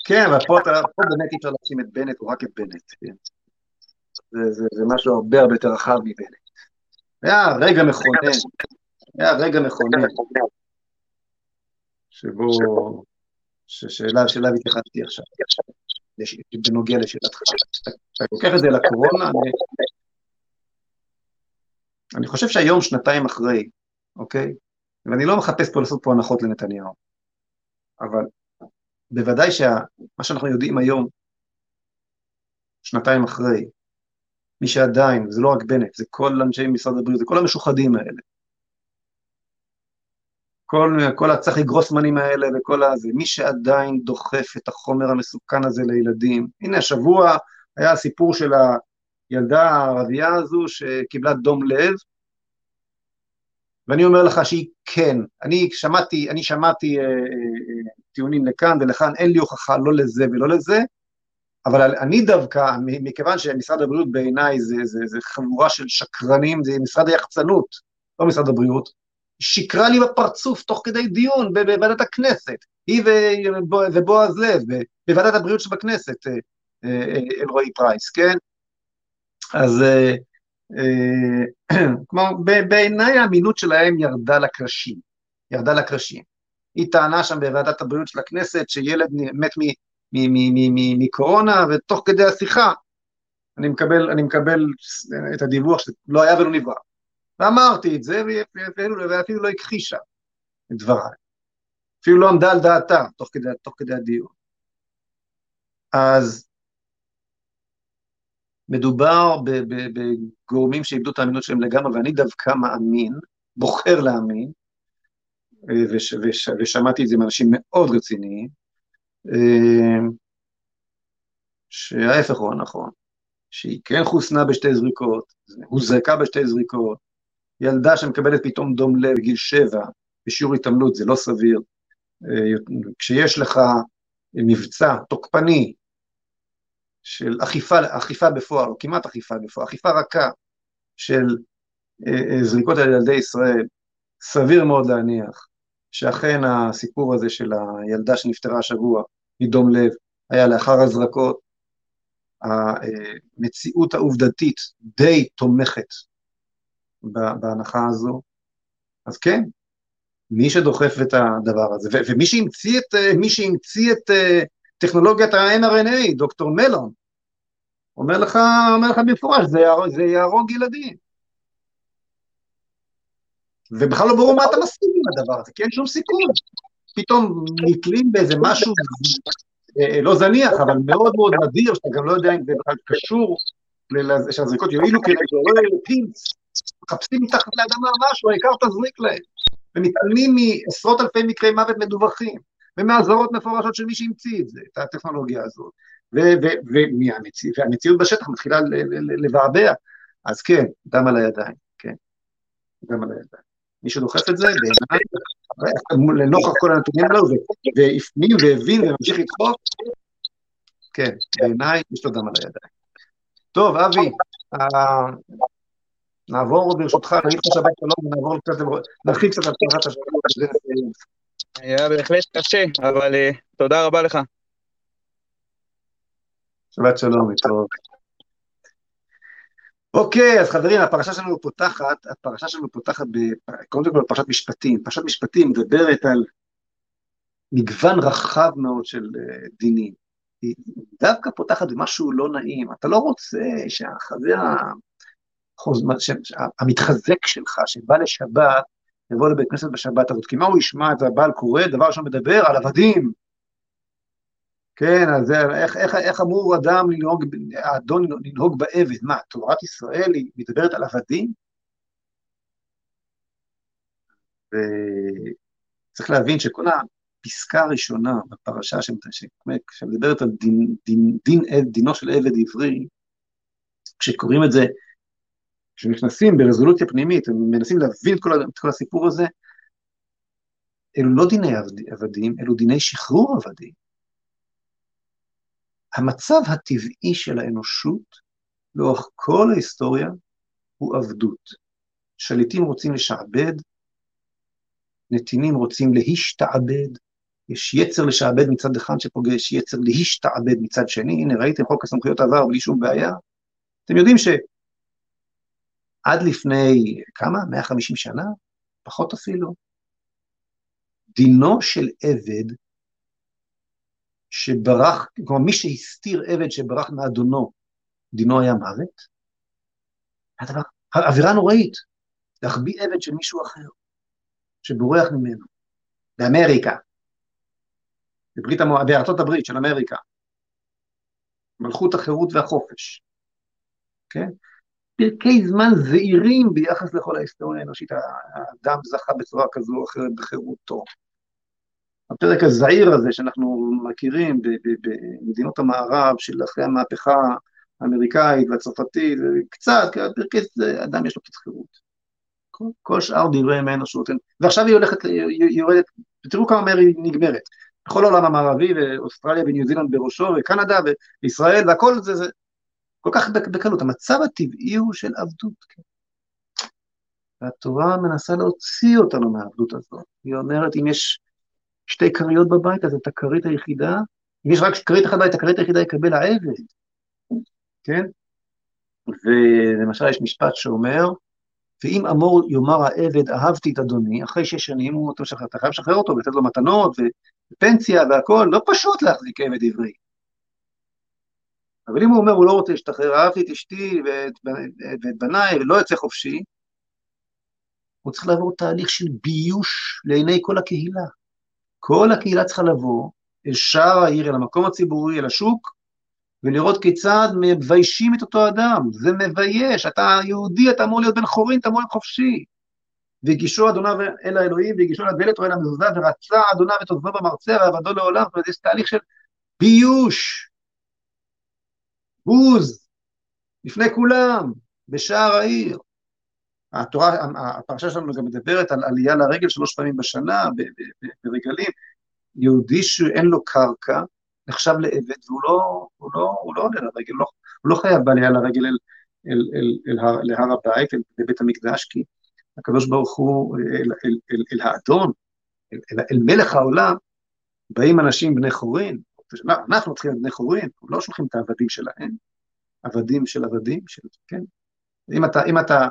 Speaker 1: כן, אבל פה, באמת אי אפשר לשים את בנט, או רק את בנט, כן. זה, זה, זה משהו הרבה הרבה יותר רחב מבנט. היה רגע מכונן, היה רגע מכונן, שבו, שאלה, שאלה התייחסתי עכשיו, בנוגע לשאלתך. אתה לוקח את זה לקורונה, אני, אני חושב שהיום, שנתיים אחרי, אוקיי? ואני לא מחפש פה לעשות פה הנחות לנתניהו, אבל בוודאי שמה שאנחנו יודעים היום, שנתיים אחרי, מי שעדיין, זה לא רק בנט, זה כל אנשי משרד הבריאות, זה כל המשוחדים האלה. כל, כל הצחי גרוסמנים האלה וכל הזה, מי שעדיין דוחף את החומר המסוכן הזה לילדים. הנה, השבוע היה הסיפור של הילדה הערבייה הזו שקיבלה דום לב, ואני אומר לך שהיא כן. אני שמעתי, אני שמעתי אה, אה, אה טיעונים לכאן ולכאן, אין לי הוכחה לא לזה ולא לזה, אבל אני דווקא, מכיוון שמשרד הבריאות בעיניי זה, זה, זה חבורה של שקרנים, זה משרד היחצנות, לא משרד הבריאות, שיקרה לי בפרצוף תוך כדי דיון בוועדת הכנסת, היא ובועז לב, בוועדת הבריאות שבכנסת, אה, אה, אלרועי פרייס, כן? אז כלומר, בעיניי האמינות שלהם ירדה לקרשים, ירדה לקרשים. היא טענה שם בוועדת הבריאות של הכנסת שילד מת מקורונה, ותוך כדי השיחה אני מקבל, אני מקבל את הדיווח שלא היה ולא נברא. ואמרתי את זה, ואפילו, לא הכחישה את דבריי. אפילו לא עמדה על דעתה תוך כדי, תוך כדי הדיון. אז מדובר בגורמים שאיבדו את האמינות שלהם לגמרי, ואני דווקא מאמין, בוחר להאמין, וש, וש, ושמעתי את זה מאנשים מאוד רציניים, אה, שההפך הוא הנכון, שהיא כן חוסנה בשתי זריקות, הוזרקה בשתי זריקות, ילדה שמקבלת פתאום דום לב בגיל שבע, בשיעור התעמלות, זה לא סביר. אה, כשיש לך מבצע תוקפני של אכיפה, אכיפה בפועל, או כמעט אכיפה בפועל, אכיפה רכה של אה, זריקות על ילדי ישראל, סביר מאוד להניח שאכן הסיפור הזה של הילדה שנפטרה השבוע מדום לב היה לאחר הזרקות, המציאות העובדתית די תומכת בהנחה הזו, אז כן, מי שדוחף את הדבר הזה, ומי שהמציא את, מי שהמציא את אה, טכנולוגיית ה-mRNA, דוקטור מלון, אומר לך, אומר לך במפורש, זה, זה יהרוג ילדים. ובכלל לא ברור מה אתה מסכים עם הדבר הזה, כי אין שום סיכון. פתאום נתלים באיזה משהו אה, לא זניח, אבל מאוד מאוד נדיר, שאתה גם לא יודע אם זה בכלל קשור, שהזריקות יועילו כדי לעורר פינץ, מחפשים מתחת לאדמה משהו, העיקר תזריק להם. ומתעלמים מעשרות אלפי מקרי מוות מדווחים, ומאזהרות מפורשות של מי שהמציא את זה, את הטכנולוגיה הזאת. והמציאות בשטח מתחילה לבעבע. אז כן, דם על הידיים, כן, דם על הידיים. מי שדוחף את זה, בעיניי, לנוכח כל הנתונים האלו, והפנים והבין וממשיך לדחוף, כן, בעיניי יש לו דם על הידיים. טוב, אבי, אה, נעבור ברשותך, נגיד לך שבת שלום ונעבור קצת, נרחיב קצת על פרשת השבוע.
Speaker 9: היה בהחלט קשה, אבל אה, תודה רבה לך.
Speaker 1: שבת שלום, טוב. אוקיי, אז חברים, הפרשה שלנו פותחת, הפרשה שלנו פותחת, קודם כל פרשת משפטים. פרשת משפטים מדברת על מגוון רחב מאוד של uh, דינים. היא דווקא פותחת במשהו לא נעים. אתה לא רוצה שהחבר המתחזק שלך, שבא לשבת, יבוא לבית כנסת בשבת הזאת, כי מה הוא ישמע את הבעל קורא, דבר ראשון מדבר על עבדים, כן, אז איך, איך, איך אמור אדם לנהוג, האדון לנהוג בעבד? מה, תורת ישראל היא מדברת על עבדים? וצריך להבין שכל הפסקה הראשונה בפרשה שמדברת על דין, דין, דין, דינו של עבד עברי, כשקוראים את זה, כשנכנסים ברזולוציה פנימית, ומנסים להבין את כל, את כל הסיפור הזה, אלו לא דיני עבדים, אלו דיני שחרור עבדים. המצב הטבעי של האנושות לאורך כל ההיסטוריה הוא עבדות. שליטים רוצים לשעבד, נתינים רוצים להשתעבד, יש יצר לשעבד מצד אחד שפוגש יצר להשתעבד מצד שני, הנה ראיתם חוק הסמכויות עבר בלי שום בעיה. אתם יודעים שעד לפני כמה? 150 שנה? פחות אפילו. דינו של עבד שברח, כלומר מי שהסתיר עבד שברח מאדונו, דינו היה מוות. הדבר, עבירה נוראית, להחביא עבד של מישהו אחר, שבורח ממנו, באמריקה, בברית המוע... בארצות הברית של אמריקה, מלכות החירות והחופש, כן? פרקי זמן זעירים ביחס לכל ההיסטוריה האנושית, האדם זכה בצורה כזו או אחרת בחירותו. הפרק הזעיר הזה שאנחנו מכירים במדינות המערב של אחרי המהפכה האמריקאית והצרפתית, קצת, פרקי אדם יש לו קצת חירות. כל, כל שאר דברי ימי האנושות, ועכשיו היא הולכת, היא יורדת, ותראו כמה מהר היא נגמרת. בכל העולם המערבי, ואוסטרליה וניו זילנד בראשו, וקנדה וישראל, והכל זה, זה כל כך בקלות. המצב הטבעי הוא של עבדות, כן. והתורה מנסה להוציא אותנו מהעבדות הזאת. היא אומרת, אם יש שתי כריות בבית, אז את הכרית היחידה, אם יש רק כרית אחת בבית, הכרית היחידה יקבל העבד, כן? ולמשל יש משפט שאומר, ואם אמור יאמר העבד, אהבתי את אדוני, אחרי שש שנים הוא אתה משחרר, אתה חייב לשחרר אותו ולתת לו מתנות ופנסיה והכול, לא פשוט להחזיק עבד עברי. אבל אם הוא אומר, הוא לא רוצה להשתחרר, אהבתי את אשתי ואת, ואת בניי ולא יוצא חופשי, הוא צריך לעבור תהליך של ביוש לעיני כל הקהילה. כל הקהילה צריכה לבוא אל שער העיר, אל המקום הציבורי, אל השוק, ולראות כיצד מביישים את אותו אדם. זה מבייש, אתה יהודי, אתה אמור להיות בן חורין, אתה אמור להיות חופשי. והגישו אדוניו אל האלוהים, והגישו לדלת או אל המזוזה, ורצה אדוניו את עוזבו במרצע, ועבדו לעולם. זאת אומרת, יש תהליך של ביוש, בוז, לפני כולם, בשער העיר. התורה, הפרשה שלנו גם מדברת על עלייה לרגל שלוש פעמים בשנה, ברגלים. יהודי שאין לו קרקע, נחשב לעבד, והוא לא, הוא לא, הוא לא עולה לרגל, לא, הוא לא חייב בעלייה לרגל אל, אל, אל, אל, אל להר הבית, אל בית המקדש, כי הקדוש ברוך הוא, אל, אל, אל, אל האדון, אל, אל, אל מלך העולם, באים אנשים בני חורין, אנחנו צריכים בני חורין, לא שולחים את העבדים שלהם, עבדים של עבדים, של, כן? אם אתה, אם אתה,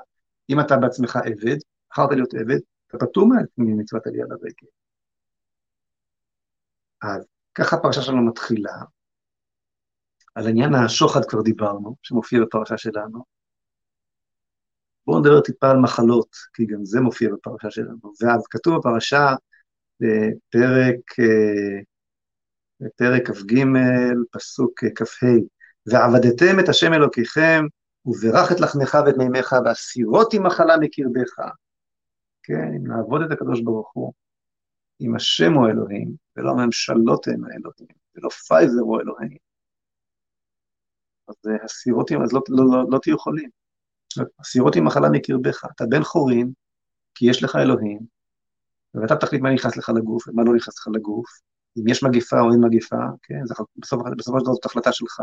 Speaker 1: אם אתה בעצמך עבד, בחרת להיות עבד, אתה פטור ממצוות עלייה לרגל. אז ככה הפרשה שלנו מתחילה. על עניין השוחד כבר דיברנו, שמופיע בפרשה שלנו. בואו נדבר טיפה על מחלות, כי גם זה מופיע בפרשה שלנו. ואז כתוב בפרשה, בפרק, בפרק כ"ג, פסוק כ"ה, ועבדתם את השם אלוקיכם, וברך את לחמך ואת מימיך, והסירותי מחלה מקרבך. כן, אם נעבוד את הקדוש ברוך הוא, אם השם הוא אלוהים, ולא הממשלות הן האלוהים, ולא פייזר הוא אלוהים, אז הסירוטים, אז לא, לא, לא, לא תהיו חולים. הסירוטים מחלה מקרבך, אתה בן חורין, כי יש לך אלוהים, ואתה תחליט מה נכנס לך לגוף ומה לא נכנס לך לגוף, אם יש מגיפה או אין מגיפה, כן, בסופו של דבר זאת החלטה שלך.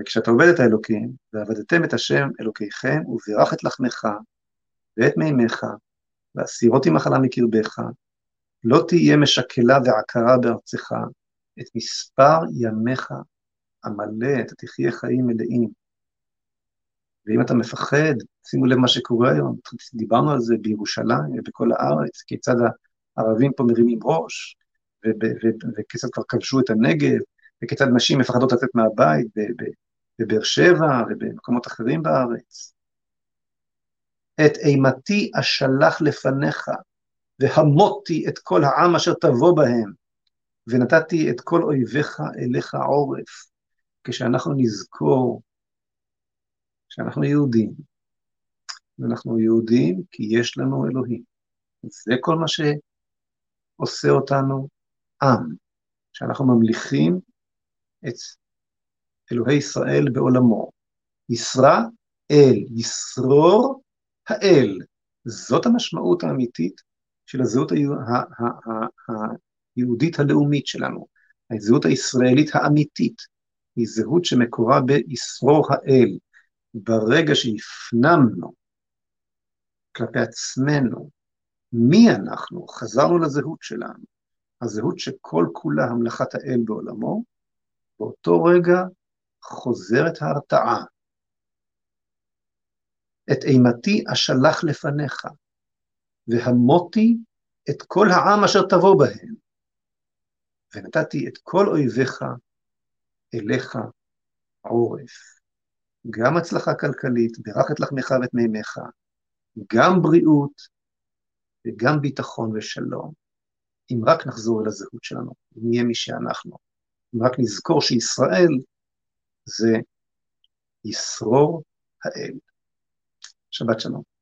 Speaker 1: וכשאתה עובד את האלוקים, ועבדתם את השם אלוקיכם, וברך את לחמך, ואת מימיך, והסירות עם מחלה מקרבך, לא תהיה משקלה ועקרה בארצך, את מספר ימיך המלא, אתה תחיה חיים מלאים. ואם אתה מפחד, שימו לב מה שקורה היום, דיברנו על זה בירושלים ובכל הארץ, כיצד הערבים פה מרימים ראש, וכיצד כבר כבשו את הנגב, וכיצד נשים מפחדות לצאת מהבית בבאר שבע ובמקומות אחרים בארץ. את אימתי אשלח לפניך, והמותי את כל העם אשר תבוא בהם, ונתתי את כל אויביך אליך עורף. כשאנחנו נזכור שאנחנו יהודים, ואנחנו יהודים כי יש לנו אלוהים. זה כל מה שעושה אותנו עם, שאנחנו ממליכים את אלוהי ישראל בעולמו. ישרה אל, ישרור האל. זאת המשמעות האמיתית של הזהות היהודית הלאומית שלנו. הזהות הישראלית האמיתית היא זהות שמקורה בישרור האל. ברגע שהפנמנו כלפי עצמנו מי אנחנו, חזרנו לזהות שלנו, הזהות שכל כולה המלאכת האל בעולמו, באותו רגע חוזרת ההרתעה, את אימתי אשלח לפניך, והמותי את כל העם אשר תבוא בהם, ונתתי את כל אויביך אליך עורף. גם הצלחה כלכלית, ברך את לחמך ואת מימיך, גם בריאות וגם ביטחון ושלום. אם רק נחזור אל הזהות שלנו, נהיה מי שאנחנו. אם רק נזכור שישראל זה ישרור האל. שבת שלום.